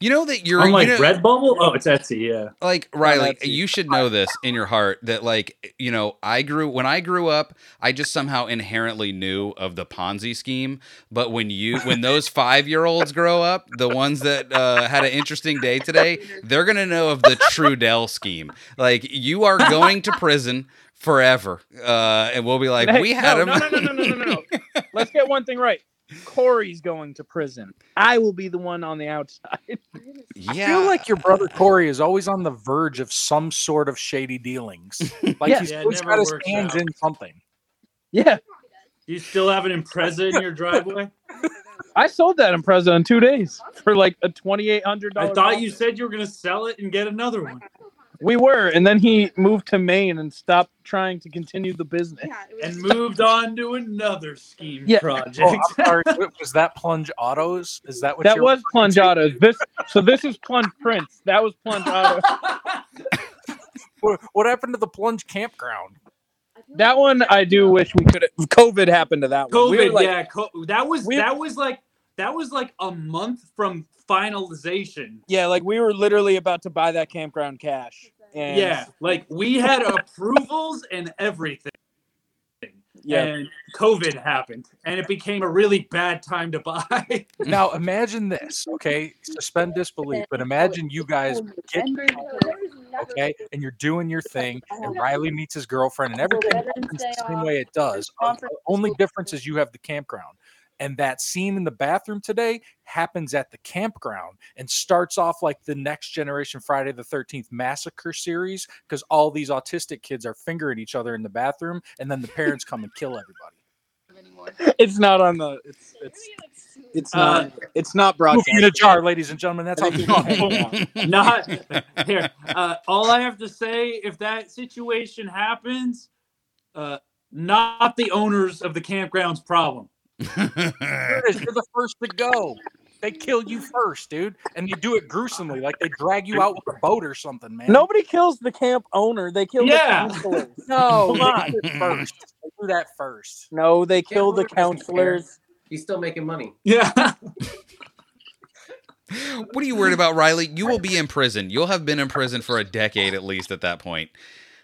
You know that you're I'm like you know, Redbubble. Oh, it's Etsy. Yeah. like Riley, Etsy. you should know this in your heart that like you know I grew when I grew up, I just somehow inherently knew of the Ponzi scheme. But when you when those five year olds grow up, the ones that uh, had an interesting day today, they're gonna know of the Trudell scheme. Like you are going to prison forever, uh, and we'll be like, Hey, we had no, him. No, no, no, no, no, no, no. Let's get one thing right. Corey's going to prison. I will be the one on the outside. yeah, I feel like your brother Corey is always on the verge of some sort of shady dealings. Like Yeah. he's Yeah, always got his hands out. in something. Yeah, You still have an Impreza in your driveway? I sold that Impreza in two days for like a twenty eight hundred dollars. I dollars. thought you said you were gonna sell it and get another one. We were, and then he moved to Maine and stopped trying to continue the business. Yeah, was And moved on to another scheme Yeah. project. Oh, sorry. was that Plunge Autos? Is that what That was Plunge to? Autos. This so this is Plunge Prints. That was Plunge Autos. What, what happened to the Plunge campground? That one I do wish we could. have COVID happened to that one. COVID, We like, yeah, co- that was we- that was like that was like a month from finalization. yeah, like we were literally about to buy that campground cash. And Yeah, like we had approvals and everything. Yeah. and COVID happened, and it became a really bad time to buy. Now imagine this, okay? Suspend disbelief, but imagine you guys get okay, and you're doing your thing, and Riley meets his girlfriend, and everything happens the same way it does. The only difference is you have the campground. And that scene in the bathroom today happens at the campground and starts off like the next generation Friday the 13th massacre series because all these autistic kids are fingering each other in the bathroom, and then the parents come and kill everybody. It's not on the. It's it's it's not. it's not broadcast. Movie in a jar, ladies and gentlemen. That's how we No, not here. Uh, all I have to say, if that situation happens, uh, not the owners of the campground's problem. There it is. You're the first to go. They kill you first, dude, and they do it gruesomely, like they drag you out with a boat or something, man. Nobody kills the camp owner. They kill Yeah. the counselors. No, Come they do it first. They do that first. No, they kill the owner doesn't care. counselors. He's still making money. Yeah. What are you worried about, Riley? You will be in prison. You'll have been in prison for a decade at least at that point.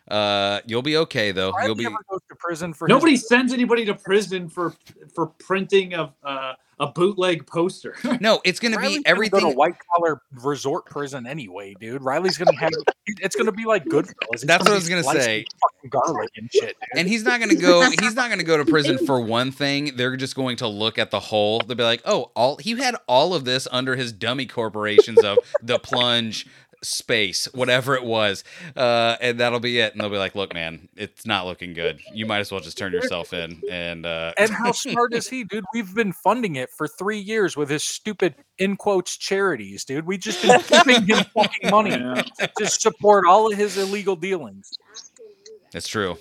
Uh, you'll be okay though. You'll be. Never goes to prison for Nobody his- sends anybody to prison for for printing a uh, a bootleg poster. No, it's gonna be gonna go to white collar resort prison anyway, dude. Riley's gonna have. It's gonna be like Goodfellas. It's That's what I was gonna say. garlic and shit. Dude. And he's not gonna go. He's not gonna go to prison for one thing. They're just going to look at the whole. They'll be like, "Oh, all he had all of this under his dummy corporations of the plunge." Space whatever it was uh and that'll be it and they'll be like look man it's not looking good you might as well just turn yourself in and uh And how smart is he, dude? We've been funding it for three years with his stupid in quotes charities, dude. We just been giving him fucking money to just support all of his illegal dealings. That's true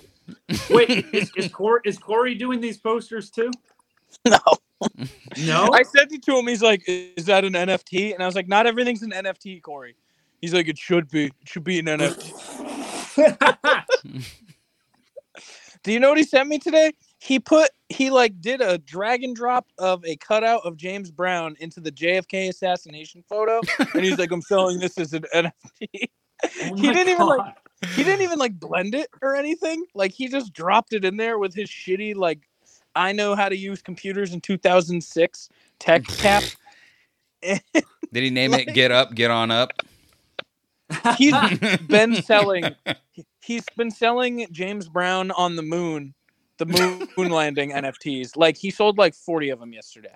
Wait, is, is, Corey, is Corey doing these posters too? No. No. I sent it to him. He's like, "Is that an NFT?" And I was like, "Not everything's an NFT, Corey." He's like, "It should be. It should be an NFT." Do you know what he sent me today? He put he like did a drag and drop of a cutout of James Brown into the JFK assassination photo, and he's like, "I'm selling this as an NFT." Oh he Oh my didn't even like he didn't even like blend it or anything. Like he just dropped it in there with his shitty like I know how to use computers in 2006 tech cap. did he name it get up get on up He's been selling he's been selling James Brown on the moon, the moon, moon landing NFTs. Like he sold like 40 of them yesterday.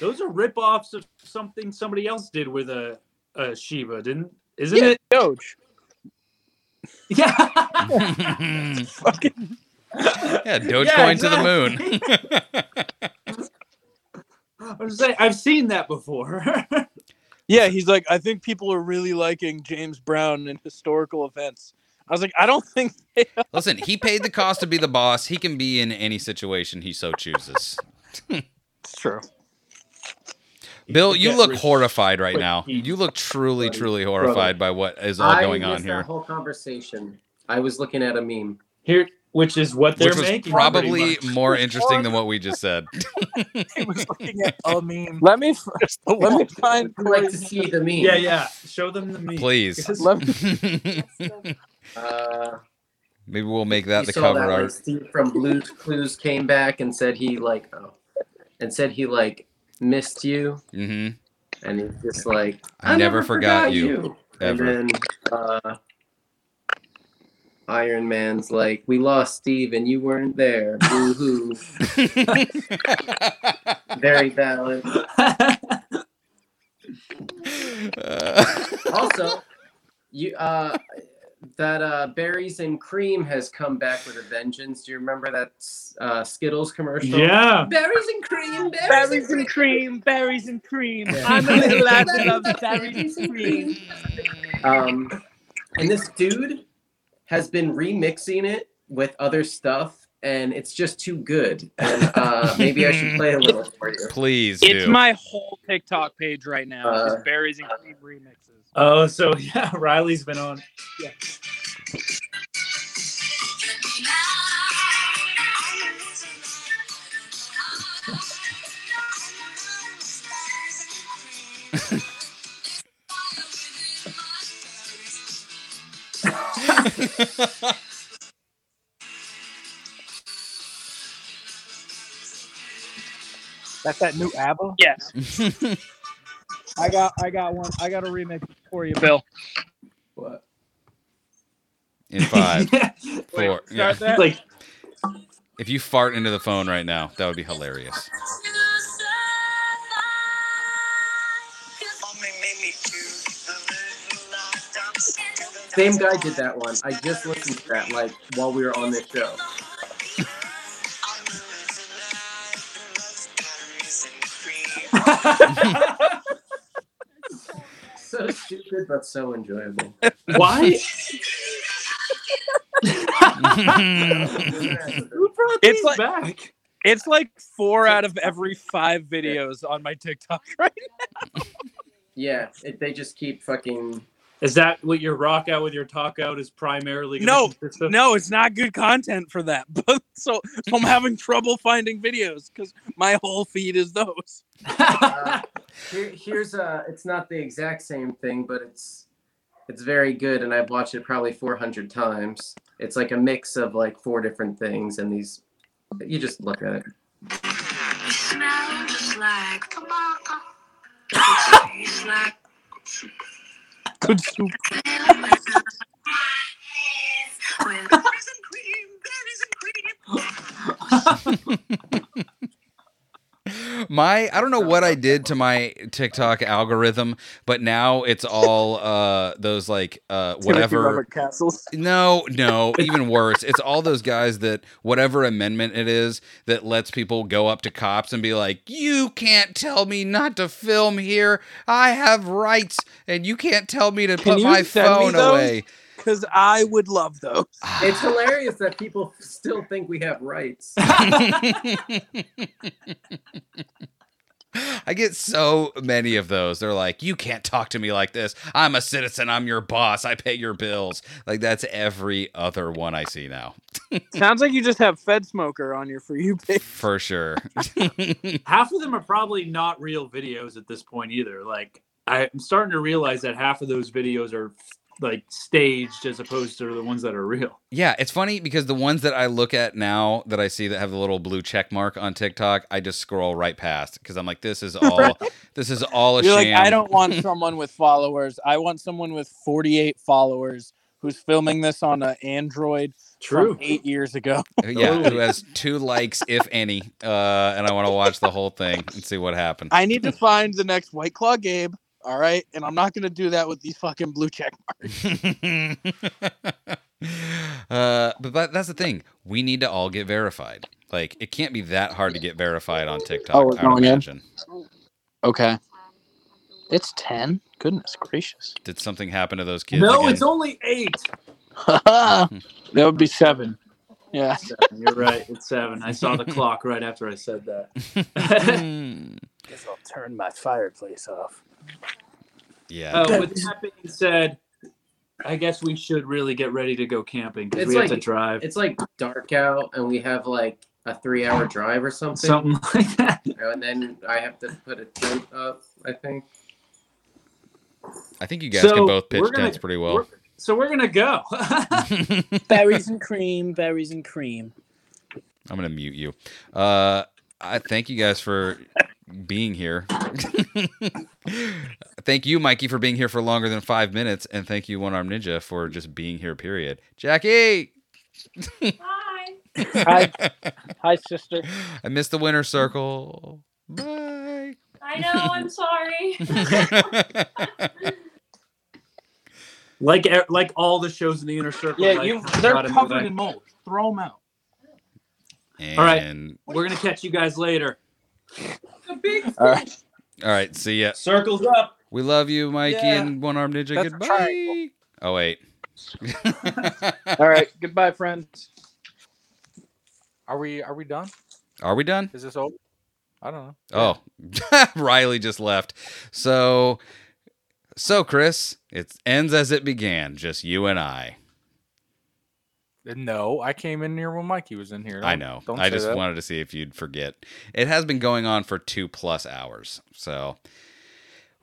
Those are ripoffs of something somebody else did with a, a Shiba, didn't? Isn't Yeah, it? Doge. Yeah. Fucking yeah dogecoin Yeah, to the moon I was saying, I've seen that before. Yeah, he's like, I think people are really liking James Brown and historical events. I was like, I don't think they are. listen he paid the cost to be the boss he can be in any situation he so chooses It's true. bill you look rich horrified right now easy. you look truly Brother. truly horrified by what is all I going on missed here That whole conversation. I was looking at a meme. Here, which is what they're which was making. probably more interesting than what we just said He was looking at a meme. Let me f- let me wall. find I'd like to see the meme. Yeah, yeah. Show them the meme. please Let Uh, maybe we'll make that the cover that, art Steve from Blue's Clues came back and said he like, oh, and said he like missed you, hmm and he's just like, I never forgot you, ever. And then uh, Iron Man's like, we lost Steve and you weren't there. Boo hoo. Very valid. Also, you uh, that uh, berries and cream has come back with a vengeance. Do you remember that uh, Skittles commercial? yeah. Berries and cream, berries, berries and and cream, berries and cream. Yeah. I'm a little lad that loves berries and cream. Um, and this dude has been remixing it with other stuff, and it's just too good. And uh, maybe I should play a little for you. please It's do my whole TikTok page right now. Uh, is berries and cream remixes. Oh, so yeah, Riley's been on. Yeah. That's that new ABBA. Yes. I got I got one. I got a remix for you, Bill. What? In five, four. Wait, yeah. Like, if you fart into the phone right now, that would be hilarious. Same guy did that one. I just listened to that like while we were on this show. so stupid but so enjoyable. why? It's like back. it's like four out of every five videos on my TikTok right now. Yeah, it, they just keep fucking. Is that what your rock out with your talk out is primarily? No. No, it's not good content for that. But so, so I'm having trouble finding videos because my whole feed is those. Uh, here, here's a. It's not the exact same thing, but it's it's very good, and I've watched it probably 400 times. It's like a mix of like four different things, and these. You just look at it. smell just like tomato. Tastes like Good soup. with berries and cream, cream. My I don't know what I did to my TikTok algorithm, but now it's all uh those like uh whatever Castles. No, no, even worse. It's all those guys that whatever amendment it is that lets people go up to cops and be like, "You can't tell me not to film here. I have rights, and you can't tell me to Can put my phone away." Because I would love those. It's hilarious that people still think we have rights. I get so many of those. They're like, "You can't talk to me like this. I'm a citizen. I'm your boss. I pay your bills." Like that's every other one I see now. Sounds like you just have Fed Smoker on your for you page. For sure. half of them are probably not real videos at this point either. Like I'm starting to realize that half of those videos are like staged as opposed to the ones that are real. Yeah, it's funny because the ones that I look at now that I see that have the little blue check mark on TikTok, I just scroll right past because I'm like, this is all this is all a You're sham. like, I don't want someone with followers. I want someone with 48 followers who's filming this on an Android True. from eight years ago. yeah, who has two likes, if any, uh, and I want to watch the whole thing and see what happens. I need to find the next White Claw Gabe. All right, and I'm not gonna do that with these fucking blue check marks. uh, but, but that's the thing. We need to all get verified. Like, it can't be that hard to get verified on TikTok. Oh, we're I would going in? imagine. Okay, it's ten. Goodness gracious. Did something happen to those kids? no, again? it's only eight. that would be seven. Yeah. Seven, You're right. It's seven. I saw the clock right after I said that. Guess I'll turn my fireplace off. Yeah. Uh, with that being said, I guess we should really get ready to go camping because It's we like have to drive. It's like dark out, and we have like a three-hour drive or something. Something like that. And then I have to put a tent up. I think. I think you guys So, can both pitch gonna- tents pretty well. we're- So we're gonna go. berries and cream, berries and cream. I'm gonna mute you. Uh, I thank you guys for being here. thank you, Mykie, for being here for longer than five minutes, and thank you, One Arm Ninja, for just being here. Period. Jackie. Hi. Hi, hi, sister. I missed the winner circle. Bye. I know. I'm sorry. like like all the shows in the inner circle. Yeah, like, you. They're in the covered in mold. Throw them out. And, All right. We're gonna catch you guys later. All right. All right. See ya. Circles up. We love you, Mykie Yeah. and One Arm Ninja. That's Goodbye. Oh wait. All right. Goodbye, friends. Are we are we done? Are we done? Is this over? I don't know. Oh, Riley just left. So, so Chris, it ends as it began, just you and I. No, I came in here when Mykie was in here. I Don't- know. Don't I just that. wanted to see if you'd forget. It has been going on for two plus hours, so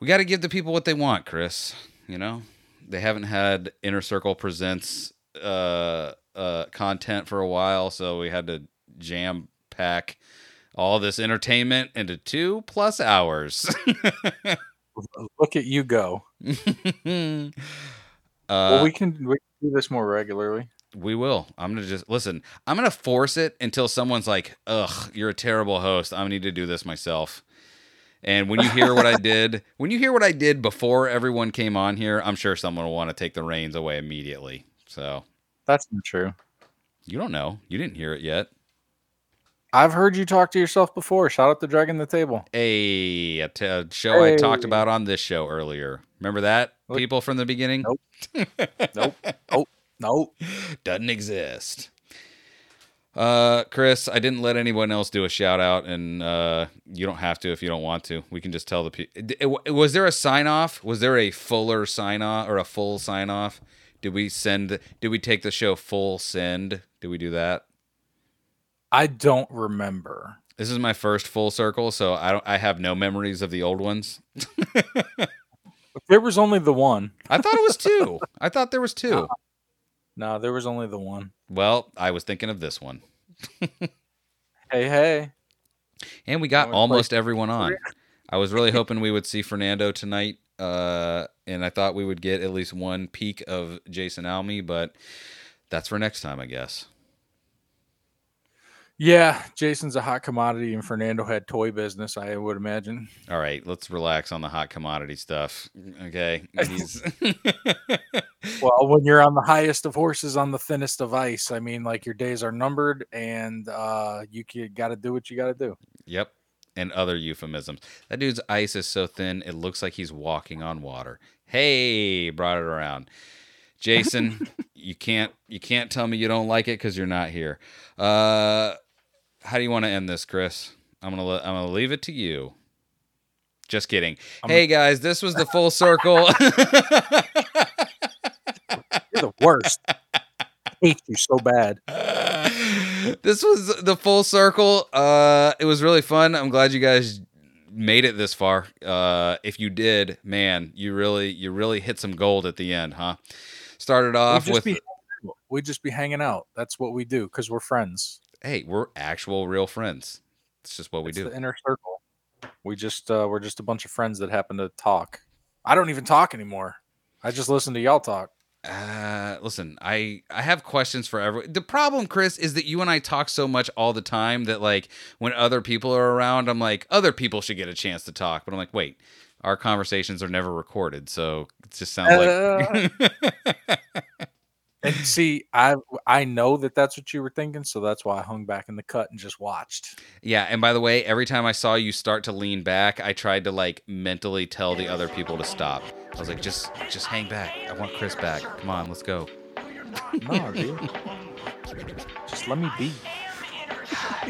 we got to give the people what they want, Chris. You know, they haven't had Inner Circle presents uh, uh, content for a while, so we had to jam pack all this entertainment into two plus hours. Look at you go. uh, well, we can we can do this more regularly. We will. I'm gonna just listen. I'm gonna force it until someone's like, "Ugh, you're a terrible host. I need to do this myself." And when you hear what I did, when you hear what I did before everyone came on here, I'm sure someone will want to take the reins away immediately. So That's not true. you don't know. You didn't hear it yet. I've heard you talk to yourself before. Shout out to Dragon the Table. A, a, t- a show I talked about on this show earlier. Remember that people from the beginning? Nope. Nope. Nope. Nope. Doesn't exist. Uh, Chris, I didn't let anyone else do a shout out, and uh, you don't have to if you don't want to. We can just tell the people. Was there a sign off? Was there a fuller sign off or a full sign off? Did we send? Did we take the show full send? Did we do that? I don't remember. This is my first full circle, so I don't. I have no memories of the old ones. There was only the one. I thought it was two. I thought there was two. No, there was only the one. Well, I was thinking of this one. Hey, hey. And we got wanna play- almost everyone on. I was really hoping we would see Fernando tonight, uh, and I thought we would get at least one peek of Jason Almy, but that's for next time, I guess. Yeah, Jason's a hot commodity, and Fernando had toy business. I would imagine. All right, let's relax on the hot commodity stuff. Okay. Well, when you're on the highest of horses on the thinnest of ice, I mean, like your days are numbered, and uh, you got to do what you got to do. yep. And other euphemisms. That dude's ice is so thin, it looks like he's walking on water. Hey, brought it around. Jason, you can't you can't tell me you don't like it because you're not here. Uh, how do you want to end this, Chris? I'm gonna let, I'm gonna leave it to you. Just kidding. hey guys, this was the full circle. You're the worst. I hate you so bad. this was the full circle. Uh, it was really fun. I'm glad you guys made it this far. Uh, if you did, man, you really you really hit some gold at the end, huh? Started We'd off with be, we'd just be hanging out. That's what we do because we're friends. Hey, we're actual real friends. It's just what we It's do. the inner circle. We just uh, we're just a bunch of friends that happen to talk. I don't even talk anymore. I just listen to y'all talk. Uh, listen, I I have questions for everyone. The problem, Chris, is that you and I talk so much all the time that like when other people are around, I'm like, other people should get a chance to talk. But I'm like, wait, our conversations are never recorded, so it just sounds like. And see, I I know that that's what you were thinking, so that's why I hung back in the cut and just watched. yeah, and by the way, every time I saw you start to lean back, I tried to like mentally tell the other people to stop. I was like, just just hang back. I want Chris back. Come on, let's go. No, dude. just let me be.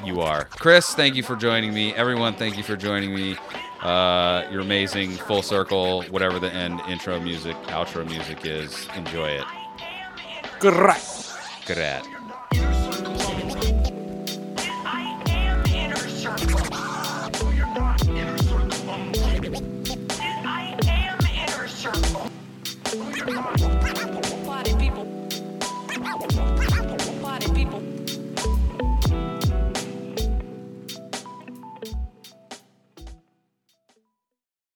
You are. Chris, thank you for joining me. Everyone, thank you for joining me. Uh, you're amazing. Full circle, whatever the end intro music, outro music is. Enjoy it. Correct. At.